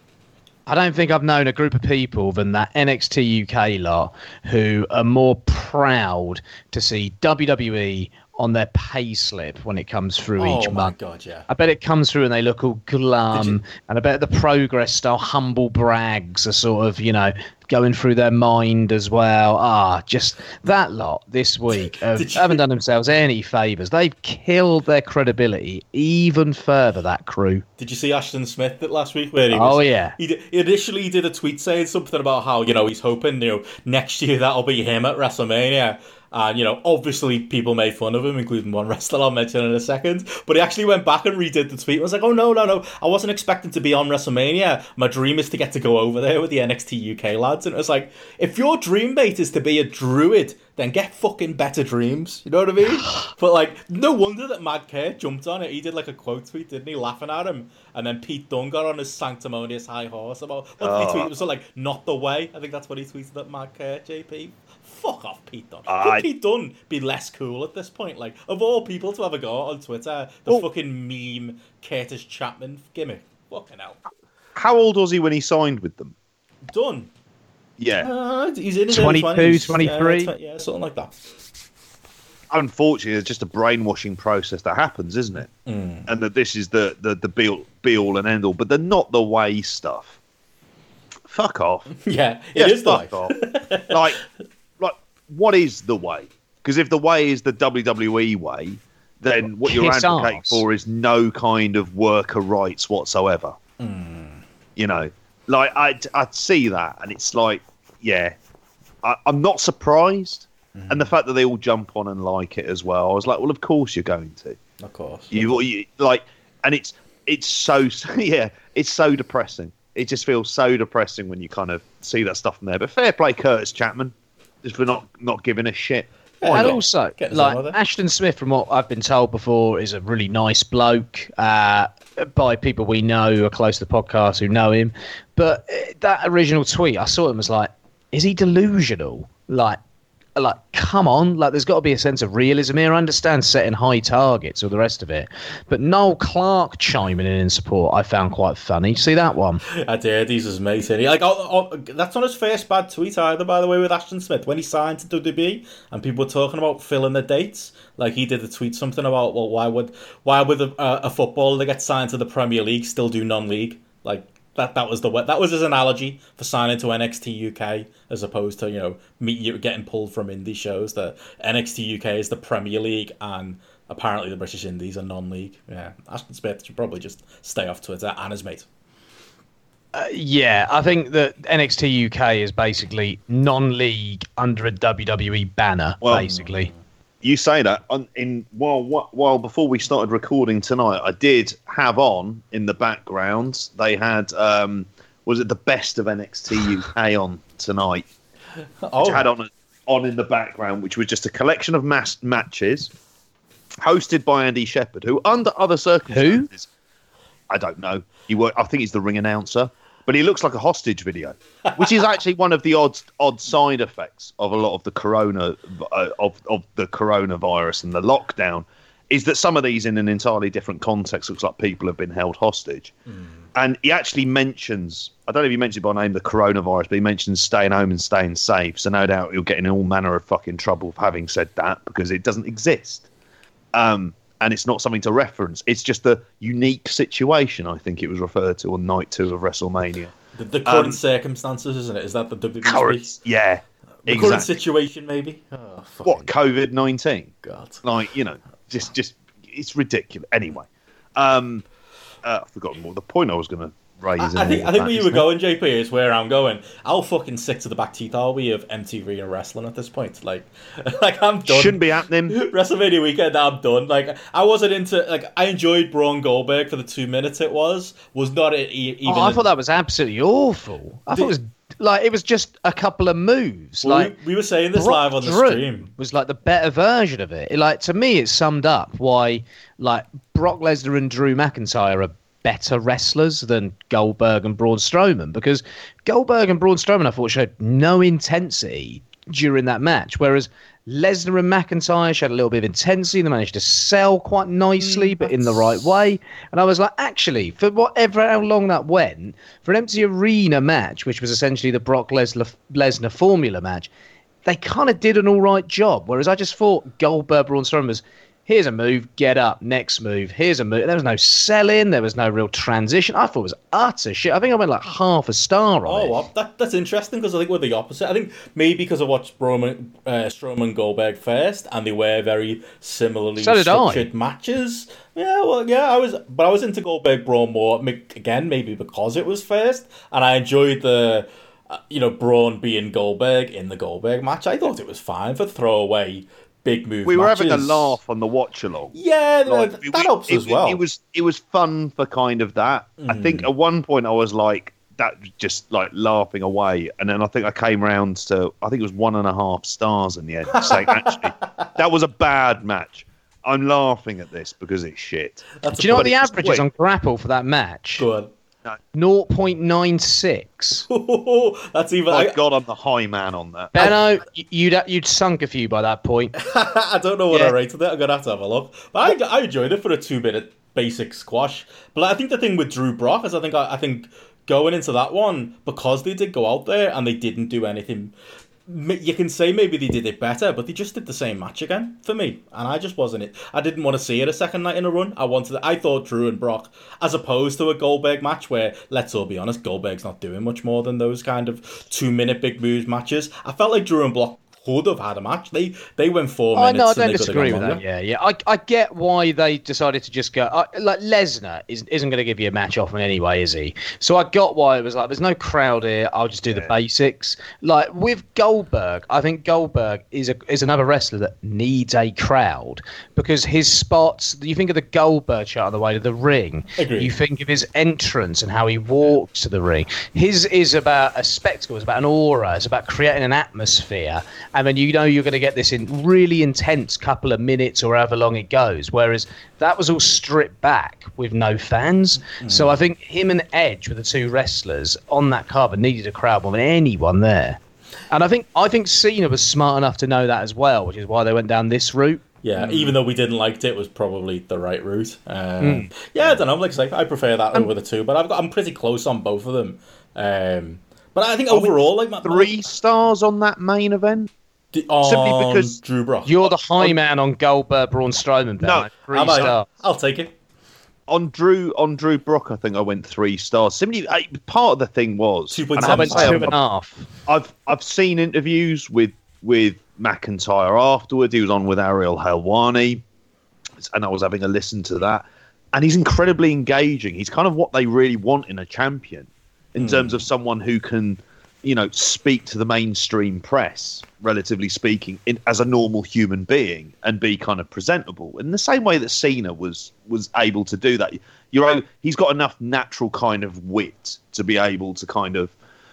I don't think I've known a group of people than that NXT UK lot who are more proud to see WWE on their pay slip when it comes through oh each oh my month. god, yeah. I bet it comes through and they look all glum, you- and I bet the progress style humble brags are sort of, you know, going through their mind as well. Ah, just that lot this week (laughs) have, you... haven't done themselves any favours. They've killed their credibility even further, that crew. Did you see Ashton Smith that last week? Where he was, Oh, yeah. He did, initially he did a tweet saying something about how you know he's hoping you know next year that'll be him at WrestleMania. And you know, obviously people made fun of him, including one (laughs) wrestler I'll mention in a second. But he actually went back and redid the tweet. I was like, oh no, no, no! I wasn't expecting to be on WrestleMania. My dream is to get to go over there with the NXT UK lads. And it was like, if your dream mate is to be a druid, then get fucking better dreams. You know what I mean? (sighs) but like, no wonder that Mad Kurt jumped on it. He did like a quote tweet, didn't he, laughing at him? And then Pete Dunne got on his sanctimonious high horse about what did he Oh. tweet? It was like not the way. I think that's what he tweeted at Mad Kurt, JP. Fuck off, Pete Dunne. Could I- Pete Dunne be less cool at this point? Like, of all people to have a go on Twitter, the Well- fucking meme Kurtis Chapman gimmick. Fucking hell. How old was he when he signed with them? Done. Yeah, Uh, he's in his 22, 20s. 23? Yeah, tw- yeah, something like that. unfortunately, it's just a brainwashing process that happens, isn't it? Mm. And that this is the the the be all, be all and end all, but they're not the way stuff. Fuck off. (laughs) Yeah, it Yes, is the fuck life. off. (laughs) like, like, what is the way? Because if the way is the WWE way, then what you're Kiss advocating arse. for is no kind of worker rights whatsoever. Hmm. You know, like I'd, I'd see that, and it's like, yeah, I, I'm not surprised. Hmm. And the fact that they all jump on and like it as well, I was like, well, of course you're going to. Of course. You, you like, and it's it's so (laughs) yeah, it's so depressing. It just feels so depressing when you kind of see that stuff in there. But fair play, Kurtis Chapman, just for not not giving a shit. Why and not? also, Get us on like. Ashton Smith, from what I've been told before, is a really nice bloke uh, by people we know who are close to the podcast who know him. But uh, that original tweet, I saw him as like, is he delusional? Like, like, come on! Like, there's got to be a sense of realism here. I understand setting high targets or the rest of it, but Noel Clark chiming in in support, I found quite funny. See that one? I did. He's his mate. He, like, oh, oh, that's not his first bad tweet either, by the way, with Ashton Smith. When he signed to WWE and people were talking about filling the dates, like he did a tweet something about, well, why would why would a, a footballer that gets signed to the Premier League still do non-league? Like that that was the that was his analogy for signing to NXT UK as opposed to you know meet you getting pulled from indie shows. The NXT UK is the Premier League and. Apparently, the British Indies are non-league. Yeah, Ashton Smith should probably just stay off Twitter and his mate. Uh, yeah, I think that NXT UK is basically non-league under a WWE banner, Well- basically. You say that on, in while while before we started recording tonight, I did have on in the background. They had um, was it the best of NXT UK on tonight? (laughs) Oh, had on on in the background, which was just a collection of mass matches hosted by Andy Shepherd, who under other circumstances, I don't know. He work, I think he's the ring announcer, but he looks like a hostage video, which is actually one of the odd odd side effects of a lot of the corona uh, of of the coronavirus and the lockdown. Is that some of these in an entirely different context looks like people have been held hostage, and he actually mentions I don't know if he mentioned by name the coronavirus, but he mentions staying home and staying safe. So no doubt he'll get in all manner of fucking trouble for having said that because it doesn't exist. Um, and it's not something to reference. It's just a unique situation. I think it was referred to on night two of WrestleMania. the, the current um, circumstances, isn't it? Is that the WWE? Current, yeah, The current situation, maybe. Oh, What COVID nineteen? God. Like you know, just just it's ridiculous. Anyway, um, uh, I've forgotten what the point I was going to raise. I, I think I think where you were it? going, JP, is where I'm going. How fucking sick to the back teeth are we of MTV and wrestling at this point? Like, (laughs) like I'm done. Shouldn't be happening. (laughs) WrestleMania weekend, I'm done. Like, I wasn't into like I enjoyed Braun Goldberg for the two minutes it was. Was not e- even. Oh, I thought that was absolutely awful. I thought it was like it was just a couple of moves. Well, like we, we were saying this Brock live on the Drew stream. was like the better version of it. Like to me, it summed up why like Brock Lesnar and Drew McIntyre are better wrestlers than Goldberg and Braun Strowman because Goldberg and Braun Strowman I thought showed no intensity during that match, whereas Lesnar and McIntyre showed a little bit of intensity. and They managed to sell quite nicely, mm, but in the right way. And I was like, actually, for whatever how long that went, for an empty arena match, which was essentially the Brock Lesnar Lesnar formula match, they kind of did an all right job. Whereas I just thought Goldberg, Braun Strowman was here's a move, get up, next move, here's a move. There was no selling, there was no real transition. I thought it was utter shit. I think I went like half a star on Oh, it. well, that, that's interesting because I think we're the opposite. I think maybe because I watched Strowman, uh, Strowman Goldberg first, and they were very similarly So did I. structured matches. Yeah, well, yeah, I was, but I was into Goldberg Braun more again, maybe because it was first, and I enjoyed the, uh, you know, Braun being Goldberg in the Goldberg match. I thought it was fine for throwaway big move. We were having a laugh on the watch along. Yeah, Like, that we- helps it, as well. It was it was fun for kind of that. I hmm. think at one point I was like that, just like laughing away, and then I think I came round to I think it was one and a half stars in the end, saying (laughs) actually that was a bad match. I'm laughing at this because it's shit. That's Do you know what the it's average is on Grapple for that match? Good. 0.96. (laughs) That's even. My I, God, I'm the high man on that. Benno, y- you'd you'd sunk a few by that point. (laughs) I don't know what I rated it. I'm gonna have to have a look. But I, I enjoyed it for a two minute basic squash. But I think the thing with Drew Brock is I think I, I think going into that one because they did go out there and they didn't do anything. You can say maybe they did it better, but they just did the same match again for me, and I just wasn't it. I didn't want to see it a second night in a run. I wanted. I thought Drew and Brock, as opposed to a Goldberg match where, let's all be honest, Goldberg's not doing much more than those kind of two minute big moves matches. I felt like Drew and Brock could have had a match. They they went four Oh minutes. no, I don't they disagree gone with that. Yeah, yeah. I, I get why they decided to just go. I, like Lesnar is, isn't going to give you a match often anyway, is he? So I got why it was like, there's no crowd here. I'll just do the basics. Like with Goldberg, I think Goldberg is a is another wrestler that needs a crowd because his spots. You think of the Goldberg shot on the way to the ring. Agreed. You think of his entrance and how he walks to the ring. His is about a spectacle. It's about an aura. It's about creating an atmosphere. And then you know you're going to get this in really intense couple of minutes or however long it goes. Whereas that was all stripped back with no fans. Mm. So I think him and Edge were the two wrestlers on that card needed a crowd more than anyone there. And I think I think Cena was smart enough to know that as well, which is why they went down this route. Yeah, mm. even though we didn't like it, it was probably the right route. Um, mm. Yeah, I don't know. Like I say, I prefer that over the two, but I've got, I'm pretty close on both of them. Um, but I think overall, like three stars on that main event. On Simply because Drew Brock. You're the high man on Goldberg, Braun Strowman. Ben. No, three stars. I'll take it on Drew on Drew Brock, I think I went three stars. Simply, I, part of the thing was two point seven. I went two and a half. I've I've seen interviews with with McIntyre afterwards. He was on with Ariel Helwani, and I was having a listen to that. And he's incredibly engaging. He's kind of what they really want in a champion, in mm. terms of someone who can you know, speak to the mainstream press, relatively speaking, in, as a normal human being and be kind of presentable. In the same way that Cena was was able to do that, you know, he's got enough natural kind of wit to be able to kind of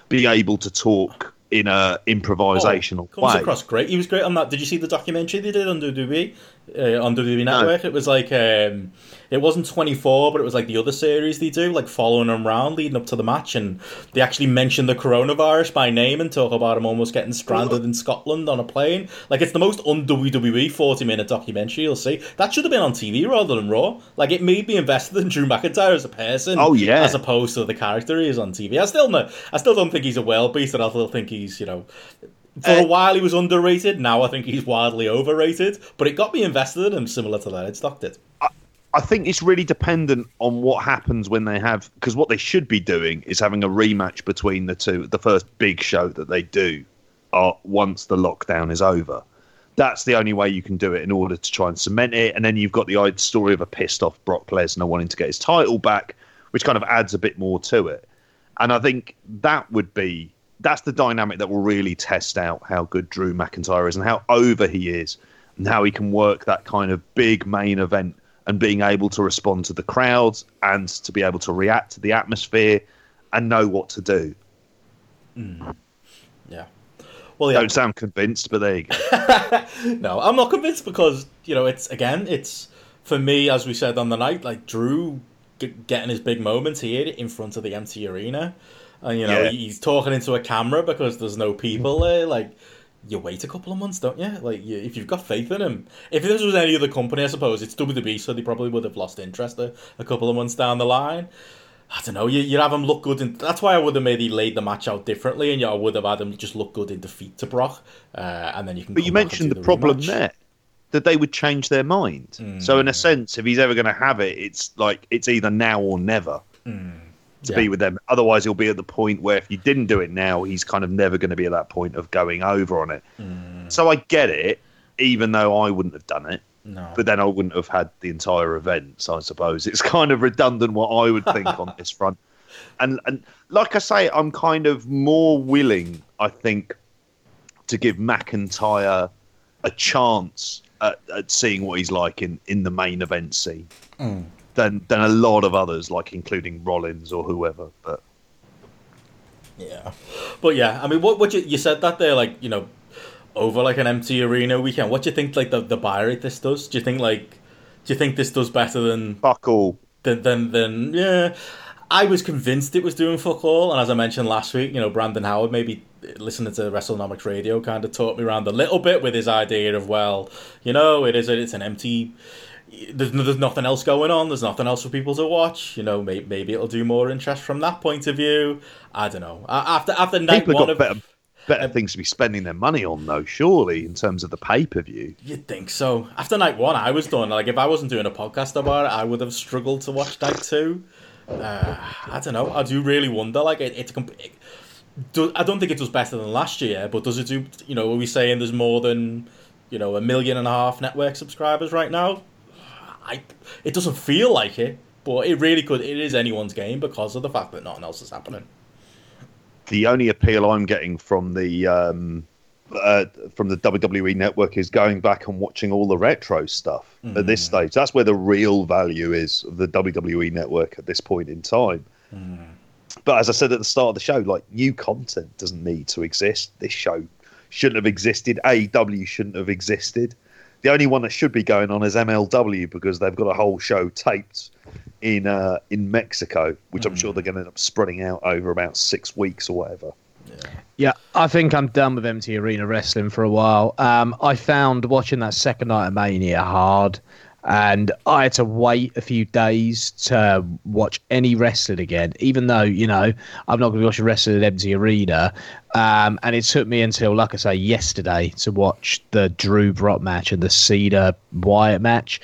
be able to talk in a oh, improvisational oh, comes way. across great. He was great on that. Did you see the documentary they did on WWE uh, on WWE Network? No. It was like. Um, it wasn't 24, but it was like the other series they do, like following them around leading up to the match. And they actually mention the coronavirus by name and talk about him almost getting stranded in Scotland on a plane. Like, it's the most un WWE 40 minute documentary you'll see. That should have been on TV rather than Raw. Like, it made me invested in Drew McIntyre as a person. Oh, yeah. As opposed to the character he is on TV. I still, know, I still don't think he's a well beast, and I still think he's, you know, for uh, a while he was underrated. Now I think he's wildly overrated. But it got me invested in him, similar to that, Leonard Stock did. I think it's really dependent on what happens when they have because what they should be doing is having a rematch between the two. The first big show that they do, uh, once the lockdown is over. That's the only way you can do it in order to try and cement it. And then you've got the story of a pissed off Brock Lesnar wanting to get his title back, which kind of adds a bit more to it. And I think that would be that's the dynamic that will really test out how good Drew McIntyre is and how over he is and how he can work that kind of big main event and being able to respond to the crowds and to be able to react to the atmosphere and know what to do. Mm. Yeah. Well, yeah. Don't sound convinced, but there you go. (laughs) no, I'm not convinced because you know it's again, it's for me as we said on the night, like Drew getting his big moments here in front of the empty arena, and you know yeah. he's talking into a camera because there's no people there, like you wait a couple of months, don't you? Like, you, if you've got faith in him. If this was any other company, I suppose it's WWE, so they probably would have lost interest a, a couple of months down the line. I don't know. You, you'd have him look good, and that's why I would have maybe laid the match out differently, and you I would have had him just look good in defeat to Brock, uh, and then you can. But you mentioned the, the problem rematch. there that they would change their mind. Mm. So in a sense, if he's ever going to have it, it's like it's either now or never. Mm to yeah. be with them. Otherwise, he'll be at the point where if you didn't do it now, he's kind of never going to be at that point of going over on it. Mm. So I get it, even though I wouldn't have done it. No. But then I wouldn't have had the entire event. So I suppose it's (laughs) kind of redundant what I would think on this front. (laughs) And and like I say, I'm kind of more willing, I think, to give McIntyre a chance at, at seeing what he's like in, in the main event scene. Mm than than a lot of others, like including Rollins or whoever. But yeah, but yeah, I mean, what what you you said that there, like you know, over like an empty arena weekend. What do you think like the the buy rate this does? Do you think like do you think this does better than fuck all? Than than than yeah. I was convinced it was doing fuck all, and as I mentioned last week, you know, Brandon Howard maybe listening to WrestleNomics radio kind of taught me around a little bit with his idea of well, you know, it is a, it's an empty there's, there's nothing else going on. There's nothing else for people to watch. You know, maybe, maybe it'll do more interest from that point of view. I don't know. After after night people one got of, better, better um, things to be spending their money on, though. Surely, in terms of the pay per view, you'd think so. After night one, I was done. Like if I wasn't doing a podcast about it, I would have struggled to watch night two. Uh, I don't know. I do really wonder. Like it, it's. It, do, I don't think it does better than last year, but does it do? You know, are we saying there's more than you know a million and a half network subscribers right now? I it doesn't feel like it, but it really could. It is anyone's game because of the fact that nothing else is happening. The only appeal I'm getting from the um, uh, from the WWE network is going back and watching all the retro stuff mm. at this mm. stage. That's where the real value is of the WWE network at this point in time. Mm. But as I said at the start of the show, like new content doesn't need to exist. This show shouldn't have existed. AEW shouldn't have existed. The only one that should be going on is MLW because they've got a whole show taped in uh, in Mexico, which I'm sure they're going to end up spreading out over about six weeks or whatever. Yeah, I think I'm done with MT Arena Wrestling for a while. Um, I found watching that second night of Mania hard, and I had to wait a few days to watch any wrestling again, even though, you know, I'm not going to be watching wrestling at Empty Arena. Um, and it took me until, like I say, yesterday to watch the Drew Brock match and the Cena Wyatt match.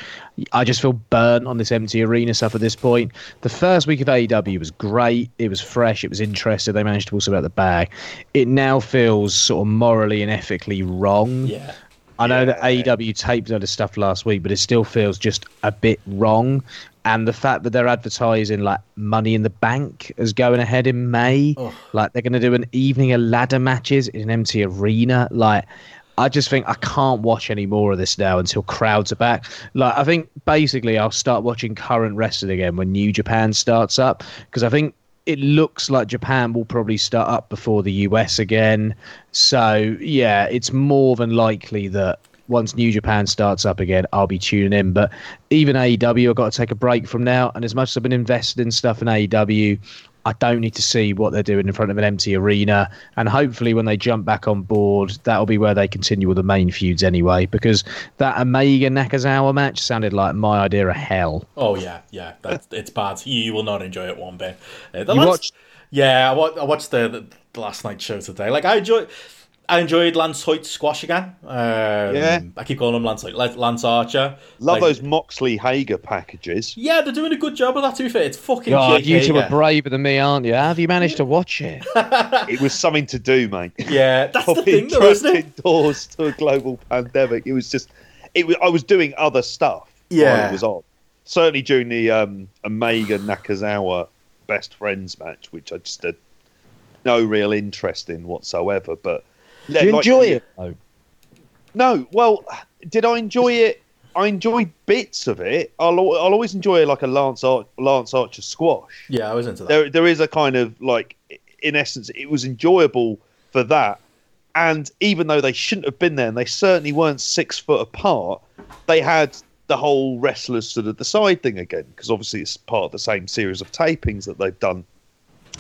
I just feel burnt on this empty arena stuff at this point. The first week of AEW was great. It was fresh. It was interesting. They managed to pull something out the bag. It now feels sort of morally and ethically wrong. Yeah. I know that Yeah. AEW taped other stuff last week, but it still feels just a bit wrong. And the fact that they're advertising like Money in the Bank as going ahead in May, like they're going to do an evening of ladder matches in an empty arena, like. I just think I can't watch any more of this now until crowds are back. Like I think basically I'll start watching current wrestling again when New Japan starts up because I think it looks like Japan will probably start up before the US again. So yeah, it's more than likely that once New Japan starts up again, I'll be tuning in. But even AEW, I've got to take a break from now. And as much as I've been invested in stuff in AEW, I don't need to see what they're doing in front of an empty arena. And hopefully, when they jump back on board, that'll be where they continue with the main feuds anyway. Because that Omega Nakazawa match sounded like my idea of hell. Oh yeah, yeah. That's it's bad. You will not enjoy it one bit. Uh, You last- watched- Yeah, I, wa- I watched the, the, the last night show today. Like I enjoyed. I enjoyed Lance Hoyt's squash again. Um, Yeah. I keep calling him Lance Hoyt. Like, Lance Archer. Love Like, those Moxley Hager packages. Yeah, they're doing a good job of that. To be fair, it's fucking. God, Jake you two are braver than me, aren't you? Have you managed to watch it? (laughs) It was something to do, mate. Yeah, that's the thing, though, isn't it? indoors to a global pandemic. It was just, it was, I was doing other stuff. while Yeah. it was on. Certainly during the um, Omega Nakazawa best friends match, which I just had no real interest in whatsoever. But Do you like- enjoy it? though? No, well, did I enjoy it? I enjoyed bits of it. I'll, I'll always enjoy like a Lance, Ar- Lance Archer squash. Yeah, I was into that. there there is a kind of like in essence it was enjoyable for that and even though they shouldn't have been there and they certainly weren't six foot apart they had the whole wrestlers stood at the side thing again because obviously it's part of the same series of tapings that they've done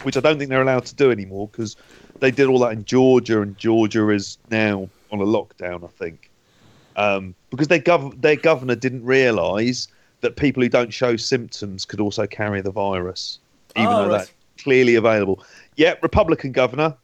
which i don't think they're allowed to do anymore because they did all that in georgia and georgia is now on a lockdown i think um, because their, gov- their governor didn't realise that people who don't show symptoms could also carry the virus, even Oh, though right. that's clearly available. Yeah, Republican governor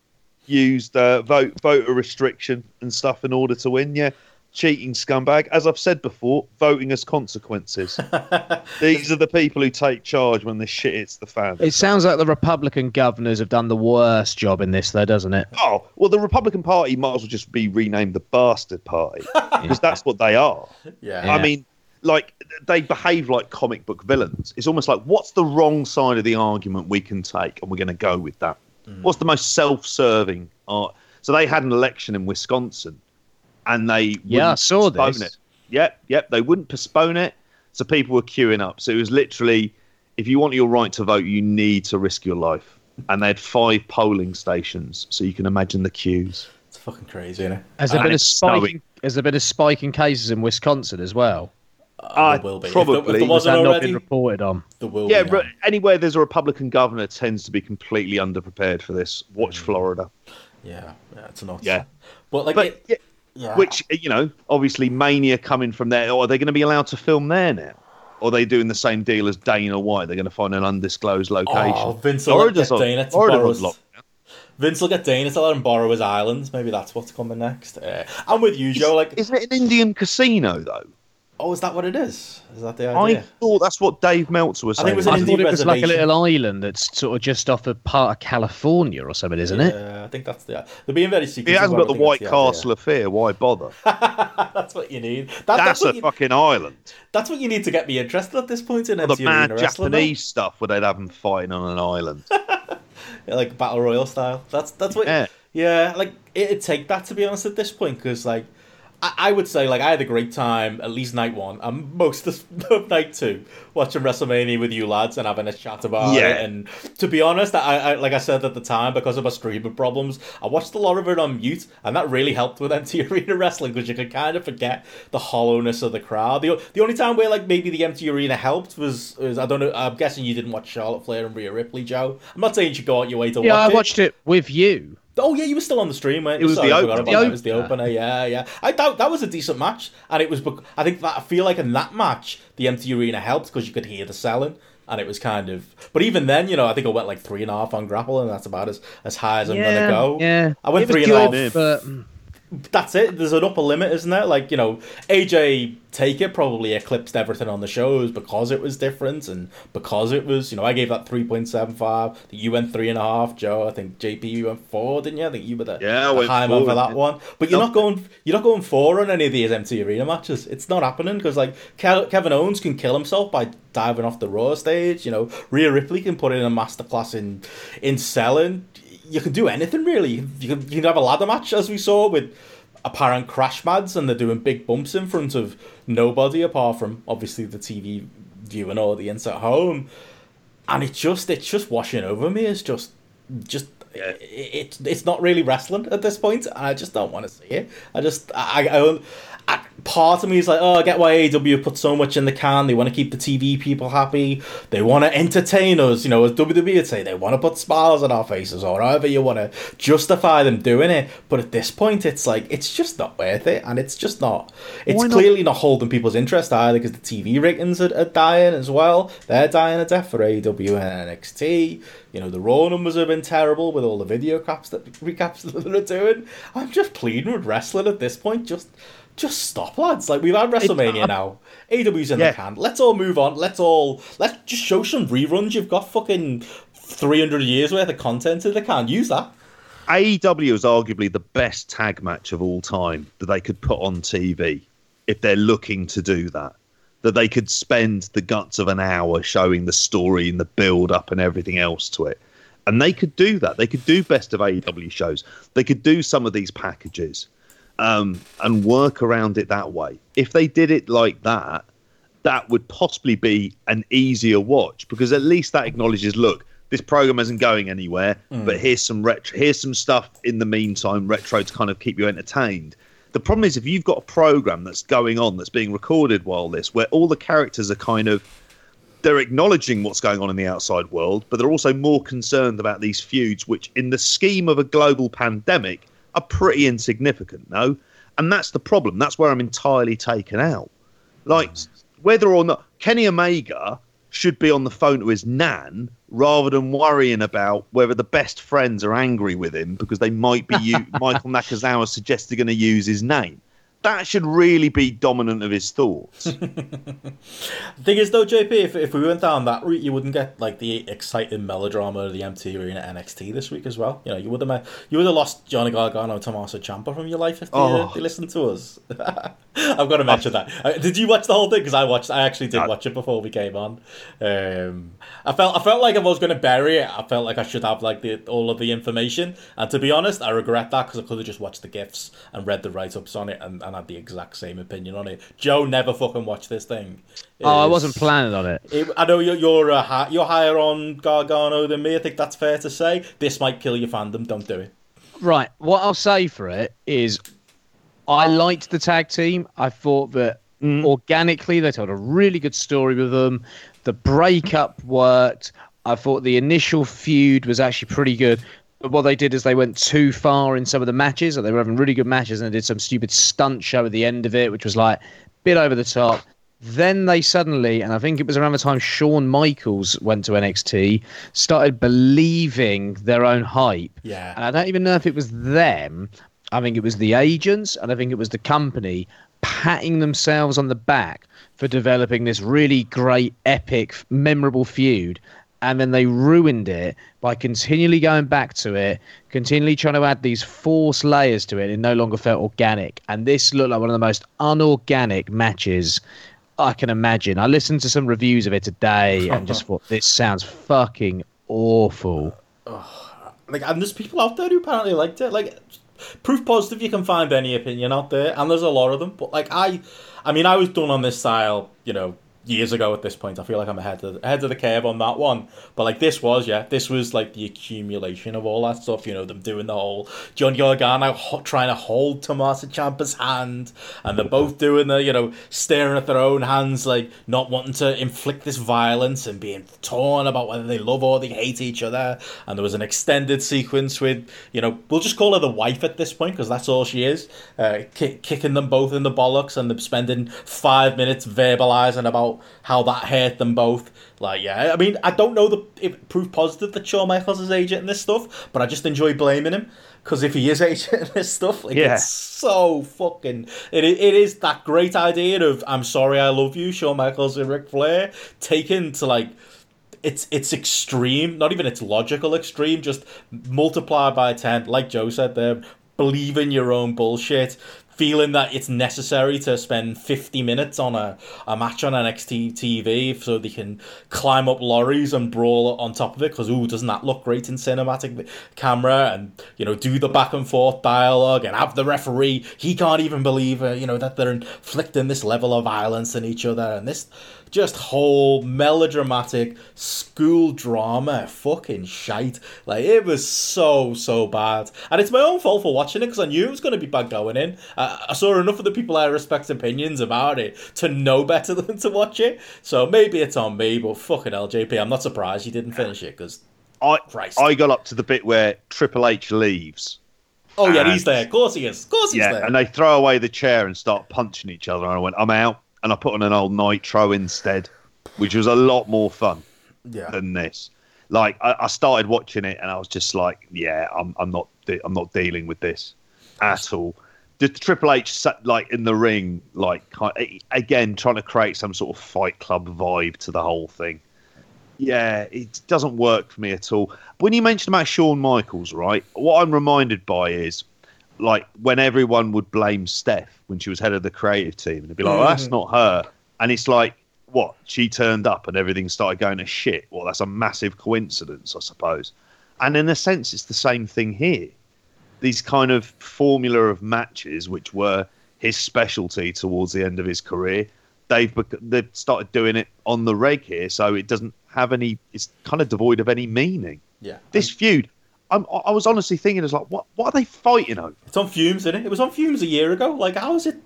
used uh, vote voter restriction and stuff in order to win. Yeah, cheating scumbag. As I've said before, voting has consequences. (laughs) These are the people who take charge when the shit hits the fan. It sounds like the Republican governors have done the worst job in this, though, doesn't it? Oh, well, the Republican Party might as well just be renamed the Bastard Party (laughs) because that's what they are. yeah. I mean, like they behave like comic book villains. It's almost like what's the wrong side of the argument we can take, and we're going to go with that. Mm. What's the most self-serving? Art? So they had an election in Wisconsin, and they Yeah, I wouldn't saw postpone this. It. Yep, yep. They wouldn't postpone it, so people were queuing up. So it was literally, if you want your right to vote, you need to risk your life. And they had five polling stations, so you can imagine the queues. it's fucking crazy, isn't it? Has there And been a it's spike? snowing. In, has there been a spike in cases in Wisconsin as well? Uh, there will be. If probably. there, if there wasn't that not been reported on? there will Yeah, be. re- anywhere there's a Republican governor tends to be completely underprepared for this. Watch Florida. Yeah, yeah, it's nuts. Yeah. But like, But it- yeah, yeah. which you know, obviously Mania coming from there. Or are they going to be allowed to film there now? Or are they doing the same deal as Dana White? They're going to find an undisclosed location. Oh, Vince will Florida's get on- Dana to borrow on his- Vince will get Dana to let him borrow his islands. Maybe that's what's coming next. Uh, I'm with you, Joe. Like, Isn't it an Indian casino though? Oh, is that what it is? Is that the idea? I thought that's what Dave Meltzer was I saying. think it was I thought it was like a little island that's sort of just off a part of California or something, isn't it? Yeah, I think that's the. They're being very secret. He hasn't got the White Castle of Fear. Why bother? (laughs) that's what you need. That, that's, That's what a you, fucking island. that's what you need to get me interested at this point in All the MC mad Arena wrestling. though. Japanese stuff where they'd have them fighting on an island. (laughs) Yeah, like battle royal style. That's that's what. Yeah. Yeah, like it'd take that to be honest at this point because like I, I would say like I had a great time at least night one and most (laughs) of night two watching WrestleMania with you lads and having a chat about Yeah. it. And to be honest, I, I like I said at the time because of my streaming problems, I watched a lot of it on mute, and that really helped with (laughs) empty arena wrestling because you could kind of forget the hollowness of the crowd. The, the only time where like maybe the empty arena helped was, was I don't know. I'm guessing you didn't watch Charlotte Flair and Rhea Ripley, Joe. I'm not saying you should go out your way to Yeah, watch I it. watched it with you. Oh yeah, you were still on the stream, weren't you? It was Sorry, the I forgot opener. The that. It was the opener. opener. Yeah, yeah. I doubt that was a decent match, and it was. I think that I feel like in that match, the empty arena helped because you could hear the selling, and it was kind of. But even then, you know, I think I went like three and a half on grapple, and that's about as as high as I'm gonna go. Yeah, I went It was three and a half. good, but That's it. There's an upper limit, isn't there? Like you know, AJ Take It probably eclipsed everything on the shows because it was different and because it was. You know, I gave that three point seven five. You went three and a half, Joe. I think JP you went four, didn't you? I think you were the, Yeah, the high man for that one. But you're No. not going. You're not going four on any of these empty arena matches. It's not happening because like Ke- Kevin Owens can kill himself by diving off the Raw stage. You know, Rhea Ripley can put in a masterclass in in selling. You can do anything really. You can you can have a ladder match as we saw with apparent crash mads and they're doing big bumps in front of nobody apart from obviously the TV viewing audience at home. And it's just it's just washing over me. It's just just it, it, it's not really wrestling at this point, I just don't want to see it. I just I, I part of me is like, oh, I get why AW put so much in the can. They want to keep the TV people happy. They want to entertain us. You know, as WWE would say, they want to put smiles on our faces, or however you want to justify them doing it. But at this point, it's like it's just not worth it, and it's just not. It's not? clearly not holding people's interest either because the TV ratings are, are dying as well. They're dying a death for AW and NXT. You know, the Raw numbers have been terrible with all the video caps that recaps (laughs) that they're doing. I'm just pleading with wrestling at this point. Just, just stop, lads. Like we've had WrestleMania I- now. AW's in Yeah. the can. Let's all move on. Let's all let's just show some reruns. You've got fucking 300 years worth of content in the can. Use that. AEW is arguably the best tag match of all time that they could put on TV if they're looking to do that. That they could spend the guts of an hour showing the story and the build up and everything else to it. And they could do that. They could do best of AEW shows. They could do some of these packages um, and work around it that way. If they did it like that, that would possibly be an easier watch because at least that acknowledges look this program isn't going anywhere but here's some retro here's some stuff in the meantime retro to kind of keep you entertained the problem is if you've got a program that's going on that's being recorded while this where all the characters are kind of they're acknowledging what's going on in the outside world but they're also more concerned about these feuds which in the scheme of a global pandemic are pretty insignificant no? And that's the problem. That's where i'm entirely taken out. Like whether or not Kenny Omega should be on the phone to his nan rather than worrying about whether the best friends are angry with him because they might be u- (laughs) Michael Nakazawa suggests they're going to use his name. That should really be dominant of his thoughts. (laughs) The thing is, though, JP, if, if we went down that route, you wouldn't get like the exciting melodrama of the MT Arena NXT this week as well. You know, you would have you would have lost Johnny Gargano and Tommaso Ciampa from your life if they, uh, Oh. they listened to us. (laughs) I've got to mention that. Uh, Did you watch the whole thing? Because I watched. I actually did No. watch it before we came on. Um, I felt I felt like if I was going to bury it, I felt like I should have like the all of the information. And to be honest, I regret that because I could have just watched the gifs and read the write ups on it and, and had the exact same opinion on it. Joe never fucking watched this thing. oh, I wasn't planning on it. it, I know you're you're, uh, hi- you're higher on Gargano than me. I think that's fair to say. This might kill your fandom. Don't do it. Right. What I'll say for it is, I liked the tag team. I thought that organically they told a really good story with them. The breakup worked. I thought the initial feud was actually pretty good. But what they did is they went too far in some of the matches. and They were having really good matches and they did some stupid stunt show at the end of it, which was like a bit over the top. Then they suddenly, and I think it was around the time Shawn Michaels went to NXT, started believing their own hype. Yeah. And I don't even know if it was them. I think it was the agents, and I think it was the company patting themselves on the back for developing this really great, epic, memorable feud. And then they ruined it by continually going back to it, continually trying to add these forced layers to it. It no longer felt organic. And this looked like one of the most unorganic matches I can imagine. I listened to some reviews of it today and just (laughs) thought, this sounds fucking awful. Like, and there's people out there who apparently liked it. Like, proof positive you can find any opinion out there, and there's a lot of them. But like I, I mean, I was done on this style, you know, years ago at this point. I feel like I'm ahead of ahead of the curve on that one. But like this was, yeah, this was like the accumulation of all that stuff. You know, them doing the whole John Gargano ho- trying to hold Tommaso Ciampa's hand, and they're both doing the you know staring at their own hands, like not wanting to inflict this violence and being torn about whether they love or they hate each other. And there was an extended sequence with you know we'll just call her the wife at this point because that's all she is, uh, ki- kicking them both in the bollocks and them spending five minutes verbalizing about how that hurt them both. Like, yeah, I mean, I don't know the if, proof positive that Shawn Michaels is agent in this stuff, but I just enjoy blaming him because if he is (laughs) agent in this stuff, like, Yeah. it's so fucking. It, it is that great idea of "I'm sorry, I love you," Shawn Michaels and Ric Flair taken to like it's it's extreme, not even it's logical extreme, just multiplied by ten. Like Joe said there, believe in your own bullshit, feeling that it's necessary to spend fifty minutes on a, a match on NXT TV so they can climb up lorries and brawl on top of it because ooh, doesn't that look great in cinematic camera? And you know, do the back and forth dialogue and have the referee. He can't even believe uh, you know that they're inflicting this level of violence on each other and this just whole melodramatic school drama. Fucking shite. Like it was so so bad. And it's my own fault for watching it because i knew it was going to be bad going in. I, I saw enough of the people i respect opinions about it to know better (laughs) than to watch it. So maybe it's on me but fucking ljp i'm not surprised you didn't finish it because I Christ. I got up to the bit where Triple H leaves. oh yeah And- he's there. Of course he is. Of course he's Yeah, there. and they throw away the chair and start punching each other. And I went, I'm out, and I put on an old Nitro instead, which was a lot more fun yeah than this. Like I, I started watching it, and I was just like, yeah, I'm I'm not de- I'm not dealing with this at all. The Triple H sat like in the ring, like again trying to create some sort of Fight Club vibe to the whole thing. Yeah, it doesn't work for me at all. When you mentioned about Shawn Michaels, right? What I'm reminded by is like when everyone would blame Steph when she was head of the creative team, and they'd be like, oh, "That's mm. not her," and it's like, what? She turned up and everything started going to shit. Well, that's a massive coincidence, I suppose. And in a sense, it's the same thing here. These kind of formula of matches, which were his specialty towards the end of his career, they've bec- they've started doing it on the reg here, so it doesn't have any. It's kind of devoid of any meaning. yeah This feud, I'm, I was honestly thinking, it's like, what what are they fighting over? It's on fumes, isn't it? It was on fumes a year ago. Like, how is it?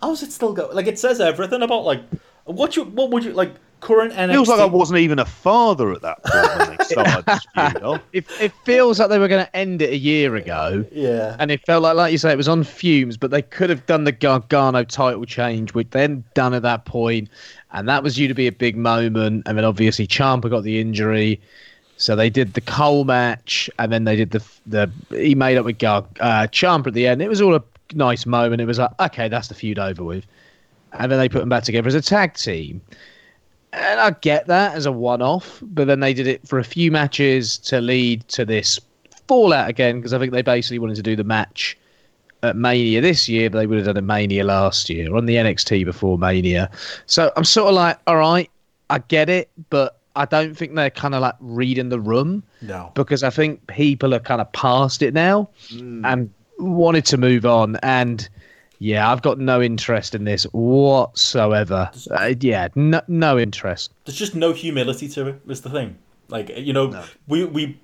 How is it still going? Like, it says everything about like what you what would you like current NXT. Feels like I wasn't even a father at that point when they started (laughs) this feud off. It, it feels like they were going to end it a year ago. Yeah, And it felt like, like you say, it was on fumes, but they could have done the Gargano title change, which then done at that point, and that was due to be a big moment. And then obviously Ciampa got the injury, so they did the Cole match, and then they did the the he made up with Gar uh, Ciampa at the end. It was all a nice moment. It was like, okay, that's the feud over with, and then they put them back together as a tag team. And I get that as a one off, but then they did it for a few matches to lead to this fallout again, because I think they basically wanted to do the match at Mania this year, but they would have done a Mania last year on the NXT before Mania. So I'm sort of like, all right, I get it, but I don't think they're kind of like reading the room no. because I think people are kind of past it now and wanted to move on. And yeah, I've got no interest in this whatsoever. Uh, yeah, no, no interest. There's just no humility to it. Is the thing. Like you know, we we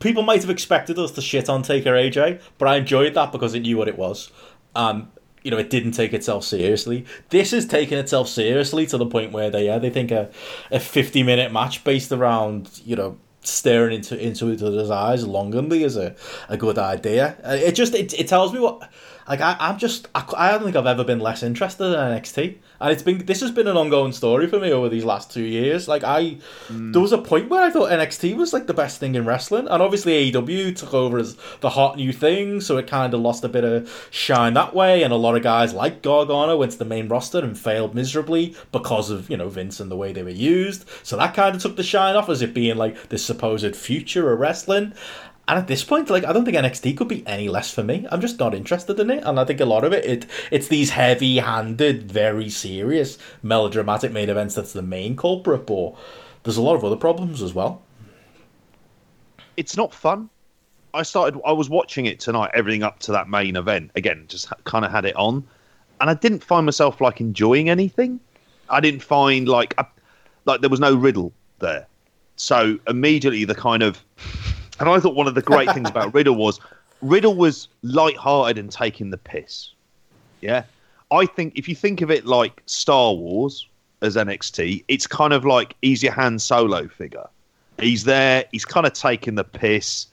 people might have expected us to shit on Taker AJ, but I enjoyed that because it knew what it was. Um, you know, it didn't take itself seriously. This is taking itself seriously to the point where they yeah they think a a 50 minute match based around you know staring into into each other's eyes longingly is a, a good idea. Uh, It just it, it tells me what like I, I'm just I, I don't think I've ever been less interested in NXT, and it's been this has been an ongoing story for me over these last two years. Like I, hmm. there was a point where I thought NXT was like the best thing in wrestling, and obviously AEW took over as the hot new thing, so it kind of lost a bit of shine that way. And a lot of guys like Gargano went to the main roster and failed miserably because of you know Vince and the way they were used. So that kind of took the shine off as it being like this supposed future of wrestling. And at this point, like I don't think NXT could be any less for me. I'm just not interested in it, and I think a lot of it, it it's these heavy-handed, very serious, melodramatic main events that's the main culprit. But there's a lot of other problems as well. It's not fun. I started. I was watching it tonight, everything up to that main event. Again, just kind of had it on, and I didn't find myself like enjoying anything. I didn't find like a, like there was no riddle there. So immediately the kind of, and I thought one of the great things about (laughs) Riddle was Riddle was light-hearted and taking the piss. Yeah, I think if you think of it like Star Wars as NXT, it's kind of like he's your Han Solo figure. He's there. He's kind of taking the piss,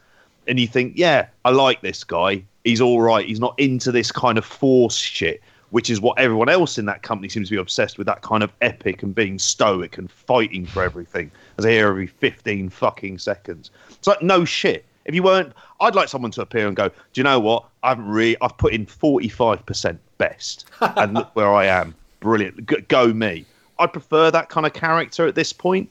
and you think, yeah, I like this guy. He's all right. He's not into this kind of force shit, which is what everyone else in that company seems to be obsessed with. That kind of epic and being stoic and fighting for everything, as I hear every fifteen fucking seconds. It's like no shit. If you weren't, I'd like someone to appear and go, do you know what? I haven't really. I've put in forty five percent best, (laughs) and look where I am. Brilliant. Go, go me. I prefer that kind of character at this point,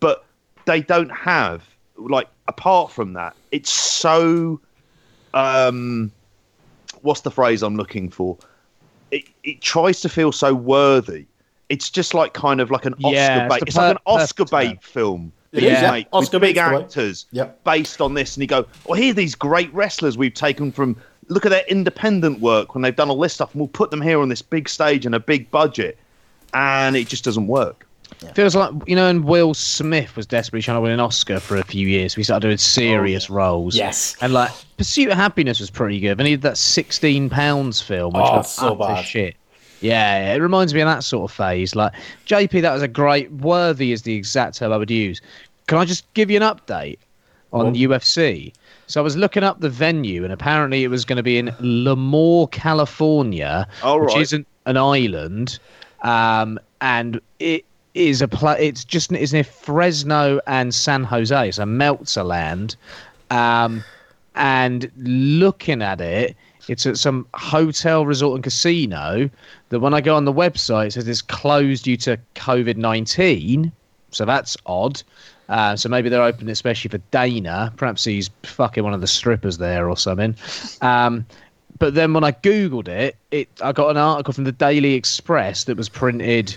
but they don't have like apart from that. It's so. Um, what's the phrase I'm looking for? It it tries to feel so worthy. It's just like kind of like an Oscar Yeah, it's bait. the It's like an Oscar bait term. film. It that is, you yeah. make Oscar with big bait's the way. actors Yep. based on this, and you go, "Well, here are these great wrestlers we've taken from. Look at their independent work when they've done all this stuff, and we'll put them here on this big stage and a big budget, and it just doesn't work." Feels like you know, and Will Smith was desperately trying to win an Oscar for a few years. We started doing serious roles. Yes. and like Pursuit of Happiness was pretty good. And he did that sixteen pounds film, which Oh, was so bad. shit. Yeah, yeah, it reminds me of that sort of phase. Like JP, that was a great. Worthy is the exact term I would use. Can I just give you an update on Well- UFC? So I was looking up the venue, and apparently it was going to be in Lemoore, California, All which right. isn't an island, um, and it is a pla- It's just it's near Fresno and San Jose. It's a Meltzer land, um, and looking at it, it's at some hotel, resort, and casino. That when I go on the website, it says it's closed due to COVID nineteen. So that's odd. Uh, so maybe they're open especially for Dana. Perhaps he's fucking one of the strippers there or something. Um, but then when I googled it, it I got an article from the Daily Express that was printed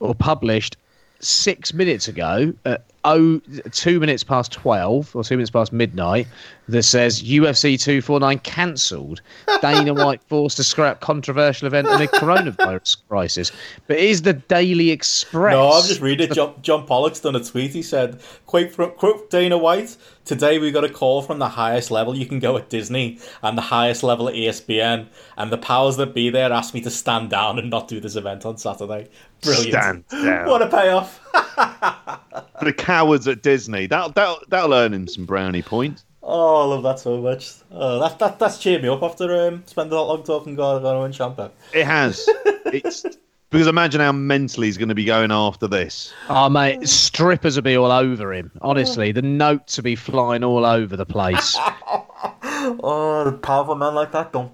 or published six minutes ago at oh, two minutes past 12 or two minutes past midnight that says UFC 249 cancelled. Dana (laughs) White forced to scrap controversial event amid coronavirus crisis. But is the Daily Express. No, I'm just reading it. John, John Pollock's done a tweet. He said, quote, from, quote Dana White, today we got a call from the highest level you can go at Disney and the highest level at ESPN. And the powers that be there asked me to stand down and not do this event on Saturday. Brilliant. Stand down. What a payoff. (laughs) the cowards at Disney. That'll, that'll, that'll earn him some brownie points. Oh, I love that so much. Oh, that, that, that's cheered me up after um, spending that long talking Gargano and Ciampa. It has. it's (laughs) because imagine how mentally he's going to be going after this. Oh, mate, strippers will be all over him. Honestly, the notes will be flying all over the place. (laughs) Oh, powerful man like that don't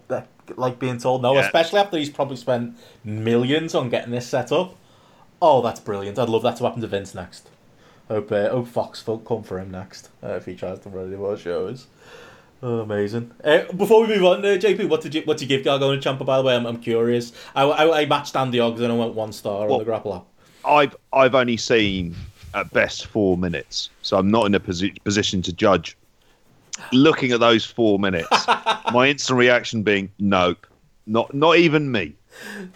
like being told no, Yeah. especially after he's probably spent millions on getting this set up. Oh, that's brilliant! I'd love that to happen to Vince next. Hope uh, hope Fox come for him next uh, if he tries to run any more shows. Oh, amazing! Uh, before we move on, uh, JP, what did you what did you give Gargano and Ciampa? By the way, I'm, I'm curious. I, I, I matched Andy Ogden and I went one star Well- on the grapple app. I've I've only seen at best four minutes, so I'm not in a posi- position to judge. Looking at those four minutes, (laughs) my instant reaction being nope, not not even me,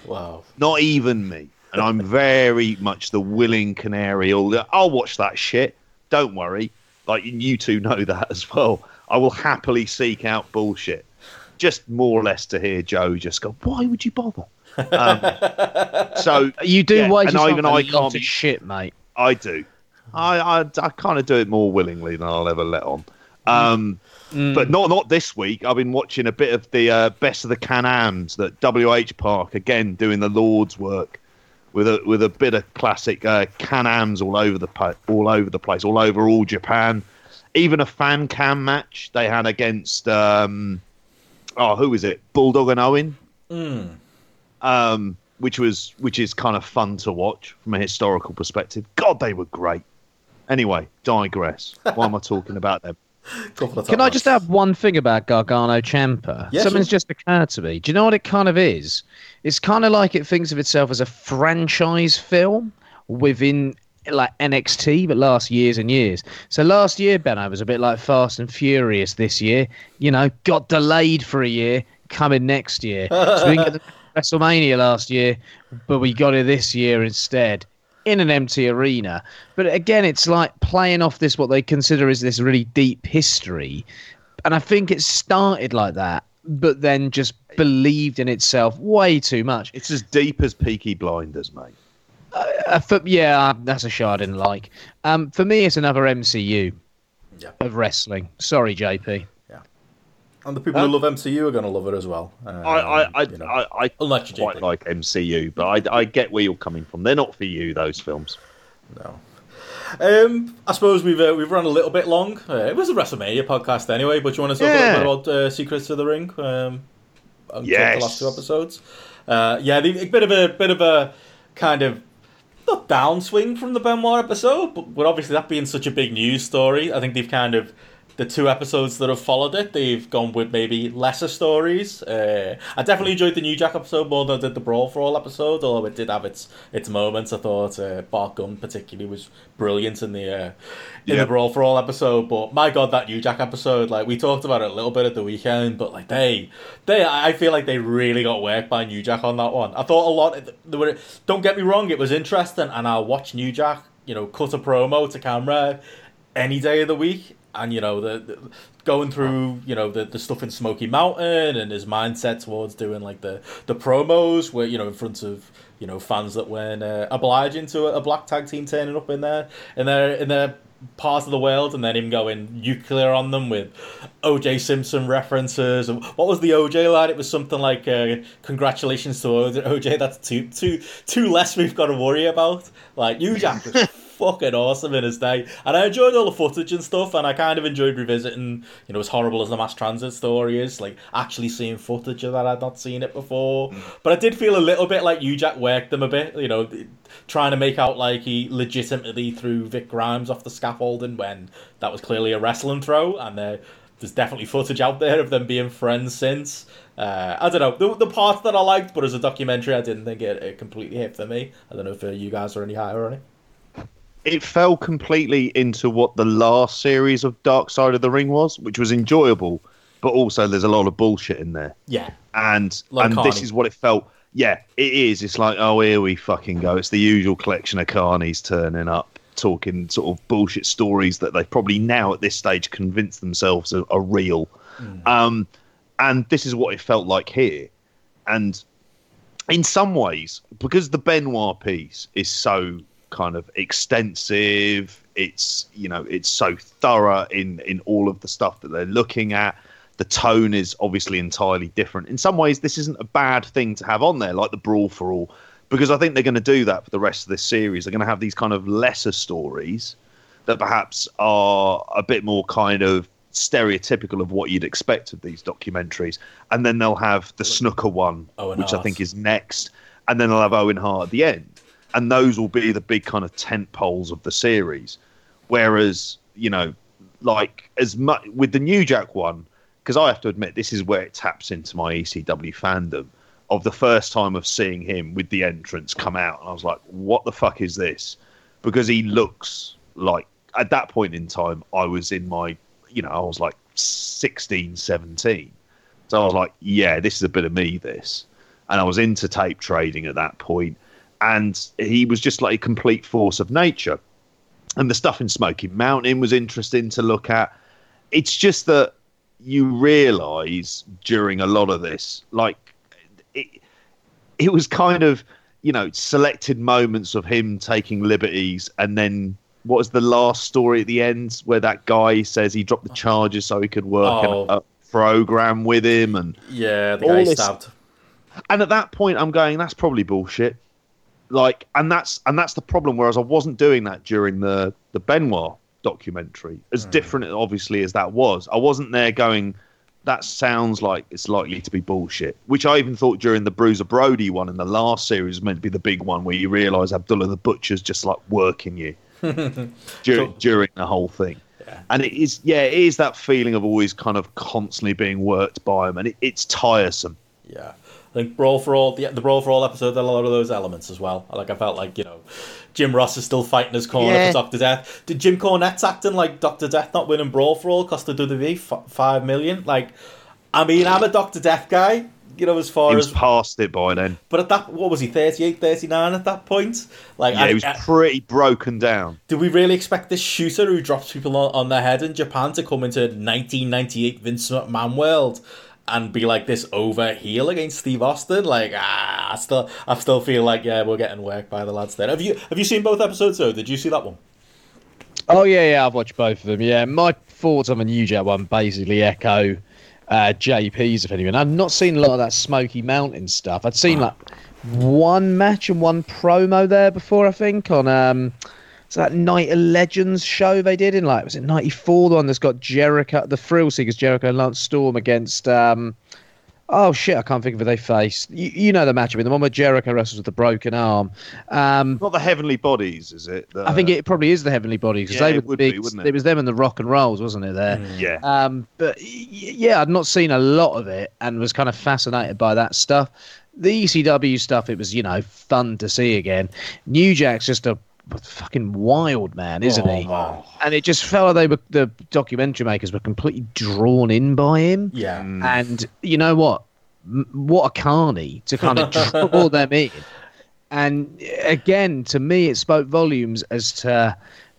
Wow. not even me. And I'm very much the willing canary. All I'll watch that shit. Don't worry. Like you two know that as well. I will happily seek out bullshit. Just more or less to hear Joe just go, why would you bother? Um, (laughs) so You do Yeah, waste and yourself even a I lot can't be- shit, mate. I do. I I, I kind of do it more willingly than I'll ever let on. Um, But not not this week. I've been watching a bit of the uh, best of the Can-Ams that WH Park again doing the Lord's work with a with a bit of classic uh, Can-Ams all over the all over the place, all over all Japan. Even a fan cam match they had against um, oh who is it? Bulldog and Owen um, which was which is kind of fun to watch from a historical perspective. God, they were great. Anyway, digress. Why am I talking about them? Can I just add one thing about Gargano Ciampa? Yeah, Something's sure. just occurred to me. Do you know what it kind of is? It's kind of like it thinks of itself as a franchise film within like NXT, but last years and years. So last year, Benno was a bit like Fast and Furious. This year, you know, got delayed for a year, coming next year. So we didn't get (laughs) the WrestleMania last year, but we got it this year instead in an empty arena. But again, it's like playing off this what they consider is this really deep history, and I think it started like that, but then just believed in itself way too much. It's as deep as Peaky Blinders, mate. Uh, for, yeah, uh, that's a show I didn't like. Um, for me, it's another MCU Yeah. of wrestling. Sorry, JP. And the people who love MCU are going to love it as well. Um, I, I, I, you know. I, I Unless you quite like MCU, but I, I get where you're coming from. They're not for you, those films. No. Um, I suppose we've uh, we've run a little bit long. Uh, it was a WrestleMania podcast anyway, but you want to talk Yeah. a little bit about uh, Secrets of the Ring? Um, Yes. the last two episodes. Uh, yeah, the, a bit of a bit of a kind of not downswing from the Benoit episode, but, but obviously that being such a big news story, I think they've kind of the two episodes that have followed it, they've gone with maybe lesser stories. Uh, I definitely enjoyed the New Jack episode more than I did the Brawl for All episode, although it did have its its moments. I thought uh, Bart Gunn particularly was brilliant in the uh, in Yeah. the Brawl for All episode. But my God, that New Jack episode, like we talked about it a little bit at the weekend, but like they they I feel like they really got worked by New Jack on that one. I thought a lot. There were, don't get me wrong, it was interesting, and I'll watch New Jack, you know, cut a promo to camera any day of the week. And you know the, the going through you know the, the stuff in Smoky Mountain and his mindset towards doing like the the promos where you know in front of you know fans that weren't uh, obliging to a, black tag team turning up in there in their in their part of the world and then him going nuclear on them with OJ Simpson references. And what was the OJ line? It was something like uh, congratulations to OJ that's two two two less we've got to worry about. Like New Jack was fucking awesome in his day and I enjoyed all the footage and stuff and I kind of enjoyed revisiting you know as horrible as the mass transit story is like actually seeing footage of that I'd not seen it before but I did feel a little bit like New Jack worked them a bit you know trying to make out like he legitimately threw Vic Grimes off the scaffolding when that was clearly a wrestling throw, and there, there's definitely footage out there of them being friends since. Uh, I don't know the, the parts that I liked, but as a documentary, I didn't think it, it completely hit for me. I don't know if uh, you guys are any higher on it. It fell completely into what the last series of Dark Side of the Ring was, which was enjoyable, but also there's a lot of bullshit in there. Yeah, and Like and this is what it felt. Yeah, it is. It's like, oh, here we fucking go. It's the usual collection of carnies turning up, talking sort of bullshit stories that they probably now at this stage convince themselves are, are real. Um, and this is what it felt like here. And in some ways, because the Benoit piece is so kind of extensive, it's you know it's so thorough in in all of the stuff that they're looking at. The tone is obviously entirely different. In some ways, this isn't a bad thing to have on there, like the Brawl for All, because I think they're going to do that for the rest of this series. They're going to have these kind of lesser stories that perhaps are a bit more kind of stereotypical of what you'd expect of these documentaries. And then they'll have the snooker one, Owen which I think is next. And then they'll have Owen Hart at the end. And those will be the big kind of tent poles of the series. Whereas, you know, like as much with the New Jack one, because I have to admit, this is where it taps into my ECW fandom of the first time of seeing him with the entrance come out. And I was like, what the fuck is this? Because he looks like, at that point in time, I was in my, you know, I was like 16, 17. So I was like, yeah, this is a bit of me, this. And I was into tape trading at that point, And he was just like a complete force of nature. And the stuff in Smoky Mountain was interesting to look at. It's just that you realize during a lot of this, like, it, it was kind of, you know, selected moments of him taking liberties and then what was the last story at the end where that guy says he dropped the oh. charges so he could work Oh. in a program with him and Yeah, the guy stabbed. and at that point i'm going that's probably bullshit like and that's and that's the problem whereas i wasn't doing that during the the benoit documentary as hmm. different obviously as that was. I wasn't there going that sounds like it's likely to be bullshit which i even thought during the bruiser brody one in the last series was meant to be the big one where you realize abdullah the butcher's just like working you (laughs) during, during the whole thing. And it is yeah it is that feeling of always kind of constantly being worked by him and it, it's tiresome. Yeah. I think Brawl for All, the, the Brawl for All episode had a lot of those elements as well. Like I felt like you know, Jim Ross is still fighting his corner Yeah. for Doctor Death. Did Jim Cornette's acting like Doctor Death not winning Brawl for All cost the WWE f- five million? Like, I mean, I'm a Doctor Death guy. You know, as far He was as past it by then. but at that, what was he, 38, 39 at that point? Like, Yeah, I- he was I- pretty broken down. do we really expect this shooter who drops people on, on their head in Japan to come into 1998 Vince McMahon world and be like this over heel against Steve Austin? Like, ah, I still, I still feel like yeah, we're getting worked by the lads there. Have you, have you seen both episodes though? Did you see that one? Oh yeah, yeah, I've watched both of them. Yeah, my thoughts on the New Jack one basically echo uh, JP's. If anyone, I've not seen a lot of that Smoky Mountain stuff. I'd seen like one match and one promo there before. I think on um, so that Night of Legends show they did in like was it '94? The one that's got Jericho, the Thrill Seekers, Jericho and Lance Storm against. Um, Oh shit! I can't think of who they faced. You, you know the match. I mean, the one where Jericho wrestles with the broken arm. Um, Not the heavenly bodies, is it? The- I think it probably is the Heavenly Bodies because Yeah, they were would be, wouldn't it? it was them and the Rock and Rolls, wasn't it? There. Yeah. Um, but yeah, I'd not seen a lot of it and was kind of fascinated by that stuff. The ECW stuff, it was you know fun to see again. New Jack's just a fucking wild man, isn't Oh, he? man. And it just felt like they were the documentary makers were completely drawn in by him. Yeah. Mm. And you know what? What a carny to kind of draw (laughs) them in. And again, to me, it spoke volumes as to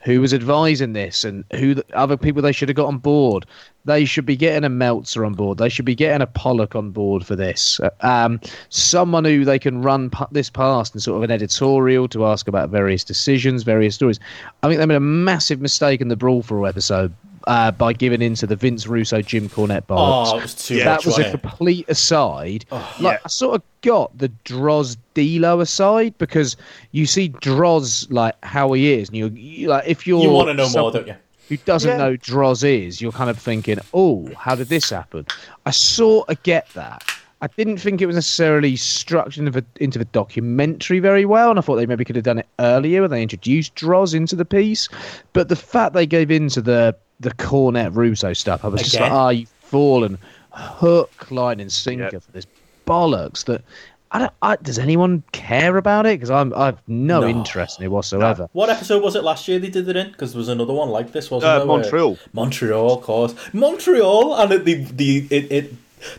who was advising this and who the other people they should have got on board. They should be getting a Meltzer on board. They should be getting a Pollock on board for this. Um, someone who they can run pa- this past in sort of an editorial to ask about various decisions, various stories. I think they made a massive mistake in the Brawl for All episode uh, by giving in to the Vince Russo, Jim Cornette bollocks Oh, it was too Yeah, that was a it? complete aside. like yeah. I sort of got the Droz D'Lo aside because you see Droz like how he is, and you, you like if you're You want to know more, someone don't you? Who doesn't Yeah. know Droz is? You're kind of thinking, oh, how did this happen? I sort of get that. I didn't think it was necessarily structured into the, into the documentary very well, and I thought they maybe could have done it earlier when they introduced Droz into the piece. But the fact they gave into the the Cornette Russo stuff, I was just like, Again? ah, you've fallen hook, line, and sinker Yep. for this bollocks. That I don't. I, does anyone care about it? Because I'm I've no, No. interest in it whatsoever. What episode was it last year they did it in? Because there was another one like this, wasn't Uh, there? Montreal. Montreal, of course. Montreal, and it, the the it, it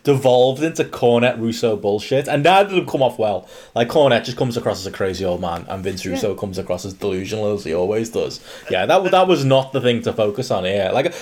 devolved into Cornette Russo bullshit, and that didn't come off well. Like Cornette just comes across as a crazy old man, and Vince Russo comes across as delusional as he always does. Yeah, that was that was not the thing to focus on here. Like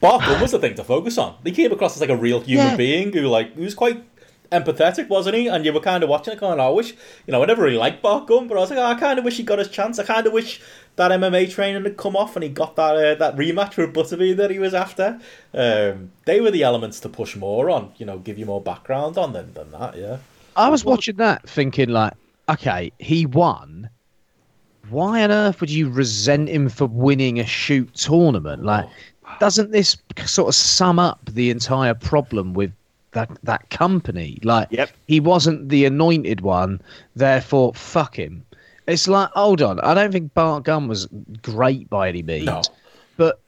Bart Gunn was the thing to focus on. He came across as like a real human Yeah. being who like he was quite empathetic, wasn't he? And you were kind of watching it, going, oh, "I wish, you know, I never really liked Bart Gunn, but I was like, oh, I kind of wish he got his chance. I kind of wish that MMA training had come off and he got that uh, that rematch with Butterbean that he was after. Um, they were the elements to push more on, you know, give you more background on than, than that. Yeah, I was watching that thinking like, okay, he won. Why on earth would you resent him for winning a shoot tournament? Like, doesn't this sort of sum up the entire problem with that that company? Like, Yep. he wasn't the anointed one, therefore fuck him. It's like, hold on, I don't think Bart Gunn was great by any means, No. but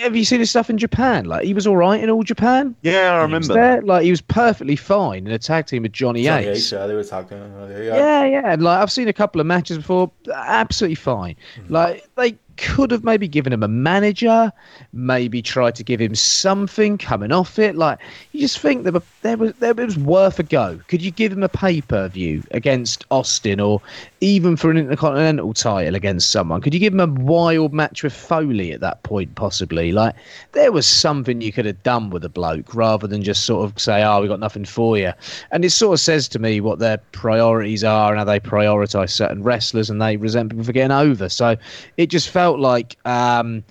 have you seen his stuff in Japan? Like, he was all right in all Japan. Yeah, I remember. there, like he was perfectly fine in a tag team with Johnny, Johnny Ace. Ace, yeah, they were tagged in. Yeah, Yeah, yeah. and, Like I've seen a couple of matches before, absolutely fine. Mm. Like they could have maybe given him a manager, maybe tried to give him something coming off it. Like you just think were, there was there was worth a go. Could you give him a pay per view against Austin, or even for an intercontinental title against someone? Could you give him a wild match with Foley at that point, possibly? Like there was something you could have done with a bloke rather than just sort of say, "Oh, we got nothing for you." And it sort of says to me what their priorities are and how they prioritize certain wrestlers, and they resent people for getting over. So it just felt like um,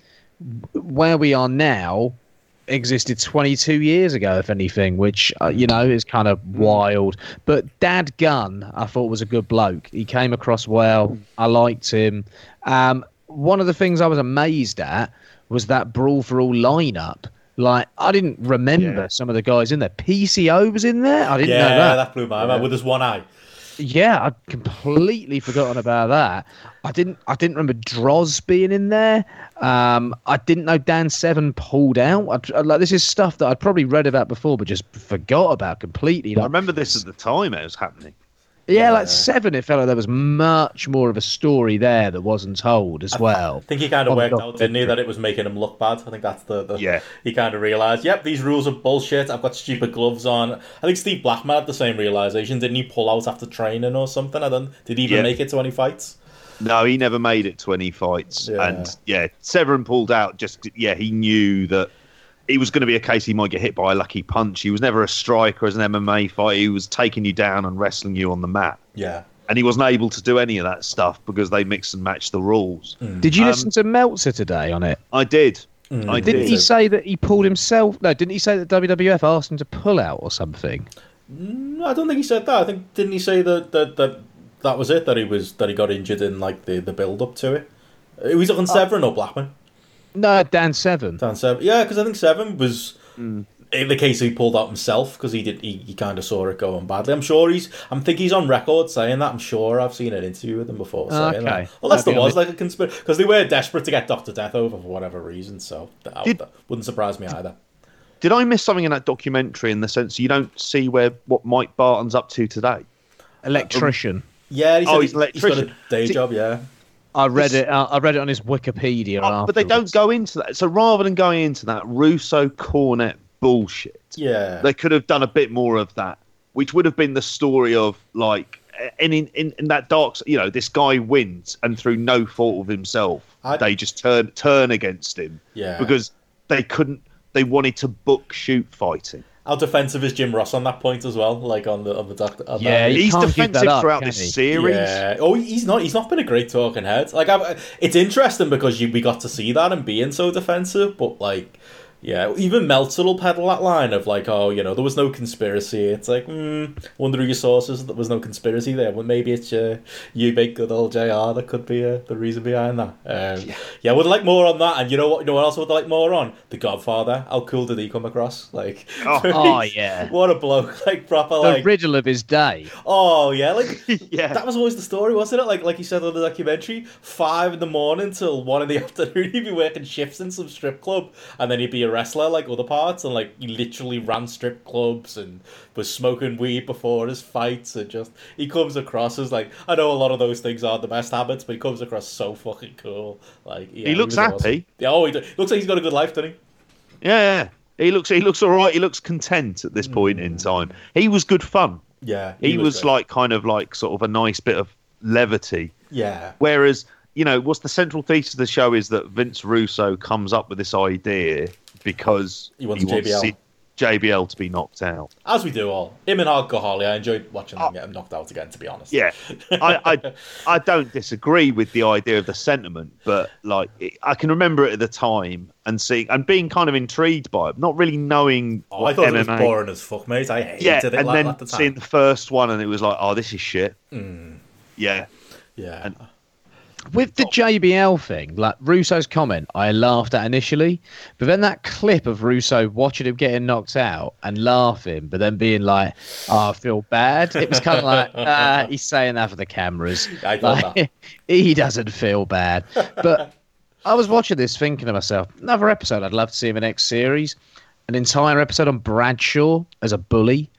where we are now existed 22 years ago, if anything, which uh, you know is kind of wild. But Bart Gunn, I thought was a good bloke. He came across well. I liked him. Um, one of the things I was amazed at was that Brawl for All lineup. Like I didn't remember Yeah. some of the guys in there. PCO was in there. I didn't yeah, know that. that blew my mind with his one eye. Yeah, I'd completely forgotten about that. I didn't. I didn't remember Droz being in there. Um, I didn't know Dan Severn pulled out. I'd, I'd- like this is stuff that I'd probably read about before, but just forgot about completely. I remember this at the time it was happening. yeah, Yeah. like Severn, it felt like there was much more of a story there that wasn't told as well. I think he kind of worked out, didn't he, that it was making him look bad. I think that's the, the Yeah. He kind of realised, yep, these rules are bullshit. I've got stupid gloves on. I think Steve Blackman had the same realisation. Didn't he pull out after training or something? I don't. Did he even Yeah. make it to any fights? No, he never made it to any fights. Yeah. And yeah, Severn pulled out just yeah, he knew that it was going to be a case he might get hit by a lucky punch. He was never a striker as an MMA fighter. He was taking you down and wrestling you on the mat. Yeah. And he wasn't able to do any of that stuff because they mix and match the rules. Did you Um, listen to Meltzer today on it? I did. Mm. I Didn't did. he say that he pulled himself? No, didn't he say that WWF asked him to pull out or something? No, I don't think he said that. I think didn't he say that that that, that was it that he was that he got injured in like the, the build up to it. Uh, Was on Severn or Blackman? No, Dan Severn. Dan Severn. Yeah, because I think Severn was Hmm. in the case he pulled out himself because he did he, he kind of saw it going badly. I'm sure he's. I'm think he's on record saying that. I'm sure I've seen an interview with him before saying Okay. that. Unless there was I like a conspiracy because they were desperate to get Doctor Death over for whatever reason. So that, Did- that wouldn't surprise me either. Did I miss something in that documentary in the sense you don't see where what Mike Barton's up to today? Electrician. Yeah, he said Oh, he- he's an he's got a electrician. day See- job. Yeah. I read it. Uh, I read it on his Wikipedia. Oh, but they don't go into that. So rather than going into that Russo Cornette bullshit, Yeah. they could have done a bit more of that, which would have been the story of like, and in, in, in that dark, you know, this guy wins, and through no fault of himself, I- they just turn turn against him Yeah. because they couldn't. They wanted to book shoot fighting. How defensive is Jim Ross on that point as well? Like on the on the doctor. on Yeah, that- He's defensive up, throughout this he? series. Yeah. Oh, he's not. He's not been a great talking head. Like, I've, it's interesting because you, we got to see that and being so defensive. But like, yeah, even Meltzer will peddle that line of like, oh, you know, there was no conspiracy. It's like, hmm, wonder who your sources. There was no conspiracy there. Well, maybe it's uh, you make good old Jr. That could be uh, the reason behind that. Um, yeah. I would like more on that. And you know what? You know what else I would like more on? The Godfather. How cool did he come across? Like, Oh. (laughs) Oh, yeah. what a bloke! (laughs) Like proper The like. riddle of his day. Oh yeah, like (laughs) Yeah. that was always the story, wasn't it? Like like you said on the documentary, five in the morning till one in the afternoon, he'd be working shifts in some strip club, and then he'd be a wrestler like other parts, and like he literally ran strip clubs and was smoking weed before his fights, and just he comes across as like I know a lot of those things aren't the best habits, but he comes across so fucking cool. Like yeah, He looks was awesome. happy. Yeah, oh, he do- looks like he's got a good life, doesn't he? Yeah, yeah. He looks he looks all right. He looks content at this point in mm. time. He was good fun. Yeah, He, was, great. like kind of like sort of a nice bit of levity. yeah, Whereas, you know, what's the central thesis of the show is that Vince Russo comes up with this idea because He wants JBL. see JBL to be knocked out. as we do all. Him and Alcohol, I enjoyed watching them uh, get him knocked out again. To be honest. Yeah, (laughs) I, I I don't disagree with the idea of the sentiment, but like I can remember it at the time and seeing and being kind of intrigued by it, not really knowing. Oh, I thought it was boring as fuck, mate. I hated yeah, it and like, then at the time. seeing the first one and it was like, oh, this is shit. Hmm. Yeah, yeah, and- With the JBL thing, like Russo's comment, I laughed at initially, but then that clip of Russo watching him getting knocked out and laughing, but then being like, "Oh, I feel bad." It was kind of like, (laughs) ah, he's saying that for the cameras. I Like, that. (laughs) he doesn't feel bad, but I was watching this thinking to myself, another episode I'd love to see in the next series, an entire episode on Bradshaw as a bully,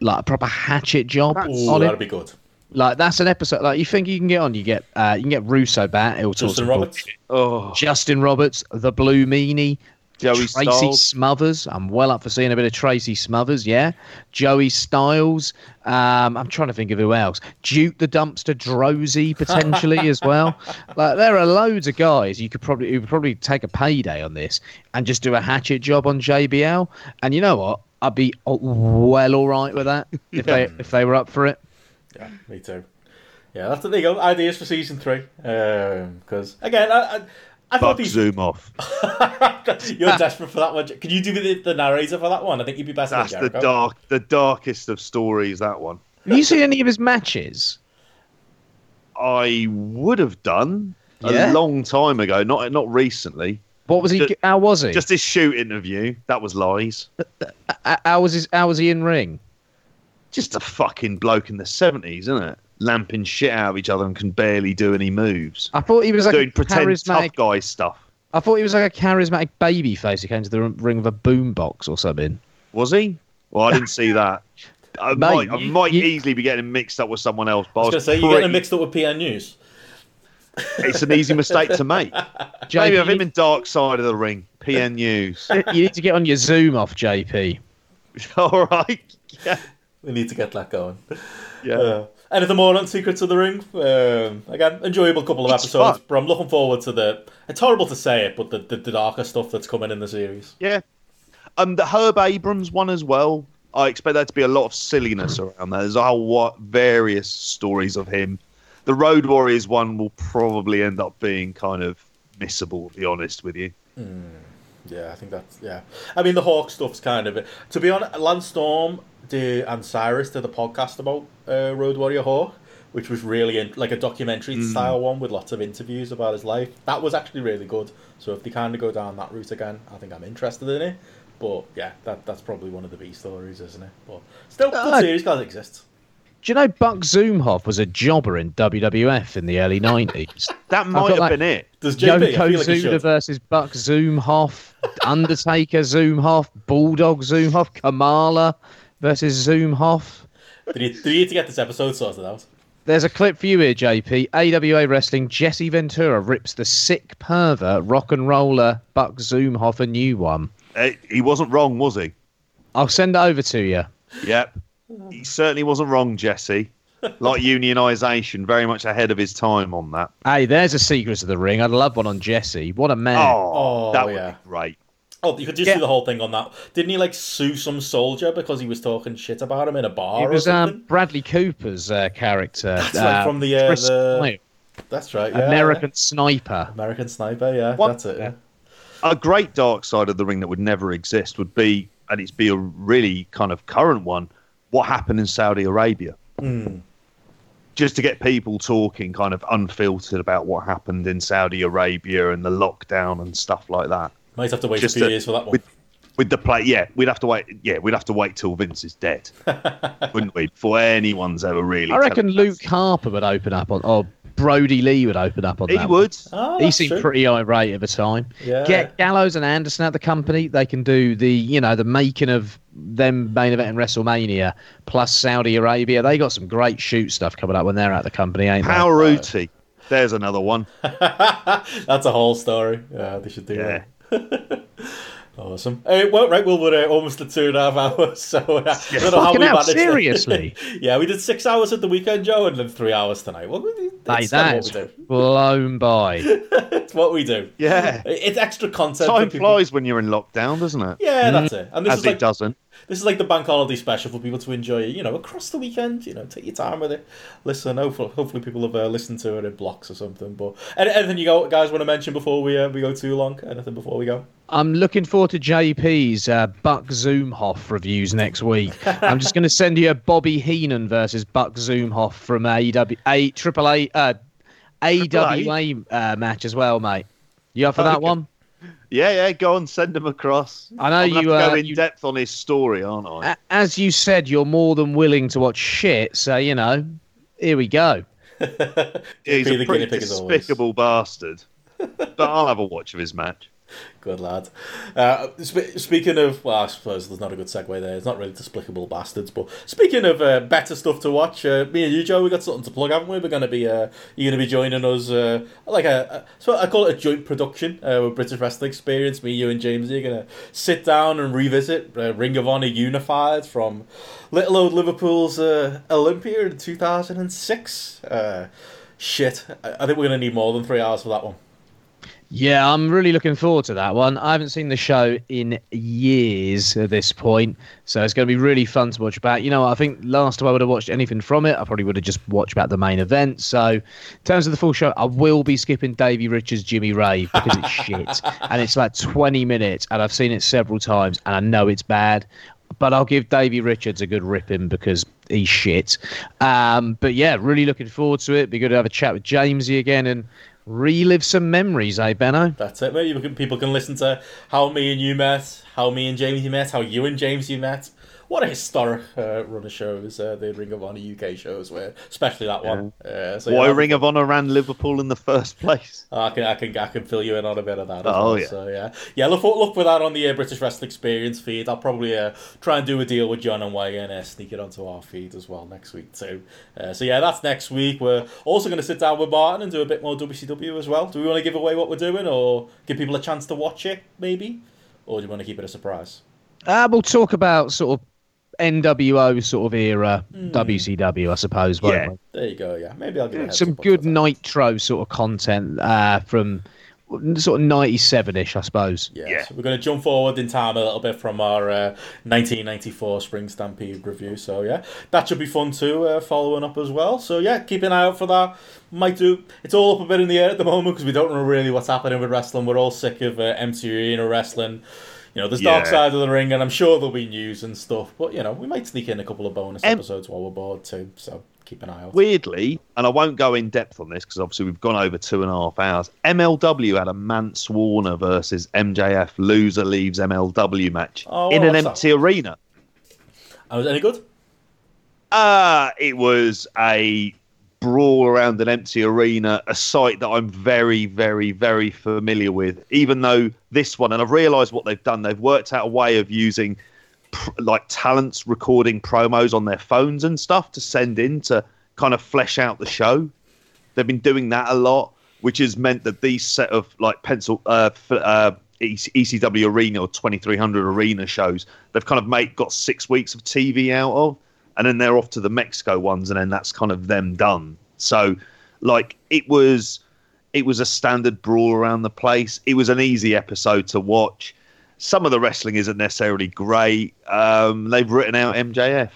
like a proper hatchet job Ooh, on that'd be good. Like that's an episode. Like you think you can get on, you get uh, you can get Russo back. He'll talk Justin Roberts. oh, Justin Roberts, the Blue Meanie, Joey Tracy Styles. Smothers. I'm well up for seeing a bit of Tracy Smothers. Yeah, Joey Styles. Um, I'm trying to think of who else. Duke the Dumpster Droese potentially (laughs) as well. Like there are loads of guys you could probably you could probably take a payday on this and just do a hatchet job on JBL. And you know what? I'd be uh, well all right with that if they (laughs) if they were up for it. Yeah, me too. Yeah, that's there you go. Ideas for season three. Um, because again, I, I, I thought these. zoom off. (laughs) You're desperate for that one. Can you do the, the narrator for that one? I think you'd be better That's than the dark, the darkest of stories. That one. Have you seen any of his matches? I would have done Yeah? a long time ago, not not recently. What was he? Ju- How was he? Just this shoot interview, that was lies. How was his? How was he in ring? Just a fucking bloke in the seventies, isn't it? lamping shit out of each other and can barely do any moves. I thought he was like Doing a pretend charismatic. tough guy stuff. I thought he was like a charismatic baby face who came to the ring with a boombox or something. Was he? Well, I didn't see that. (laughs) I Mate, might, I you- might you- easily be getting mixed up with someone else. But I was I going to say, you're getting mixed up with PN News. (laughs) It's an easy mistake to make. JP, (laughs) Maybe have him in Dark Side of the Ring. PN News. you need to get on your Zoom off, JP. All right. Yeah. We need to get that going. Yeah. Uh, anything more on Secrets of the Ring? Um, again, enjoyable couple of It's episodes, fun. but I'm looking forward to the. It's horrible to say it, but the, the, the darker stuff that's coming in the series. Yeah. Um, the Herb Abrams one as well. I expect there to be a lot of silliness around there. There's a whole what various stories of him. The Road Warriors one will probably end up being kind of missable, to be honest with you. Yeah, I think that's yeah. I mean, the Hawk stuff's kind of to be honest. Lance Storm did, and Cyrus did a podcast about uh, Road Warrior Hawk, which was really in, like a documentary style one with lots of interviews about his life. That was actually really good. So if they kind of go down that route again, I think I'm interested in it. But yeah, that that's probably one of the B stories, isn't it? But still, Uh, good series guys exists. Do you know Buck Zumhofe was a jobber in WWF in the early (laughs) 90s? That might got have that- been it. Does JP? I like he Zuda should. versus Buck Zumhofe, (laughs) Undertaker Zumhofe, Bulldog Zumhofe, Kamala versus Zumhofe. Did you, did you need to get this episode sorted out? There's a clip for you here, JP. AWA Wrestling, Jesse Ventura rips the sick pervert rock and roller Buck Zumhofe a new one. He wasn't wrong, was he? I'll send it over to you. Yep. He certainly wasn't wrong, Jesse. Like unionisation, very much ahead of his time on that. Hey, there's a Secrets of the Ring. I'd love one on Jesse. What a man. Oh, Oh, that would yeah. be great. Oh, you could just Yeah. see the whole thing on that. Didn't he like sue some soldier because he was talking shit about him in a bar it or was something? um, Bradley Cooper's uh, character. That's right, uh, from the, uh, the- That's right. Yeah, American Sniper. American Sniper. Yeah, What- that's it. Yeah. A great dark side of the ring that would never exist would be, and it's be a really kind of current one, what happened in Saudi Arabia. Just to get people talking kind of unfiltered about what happened in Saudi Arabia and the lockdown and stuff like that. Might have to wait Just a few a- years for that one. with with the play, yeah, we'd have to wait. Yeah, we'd have to wait till Vince is dead, (laughs) wouldn't we? Before anyone's ever really. I reckon. Luke Harper would open up on, or Brody Lee would open up on He that. would. Oh, He seemed true. pretty irate at the time. Yeah. Get Gallows and Anderson out the company. They can do the, you know, the making of them main event in WrestleMania plus Saudi Arabia. They got some great shoot stuff coming up when they're out the company, ain't they? Pauruti. There's another one. (laughs) That's a whole story. Yeah, they should do Yeah. that. (laughs) Awesome. Uh, well, right, well, we're uh, almost at two and a half hours, (laughs) so uh, I don't know how we managed. it. seriously? (laughs) yeah, we did six hours at the weekend, Joe, and then three hours tonight. Well, Hey, it's that's what we do. blown by. It's what we do. Yeah. It's extra content. Time for people. flies when you're in lockdown, doesn't it? Yeah, that's it. And this As is it like doesn't. This is like the bank holiday special for people to enjoy. You know, across the weekend. You know, take your time with it. Listen. Hopefully, hopefully people have uh, listened to it in blocks or something. But anything you go, guys want to mention before we uh, we go too long? Anything before we go? I'm looking forward to JP's uh, Buck Zumhofe reviews next week. (laughs) I'm just going to send you a Bobby Heenan versus Buck Zumhofe from AEW, A Triple A, uh, AWA uh, match as well, mate. You up for that Okay. one? Yeah, yeah. Go and send him across. I know I'm gonna you, have to uh, go in you- depth on his story, aren't I? As you said, you're more than willing to watch shit, so you know. Here we go. (laughs) He's the a pretty guinea pig as always. despicable bastard. but I'll have a watch of his match. (laughs) Good lad. Uh, sp- speaking of, well, I suppose there's not a good segue there. It's not really despicable bastards, but speaking of uh, better stuff to watch, uh, me and you, Joe, we got something to plug, haven't we? We're going to be, uh, you're going to be joining us, uh, like a, a, so I call it a joint production uh, with British Wrestling Experience. Me, you, and James, you're going to sit down and revisit Ring of Honor Unified from little old Liverpool's Olympia in 2006. Uh, shit, I, I think we're going to need more than three hours for that one. Yeah, I'm really looking forward to that one. I haven't seen the show in years at this point, so it's going to be really fun to watch about. You know, I think last time I would have watched anything from it, I probably would have just watched about the main event. So, in terms of the full show, I will be skipping Davey Richards' Jimmy Rave because it's shit, (laughs) and it's like 20 minutes, and I've seen it several times, and I know it's bad. But I'll give Davey Richards a good ripping because he's shit. Um, but yeah, really looking forward to it. Be good to have a chat with Jamesy again and relive some memories, eh, Benno? That's it, mate. You can, people can listen to how me and you met, how me and James you met, how you and James you met, what a historic uh, run of shows uh, the Ring of Honor UK shows were, especially that one. Uh, so, Why yeah, Ring of Honor ran Liverpool in the first place? (laughs) I can, I can, I can fill you in on a bit of that. Oh, well. yeah. So yeah, yeah. Look, for, look for that on the uh, British Wrestling Experience feed. I'll probably uh, try and do a deal with John and Wayne and uh, sneak it onto our feed as well next week too. Uh, so yeah, that's next week. We're also going to sit down with Martin and do a bit more WCW as well. Do we want to give away what we're doing, or give people a chance to watch it, maybe, or do you want to keep it a surprise? Uh, we'll talk about sort of NWO sort of era WCW, I suppose. Yeah. we? There you go. Yeah, maybe I'll give it some good. Nitro sort of content uh, from sort of 97 ish, I suppose. Yeah, Yeah. so we're going to jump forward in time a little bit from our uh, 1994 Spring Stampede review. So yeah, that should be fun too, uh, following up as well. So yeah, keep an eye out for that. Might do. It's all up a bit in the air at the moment because we don't know really what's happening with wrestling. We're all sick of uh, MC Arena wrestling. You know, there's dark Yeah. side of the ring, and I'm sure there'll be news and stuff. But you know, we might sneak in a couple of bonus Em- episodes while we're bored too. So keep an eye out. Weirdly, and I won't go in depth on this because obviously we've gone over two and a half hours. MLW had a Mance Warner versus MJF loser leaves MLW match Oh, in an what's empty arena. Oh, was it any good? Uh, it was a brawl around an empty arena, a site that I'm very, very, very familiar with. Even though this one, and I've realised what they've done, they've worked out a way of using pr- like talents recording promos on their phones and stuff to send in to kind of flesh out the show. They've been doing that a lot, which has meant that these set of like pencil uh, uh, ECW Arena or 2300 Arena shows, they've kind of made got six weeks of TV out of, and then they're off to the Mexico ones, and then that's kind of them done. So, like it was, it was a standard brawl around the place. It was an easy episode to watch. Some of the wrestling isn't necessarily great. Um, they've written out MJF.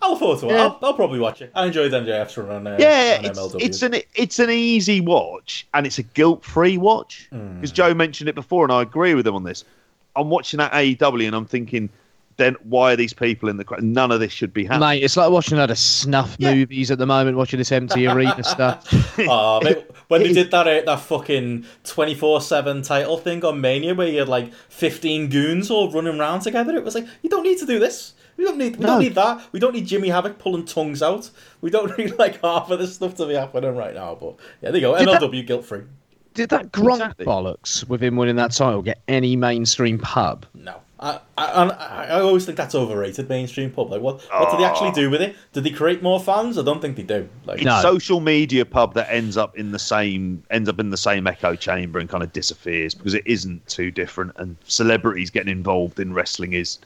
I look forward to it. Yeah. I'll, I'll probably watch it. I enjoyed MJF's run on, uh, yeah, on it's, MLW. it's an it's an easy watch and it's a guilt free watch Hmm. because Joe mentioned it before and I agree with him on this. I'm watching that AEW and I'm thinking, then why are these people in the crowd? None of this should be happening. Mate, it's like watching a lot of snuff Yeah. movies at the moment, watching this empty (laughs) arena stuff. Oh, mate, when they (laughs) did that uh, that fucking twenty four seven title thing on Mania, where you had like fifteen goons all running around together, it was like you don't need to do this. We don't need we No. don't need that. We don't need Jimmy Havoc pulling tongues out. We don't (laughs) need like half of this stuff to be happening right now. But yeah, there you go. Did that- MLW guilt free. Did that Gronk Exactly. bollocks with him winning that title get any mainstream pub? No, I, I I I always think that's overrated mainstream pub. Like what what do they actually do with it? Did they create more fans? I don't think they do. Like It's No. social media pub that ends up in the same ends up in the same echo chamber and kind of disappears because it isn't too different. And celebrities getting involved in wrestling is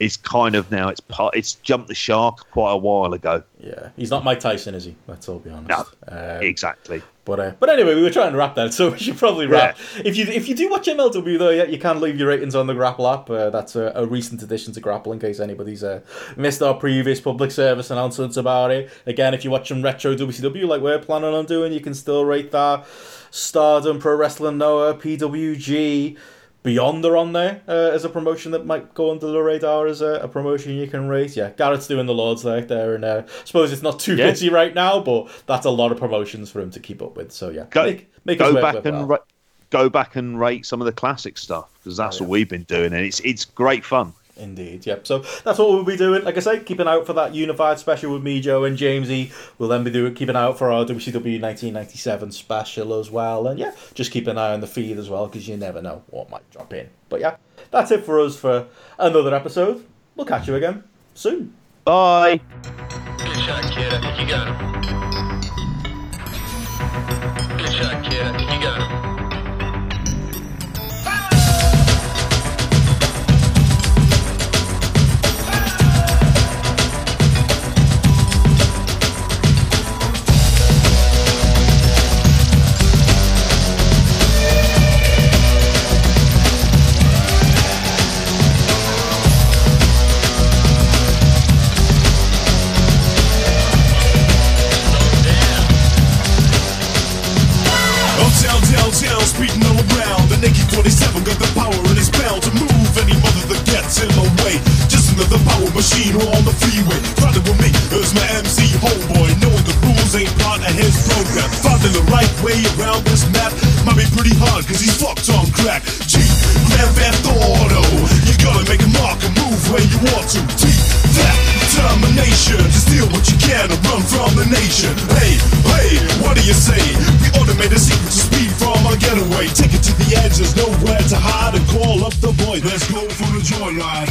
is kind of now it's part it's jumped the shark quite a while ago. yeah, he's not Mike Tyson, is he? Let's all be honest. No, Um, exactly. But uh, but anyway, we were trying to wrap that, (laughs) so we should probably wrap. If you if you do watch MLW though, yeah, you can leave your ratings on the Grapple app. Uh, that's a, a recent addition to Grapple, in case anybody's uh, missed our previous public service announcements about it. Again, if you're watching retro WCW like we're planning on doing, you can still rate that. Stardom, Pro Wrestling Noah, PWG. Beyond are on there uh, as a promotion that might go under the radar as a, a promotion you can rate. Yeah, Garrett's doing the Lords out there, and uh, I suppose it's not too Yeah. busy right now, but that's a lot of promotions for him to keep up with. So yeah, Go, make, make go back and ra- go back and rate some of the classic stuff because that's Oh, yeah. what we've been doing and it's it's great fun. Indeed, yep. So that's what we'll be doing. Like I say, keep an eye out for that unified special with me, Joe, and Jamesy. We'll then be doing keep an eye out for our WCW 1997 special as well, and yeah, just keep an eye on the feed as well because you never know what might drop in. But yeah, that's it for us for another episode. We'll catch you again soon. Bye. Good shot, kid. I think you got him. Good shot, kid. In my way. Just another power machine on the freeway. Riding with me is my MC homeboy. Knowing the rules ain't part of his program. Finding the right way around this map might be pretty hard cause he's fucked on crack. G, Grand Theft Auto. Oh, you gotta make a mark and move when you want to. Deep that determination to steal what you can and run from the nation. Hey, hey, what do you say? We automate a secret to speed from our getaway. Take it to the edge, there's nowhere to hide and call up the boys. Let's go for the joyride.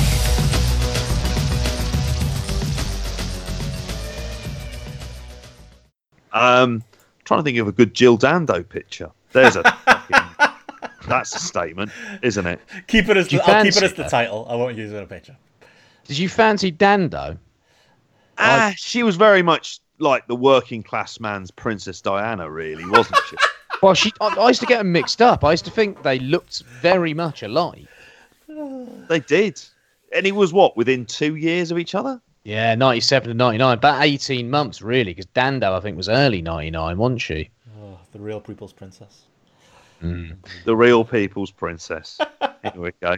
Um, trying to think of a good Jill Dando picture. There's a fucking, that's a statement, isn't it? Keep it as the, I'll keep it as the that? title. I won't use it in a picture. Did you fancy Dando? Ah, she was very much like the working class man's Princess Diana, really, wasn't she? Well, she. I, I used to get them mixed up. I used to think they looked very much alike. they did, and it was what within two years of each other. Yeah, 97 and 99. About 18 months, really, because Dando, I think, was early 99, wasn't she? Oh, the real people's princess. Mm. The real people's princess. (laughs) Here we go.